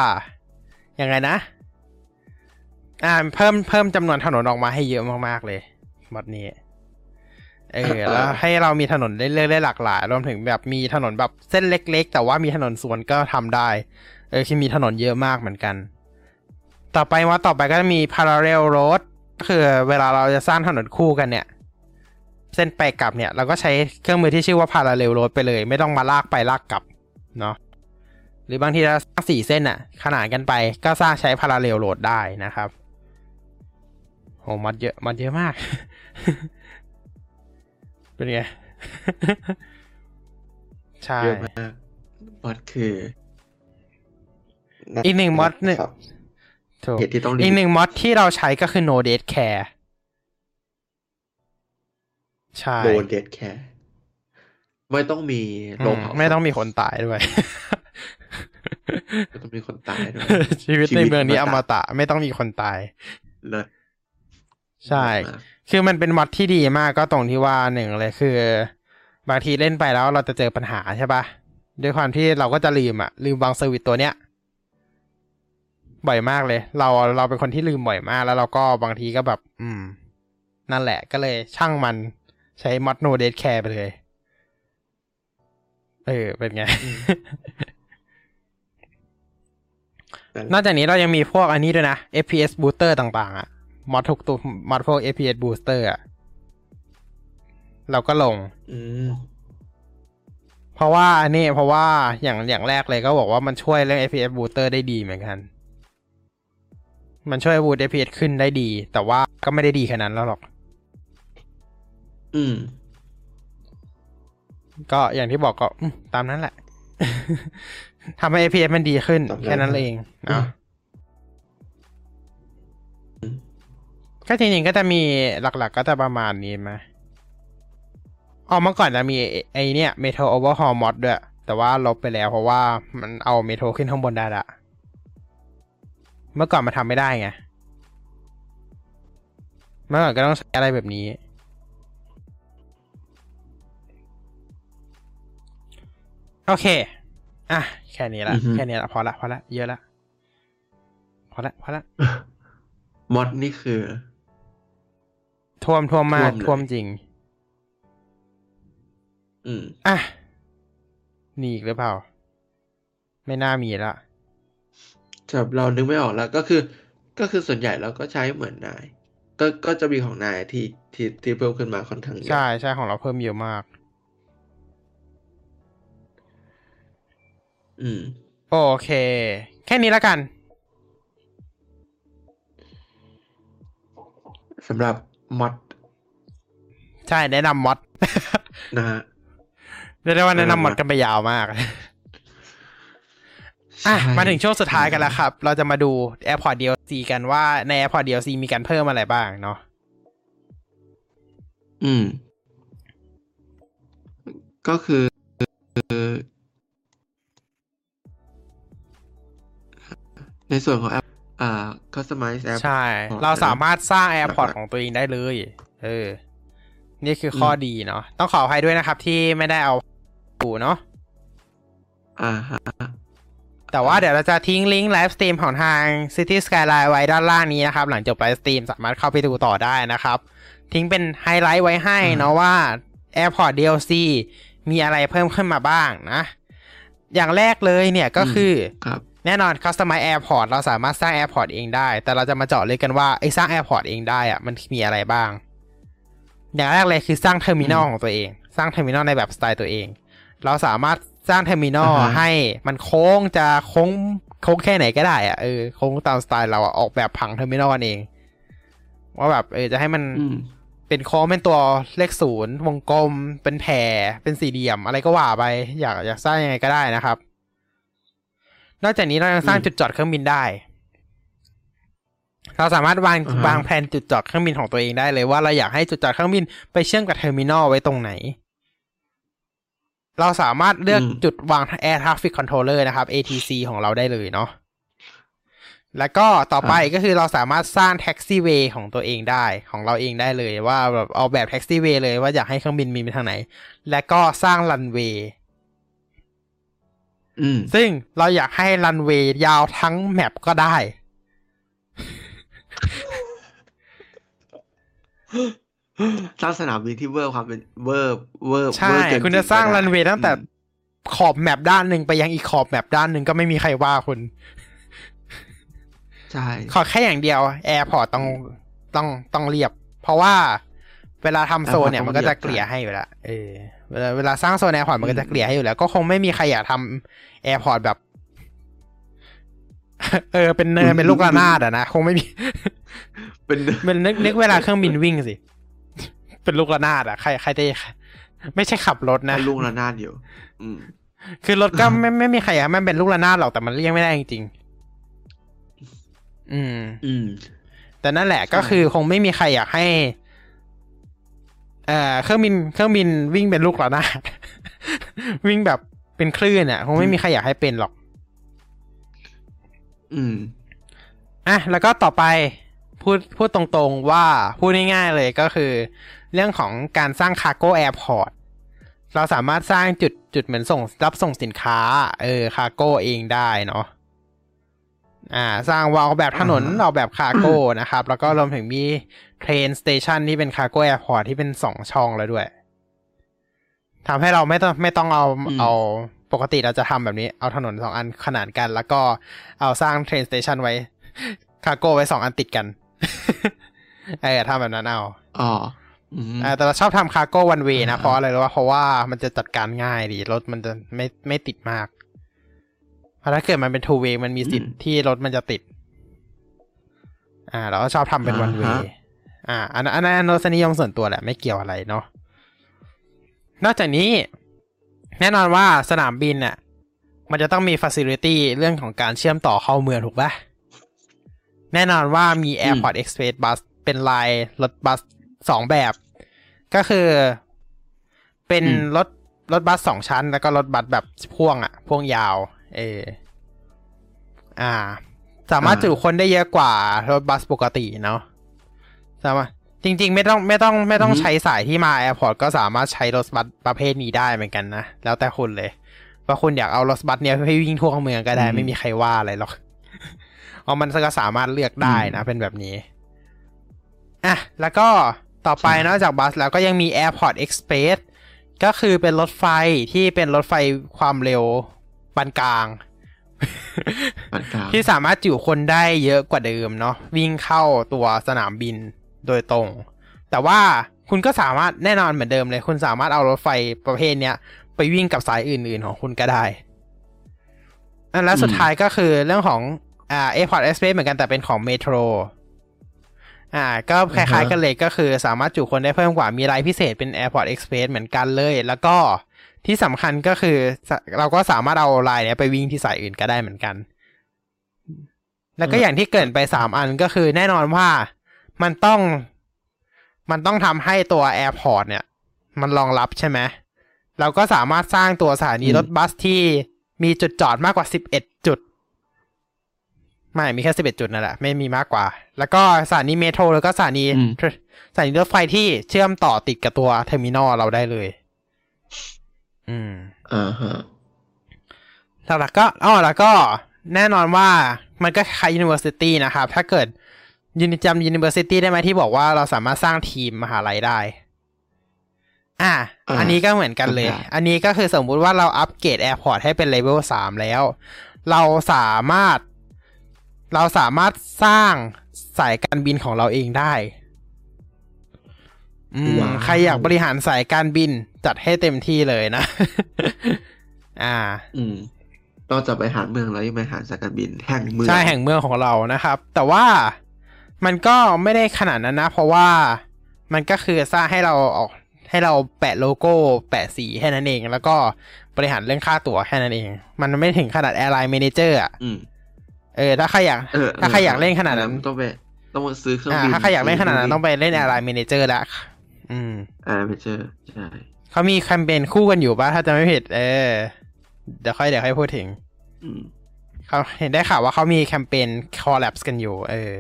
ยังไงนะ อ่า เพิ่มเพิ่มจำนวนถนนออกมาให้เยอะมากๆเลยมอดนี้ เออ แล้วให้เรามีถนนได้เลือกได้หลากหลาย รวมถึงแบบมีถนนแบบเส้นเล็ก ๆ แต่ว่ามีถนนสวนก็ทำได้ เออคือมีถนนเยอะมากเหมือนกัน ต่อไปว่าต่อไปก็จะมี parallel road ก็คือเวลาเราจะสร้างถนนคู่กันเนี่ย เส้นไปกลับเนี่ย เราก็ใช้เครื่องมือที่ชื่อว่า parallel road ไปเลย ไม่ต้องมาลากไปลากกลับ เนาะห รือบางทีเราสร้างสี่เส้นอะขนานกันไปก็สร้างใช้ parallel road ได้นะครับโหมัดเยอะมัดเยอะมาก เป็นไง ใช่เยอะมากมอดคืออีกหนึ่งมอดหนึ่งครับถูกเหตุที่ต้องอีกหนึ่งมอดที่เราใช้ก็คือ no date care ใช่โดนเด็ดแคร์ไม่ต้องมีอืโรมงเผาไม่ต้องมีคนตายด้วย ไม่ต้องมีคนตายด้วยชีวิตชีในวิตเมืองนี้ออมมตะไม่ต้องมีคนตายเลิศใช่มากคือมันเป็นมอดที่ดีมากก็ตรงที่ว่าหนึ่งเลยคือ บางทีเล่นไปแล้วเราจะเจอปัญหาใช่ปะด้วยความที่เราก็จะลืมอะลืมวาง service ตัวเนี้ยบ่อยมากเลย เราเราเป็นคนที่ลืมบ่อยมาก แล้วเราก็บางทีก็แบบ อืม นั่นแหละก็เลยช่างมันใช้ mod No Deathcare ไปเลย เออ เป็นไง นอกจากนี้เรายังมีพวกอันนี้ด้วยนะ FPS booster ต่างๆอะ mod ทุกตัวมอดพวก FPS booster อะเราก็ลงอืมเพราะว่าอันนี้เพราะว่าอย่างอย่างแรกเลยก็บอกว่ามันช่วยเรื่อง FPS booster ได้ดีเหมือนกัน มันช่วยบูต FPS ขึ้นได้ดี แต่ว่าก็ไม่ได้ดีแค่นั้นแล้วหรอก อืม ก็อย่างที่บอกก็อืมตามนั้นแหละ ทำให้ FPS มันดีขึ้นตามนั้นแค่นั้นเองอืเนาะมก็จริงๆก็จะมีหลักๆ ก็จะประมาณนี้ไหมอ๋อเมื่อก่อนจะมีไอ้ไอเนี่ย Metal Overhaul Mod ด้วย แต่ว่าลบไปแล้วเพราะว่ามันเอาเมโทรขึ้นข้างบนได้ละเมื่อก่อนมันทำไม่ได้ไง เมื่อก่อนก็ต้องใช้อะไรแบบนี้ โอเค อะแค่นี้ละอือฮึแค่นี้ละพอละพอละเยอะละพอละพอละมอดนี่คือ ท่วมท่วมมากท่วมเลยท่วมจริง อืมอะมีอีกหรือเปล่า ไม่น่ามีละสำหรับเรานึกไม่ออกแล้ว ก็คือ ก็คือส่วนใหญ่เราก็ใช้เหมือนนาย ก็ก็จะมีของนายที่ที่ที่เพิ่มขึ้นมาค่อนข้างเยอะใช่ใช่ของเราเพิ่มเยอะมาก อืม โอเค แค่นี้ละกันสำหรับมอดใช่แนะนำมอดนะฮะเรียกได้ว่าแนะนำมอดกันไปยาวมากอะใช่มาถึงช่วงสุดท้ายกันแล้วครับ เราจะมาดู AirPod DLC กันว่าใน AirPod DLC มีการเพิ่มอะไรบ้างเนาะอืม ก็คือ ในส่วนของแอปอ่า customize app ใช่ของเราสามารถสร้างหลั AirPod กๆของตัวเองได้เลย เออ นี่คือข้อดีเนาะ ต้องขออภัยด้วยนะครับที่ไม่ได้เอาปูเนาะ อ่าฮะ แต่ว่าเดี๋ยวเราจะทิ้งลิงก์ไลฟ์สตรีมของทาง City Skyline ไว้ด้านล่างนี้นะครับ หลังจบไลฟ์สตรีมสามารถเข้าไปดูต่อได้นะครับ ทิ้งเป็นไฮไลท์ไว้ให้เนาะว่า Airport DLC มีอะไรเพิ่มขึ้นมาบ้างนะ อย่างแรกเลยเนี่ยก็คือครับ แน่นอน Customize Airport เราสามารถสร้าง Airport เองได้ แต่เราจะมาเจาะเลยกันว่าไอ้สร้าง Airport เองได้อะมันมีอะไรบ้าง อย่างแรกเลยคือสร้าง terminal อืมของตัวเอง สร้าง terminal ในแบบสไตล์ตัวเอง เราสามารถสร้าง terminal อ่าฮะให้มันโค้งจะโค้งโค้งแค่ไหนก็ได้อะเออโค้งตามสไตล์เราอะออกแบบผัง terminal กันเอง ว่าแบบเออจะให้มันอืมเป็นโค้งเป็นตัวเลขศูนย์วงกลม เป็นแผ่เป็นสี่เหลี่ยมอะไรก็ว่าไป อยากอยากสร้างยังไงก็ได้นะครับ นอกจากนี้เรายังสร้างอืมจุดจอดเครื่องบินได้ เราสามารถวางอ่าฮะวางแผนจุดจอดเครื่องบินของตัวเองได้เลยว่าเราอยากให้จุดจอดเครื่องบินไปเชื่อมกับ terminal ไว้ตรงไหน เราสามารถเลือกจุดวาง Air Traffic Controller นะครับ ATC ของเราได้เลยเนาะแล้วก็ต่อไปก็คือเราสามารถสร้าง taxiway ของตัวเองได้ของเราเองได้เลยว่าแบบเอาแบบ taxiway เลยว่าอยากให้เครื่องบินมีไปทางไหน และก็สร้างรันเวย์อืม ซึ่งเราอยากให้รันเวย์ยาวทั้ง map ก็ได้ สร้างสนามบินที่เวอร์ความเป็นเวอร์เวอร์ใช่เวอร์เกินคุณจะสร้างก็ได้รันเวย์ตั้งแต่อืมขอบ map ด้านหนึ่งไปยังอีกขอบ map ด้านหนึ่งก็ไม่มีใครว่าคุณ ใช่ ขอแค่อย่างเดียว airport ต้องต้องต้องเรียบ เพราะว่าเวลาทำโซนเนี่ยมันก็จะเกลี่ยให้อยู่แล้วเออ เวลาเวลาสร้างโซน airport มันก็จะเกลี่ยให้อยู่แล้ว ก็คงไม่มีใครอยากทำ airport แบบ เออ เป็นเนินเป็นลูกระนาดอะนะ คงไม่มี เป็นเป็นนึกนึกเวลาเครื่องบินวิ่งสิ เป็นลูกระนาดอะใครใครจะไม่ใช่ขับรถนะลุงระนาดอยู่อืมคือรถก็ไม่ไม่มีใครอยากให้มันเป็นลูกระนาดหรอกแต่มันเลี่ยงไม่ได้จริงๆอืม อืมแต่นั่นแหละใช่ก็คือคงไม่มีใครอยากให้เอ่อเครื่องบินเครื่องบินวิ่งเป็นลูกระนาดวิ่งแบบเป็นคลื่นอะคงไม่มีใครอยากให้เป็นหรอก อืมอะแล้วก็ต่อไปพูดพูดตรงๆว่าพูดง่ายๆเลยก็คือ เรื่องของการสร้าง cargo airport เราสามารถสร้างจุดจุดเหมือนส่งรับส่งสินค้า เออ cargo เองได้เนาะอ่า สร้างวาลแบบถนนอ่าฮะออกแบบ cargo นะครับ แล้วก็รวมถึงมี train station ที่เป็น cargo airport ที่เป็นสองช่องแล้วด้วยทำให้เราไม่ต้องไม่ต้องเอาเอาปกติเราจะทำแบบนี้ เอาถนนสองอันขนานกัน แล้วก็เอาสร้าง train station ไว้ cargo ไว้สองอันติดกันเออทำแบบนั้นเอาอ๋ออืมอ่าแต่เราชอบทำ cargo one-way นะ เพราะอะไรรู้ว่าเพราะว่ามันจะจัดการง่ายดี รถมันจะไม่ไม่ติดมาก เพราะถ้าเกิดมันเป็น two-way มันมีสิทธิ์ที่รถมันจะติด อ่า เราก็ชอบทำเป็น one-way อ่าอันนั้นอันนั้นรสนิยมส่วนตัวแหละไม่เกี่ยวอะไรเนาะนอกจากนี้ แน่นอนว่าสนามบินน่ะมันจะต้องมีฟ a ซิลิตี้เรื่องของการเชื่อมต่อเข้าเมืองถูกปะแน่นอนว่ามี Airport Express Bus เป็นลายรถบัสสองแบบ ก็คือเป็นรถรถบัสสองชั้น แล้วก็รถบัสแบบพ่วงอะพ่วงยาว เอออ่า สามารถจุคนได้เยอะกว่ารถบัสปกติเนาะ สามารถจริง ๆ ไม่ต้องไม่ต้องไม่ต้องอือฮึใช้สายที่มา airport ก็สามารถใช้รถบัสประเภทนี้ได้เหมือนกันนะ แล้วแต่คุณเลย ว่าคุณอยากเอารถบัสเนี้ยให้วิ่งทั่วเมืองก็ได้ไม่มีใครว่าอะไรหรอกเอามันก็สามารถเลือกได้นะเป็นแบบนี้อะแล้วก็ต่อไปนอกจากบัสแล้วก็ยังมี Airport Express ก็คือเป็นรถไฟที่เป็นรถไฟความเร็วปานกลางปานกลางที่สามารถจุคนได้เยอะกว่าเดิมเนาะวิ่งเข้าตัวสนามบิน โดยตรง แต่ว่าคุณก็สามารถแน่นอนเหมือนเดิมเลย คุณสามารถเอารถไฟประเภทเนี้ยไปวิ่งกับสายอื่น ๆ ของคุณก็ได้อันแล้วสุดท้ายก็คือเรื่องของอ่า Airport Express เหมือนกันแต่เป็นของเมโทรอ่า ก็คล้ายๆกันเลยก็คือสามารถจุคนได้เพิ่มกว่ามีรายพิเศษเป็น Airport Express เหมือนกันเลย แล้วก็ที่สำคัญก็คือเราก็สามารถเอาลายเนี้ยไปวิ่งที่สายอื่นก็ได้เหมือนกัน แล้วก็อย่างที่เกินไปสามอันก็คือแน่นอนว่า มันต้อง มันต้องทำให้ตัว Airport เนี่ย มันรองรับใช่ไหมเราก็สามารถสร้างตัวสถานีอืมรถบัสที่มีจุดจอดมากกว่าสิบเอ็ดจุด ไม่มีแค่สิบเอ็ดจุดนั่นแหละ ไม่มีมากกว่า แล้วก็สถานี metro แล้วก็สถานีอืมสถานีรถไฟที่เชื่อมต่อติดกับตัว terminal เราได้เลย อืมอ่าฮะหลักๆก็อ๋อแล้วก็แน่นอนว่ามันก็คล้าย university นะครับ ถ้าเกิด ยินจำ university ได้ไหมที่บอกว่าเราสามารถสร้างทีมมหาลัยได้ อะอ่าอันนี้ก็เหมือนกันเลยจำได้อันนี้ก็คือสมมุติว่าเราอัปเกรด AirPort ให้เป็นเลเวลสามแล้ว เราสามารถ เราสามารถสร้างสายการบินของเราเองได้อืมว้าวใครอยากบริหารสายการบินจัดให้เต็มที่เลยนะ อ่า อืมนอกจากไปหารเมืองแล้วยังไปหารสายการบินแห่งเมือง ใช่แห่งเมืองของเรานะครับ แต่ว่า มันก็ไม่ได้ขนาดนั้นนะ เพราะว่ามันก็คือสร้างให้เราออกให้เราแปะโลโก้แปะสีแค่นั้นเอง แล้วก็บริหารเรื่องค่าตั๋วแค่นั้นเอง มันไม่ถึงขนาด Airline Manager อะอืมเออ ถ้าใครอยากเออถ้าใครอยากเล่นขนาดนั้นต้องไปต้องมาซื้อเครื่องอ่าบินถ้าใครอยากเล่นขนาดนั้นต้องไปเล่น Airline Manager ละอืมอ่าไม่เจอใช่เขามีแคมเปญคู่กันอยู่ปะถ้าจะไม่ผิด เออ เดี๋ยวค่อยเดี๋ยวค่อยพูดถึงอืมเขาเห็นได้ข่าวว่าเขามีแคมเปญ collab กันอยู่ เออ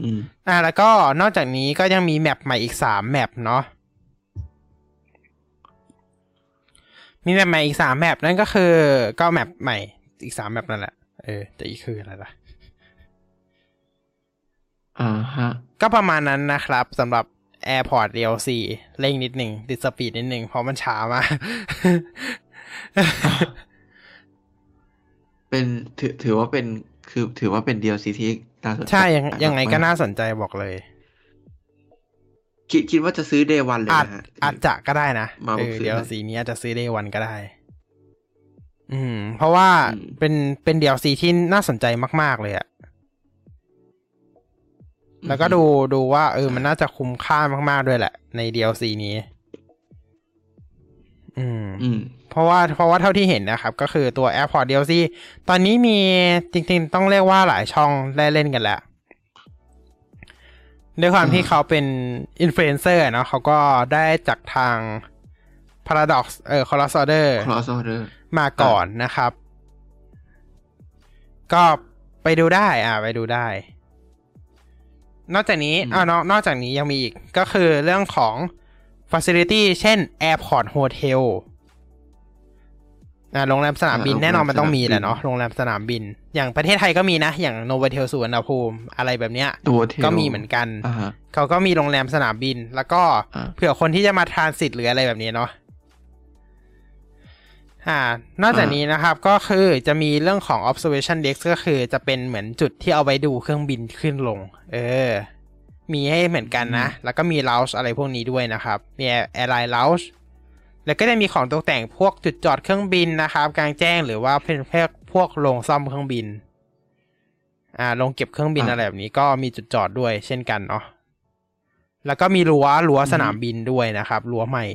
อืมอ่า แล้วก็นอกจากนี้ก็ยังมี map ใหม่อีกสามแมปเนาะมี map ใหม่อีกสามแมปนั่นก็คือ ก็ map ใหม่อีกสามแมปนั่นแหละเออแต่อีกคืออะไรล่ะอ่าฮะ ก็ประมาณนั้นนะครับสำหรับ Airport DLC เร่งนิดหนึ่งติดสปีดนิดหนึ่งเพราะมันช้ามากเป็นถือถือว่าเป็นคือถือว่าเป็น DLC ที่น่าสน ใจใช่ยังยังไงก็มน่าสนใจบอกเลย คิดคิดว่าจะซื้อ day one เลยอาจนะฮะอาจจะก็ได้นะมาเอบอกอซื้อเดี๋ยวได้สีนี้อาจจะซื้อได้วันก็ได้ อืม เพราะว่าอืมเป็นเป็น DLC ที่น่าสนใจมาก ๆ เลยอะแล้วก็ดูดูว่า เออ มันน่าจะคุ้มค่ามาก ๆ ด้วยแหละ ใน DLC นี้ อืม อืม เพราะว่าเพราะว่าเท่าที่เห็นนะครับ ก็คือตัว Airport DLC ตอนนี้มีจริงๆ ต้องเรียกว่าหลายช่องได้เล่นกันแล้วด้วยความอ่าที่เขาเป็นอินฟลูเอนเซอร์เนาะเขาก็ได้จากทาง Paradox เออ Cross Order cross order มาก่อนนะครับ ก็ไปดูได้ อ่าไปดูได้ นอกจากนี้อืมอ่านอกนอกจากนี้ยังมีอีก ก็คือเรื่องของ Facility เช่น Airport Hotel อ่าโรงแรมสนามบินแน่นอนมันต้องมีแหละเนาะโรงแรมสนามบิน อย่างประเทศไทยก็มีนะ อย่างโนเวเทลสุวรรณภูมิอะไรแบบเนี้ยตัวเทลก็มีเหมือนกันอ่าฮะเขาก็มีโรงแรมสนามบิน แล้วก็อ่าเผื่อคนที่จะมาทรานสิตหรืออะไรแบบนี้เนาะอ่านอกจากนี้นะครับก็คือจะมีเรื่องของ observation deck ก็คือจะเป็นเหมือนจุดที่เอาไว้ดูเครื่องบินขึ้นลง เออ มีให้เหมือนกันนะ แล้วก็มี lounge อะไรพวกนี้ด้วยนะครับ มี airline lounge แล้วก็จะมีของตกแต่งพวกจุดจอดเครื่องบินนะครับ กลางแจ้งหรือว่าเป็นพวกพวกโรงซ่อมเครื่องบิน อ่าโรงเก็บเครื่องบินอ่าอะไรแบบนี้ก็มีจุดจอดด้วยเช่นกันเนาะแล้วก็มีรั้วรั้วอืมสนามบินด้วยนะครับรั้วใหม่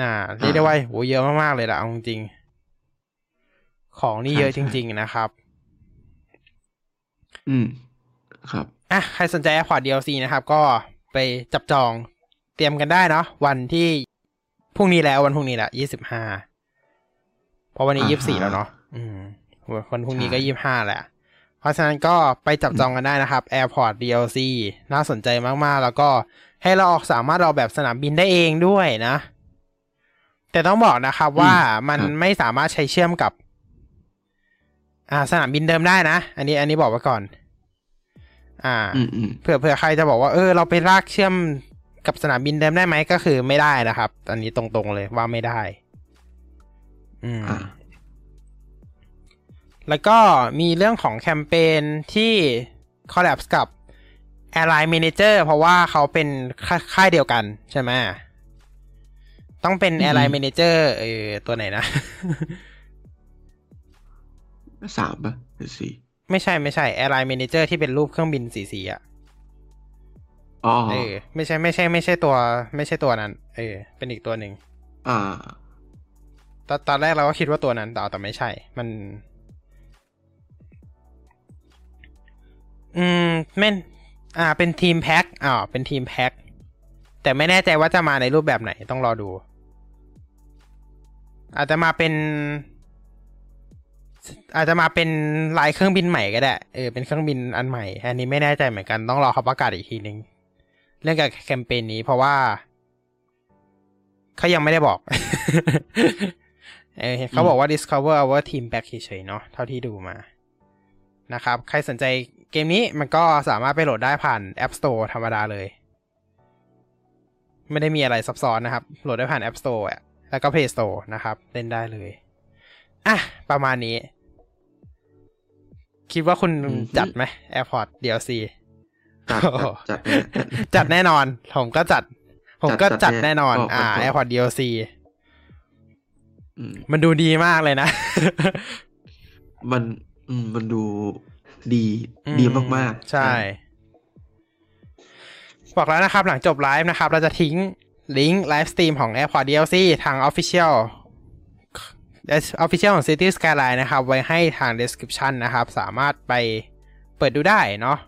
อ่าเรียกได้ว่าโหเยอะมากๆเลยละเอาจริงๆของนี่เยอะจริง ๆนะครับ อืมครับอะใครสนใจ Airport DLC นะครับ ก็ไปจับจองเตรียมกันได้เนาะวันที่ พรุ่งนี้แล้ววันพรุ่งนี้แหละยี่สิบห้าเพราะวันนี้อ่ายี่สิบสี่ฮะแล้วเนาะอืมวันพรุ่งนี้ก็ใช่ยี่สิบห้าแหละ เพราะฉะนั้นก็ไปจับจองกันได้นะครับ Airport DLC น่าสนใจมากๆ แล้วก็ให้เราออกสามารถเราแบบสนามบินได้เองด้วยนะ แต่ต้องบอกนะครับว่ามันไม่สามารถใช้เชื่อมกับ อ่า สนามบินเดิมได้นะ อันนี้ อันนี้บอกไว้ก่อน อ่าอืมอืมเผื่อเผื่อใครจะบอกว่า เออ เราไปลากเชื่อม กับสนามบินเดิมได้ไหมก็คือไม่ได้นะครับ อันนี้ตรงๆเลยว่าไม่ได้ อืมอ่าแล้วก็มีเรื่องของแคมเปญที่ collab กับ Airline Manager เพราะว่าเขาเป็นค่าค่ายเดียวกันใช่ไหมต้องเป็นอือฮึ Airline Manager เออตัวไหนนะสามป่ะหรือสี่ไม่ใช่ไม่ใช่ Airline Manager ที่เป็นรูปเครื่องบินสีสีๆอะ อ๋อเออไม่ใช่ไม่ใช่ ไม่ใช่ตัว ไม่ใช่ตัวนั้น เออ เป็นอีกตัวหนึ่งอ่าตอนตอนแรกเราก็คิดว่าตัวนั้นแต่เอาแต่ไม่ใช่ มัน อืมเม่นอ่า เป็นทีมแพ็คอ่าเป็นทีมแพ็คแต่ไม่แน่ใจว่าจะมาในรูปแบบไหนต้องรอดู อาจจะมาเป็น อาจจะมาเป็นลายเครื่องบินใหม่ก็ได้ เออ เป็นเครื่องบินอันใหม่ อันนี้ไม่แน่ใจเหมือนกันต้องรอเขาประกาศอีกทีนึง เรื่องกับแคมเปญนี้เพราะว่าเขายังไม่ได้บอกเออเขาบอกว่า discover our team back เฉยๆเนาะเท่าที่ดูมานะครับ ใครสนใจเกมนี้มันก็สามารถไปโหลดได้ผ่าน App Store ธรรมดาเลย ไม่ได้มีอะไรซับซ้อนนะครับ โหลดได้ผ่าน App Store อะแล้วก็ Play Store นะครับ เล่นได้เลย อะ ประมาณนี้ คิดว่าคุณอืมจัดไหม AirPod DLC จัดโอ้โหจัดจัดแน่จัดแน่นอน ผมก็จัด ผมก็จัจัดดจัดแน่นอนแน่อ่าบอก Airport DLC อืมมันดูดีมากเลยนะ มันอืมมันดูดีอืมดีมาก ๆ ใช่ บอกแล้วนะครับ หลังจบไลฟ์นะครับ เราจะทิ้งลิงก์ live stream ของ Airport DLC ทาง Official Official ของ City Skyline นะครับ ไว้ให้ทาง description นะครับ สามารถไปเปิดดูได้เนาะ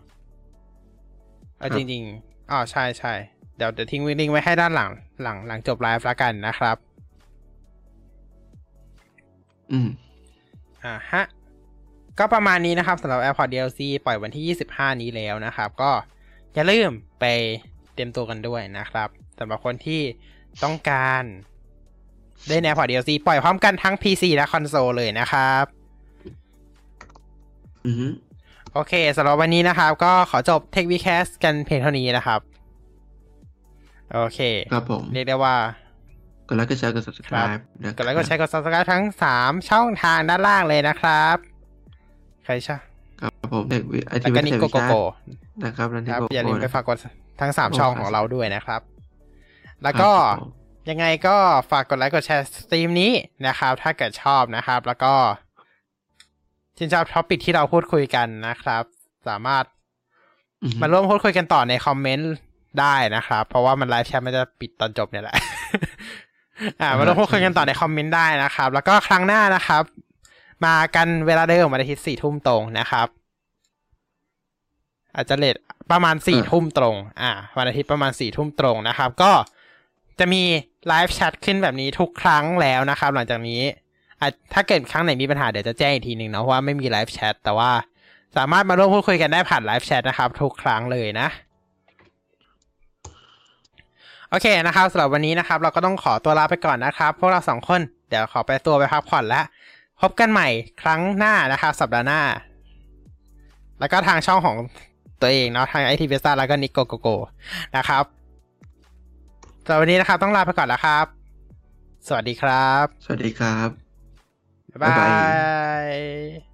เอาครับจริงๆอ๋อใช่ใช่เดี๋ยวเดี๋ยวทิ้งลิงก์ไว้ให้ด้านหลัง หลังหลังจบไลฟ์แล้วกันนะครับ อืมอ่าฮะ ก็ประมาณนี้นะครับสำหรับ AirPod DLC ปล่อยวันที่ 25 นี้แล้วนะครับ ก็อย่าลืมไปเตรียมตัวกันด้วยนะครับสำหรับคนที่ต้องการเล่น AirPod DLC ปล่อยพร้อมกันทั้ง PC และคอนโซลเลยนะครับ อืม โอเคสำหรับวันนี้นะครับ ก็ขอจบ Tech v c a s t กันเพียงเท่านี้นะครับ โอเค ครับผม เรียกได้ว่ากดไลค์กดแชร์กด subscribe นะกดไลค์กดแชร์กด subscribe ทั้ง3ช่องทางด้านล่างเลยนะครับ ใครชอบครับผมเด็กไอแล้ทีววิก็ทนิยาโกวิโกชาโกนะครับแล้วนี่ครับโกอย่าลืมไปโก้ฝากกดทั้งสามช่องของเราด้วยนะครับ แล้วก็ครับผมยังไงก็ฝากกดไลค์กดแชร์สตรีมนี้นะครับ ถ้าเกิดชอบนะครับ แล้วก็ ชื่นชอบ topic ที่เราพูดคุยกันนะครับ สามารถอืมมาร่วมพูดคุยกันต่อในคอมเมนต์ได้นะครับ เพราะว่ามัน live chat มันจะปิดตอนจบเนี่ยแหละ อ่ามาร่วมพูดคุยกันต่อในคอมเมนต์ได้นะครับ แล้วก็ครั้งหน้านะครับ มากันเวลาเดิมวันอาทิตย์สี่ทุ่มตรงนะครับ อาจจะ late ประมาณสี่ทุ่มตรง อ่าวันอาทิตย์ประมาณสี่ทุ่มตรงนะครับ ก็จะมี live chat ขึ้นแบบนี้ทุกครั้งแล้วนะครับ หลังจากนี้อะ ถ้าเกิดครั้งไหนมีปัญหาเดี๋ยวจะแจ้งอีกทีหนึ่งนะว่าไม่มี live chat แต่ว่าสามารถมาร่วมพูดคุยกันได้ผ่าน live chat นะครับ ทุกครั้งเลยนะ โอเคนะครับสำหรับวันนี้นะครับ เราก็ต้องขอตัวลาไปก่อนนะครับ พวกเราสองคนเดี๋ยวขอไปตัวไปพักผ่อนแล้ว พบกันใหม่ครั้งหน้านะครับ สัปดาห์หน้า แล้วก็ทางช่องของตัวเองเนาะทางไอทีเวสตาแล้วก็นิโกโกโกนะครับสำหรับวันนี้นะครับต้องลาไปก่อนแล้วครับ สวัสดีครับ สวัสดีครับ 拜拜。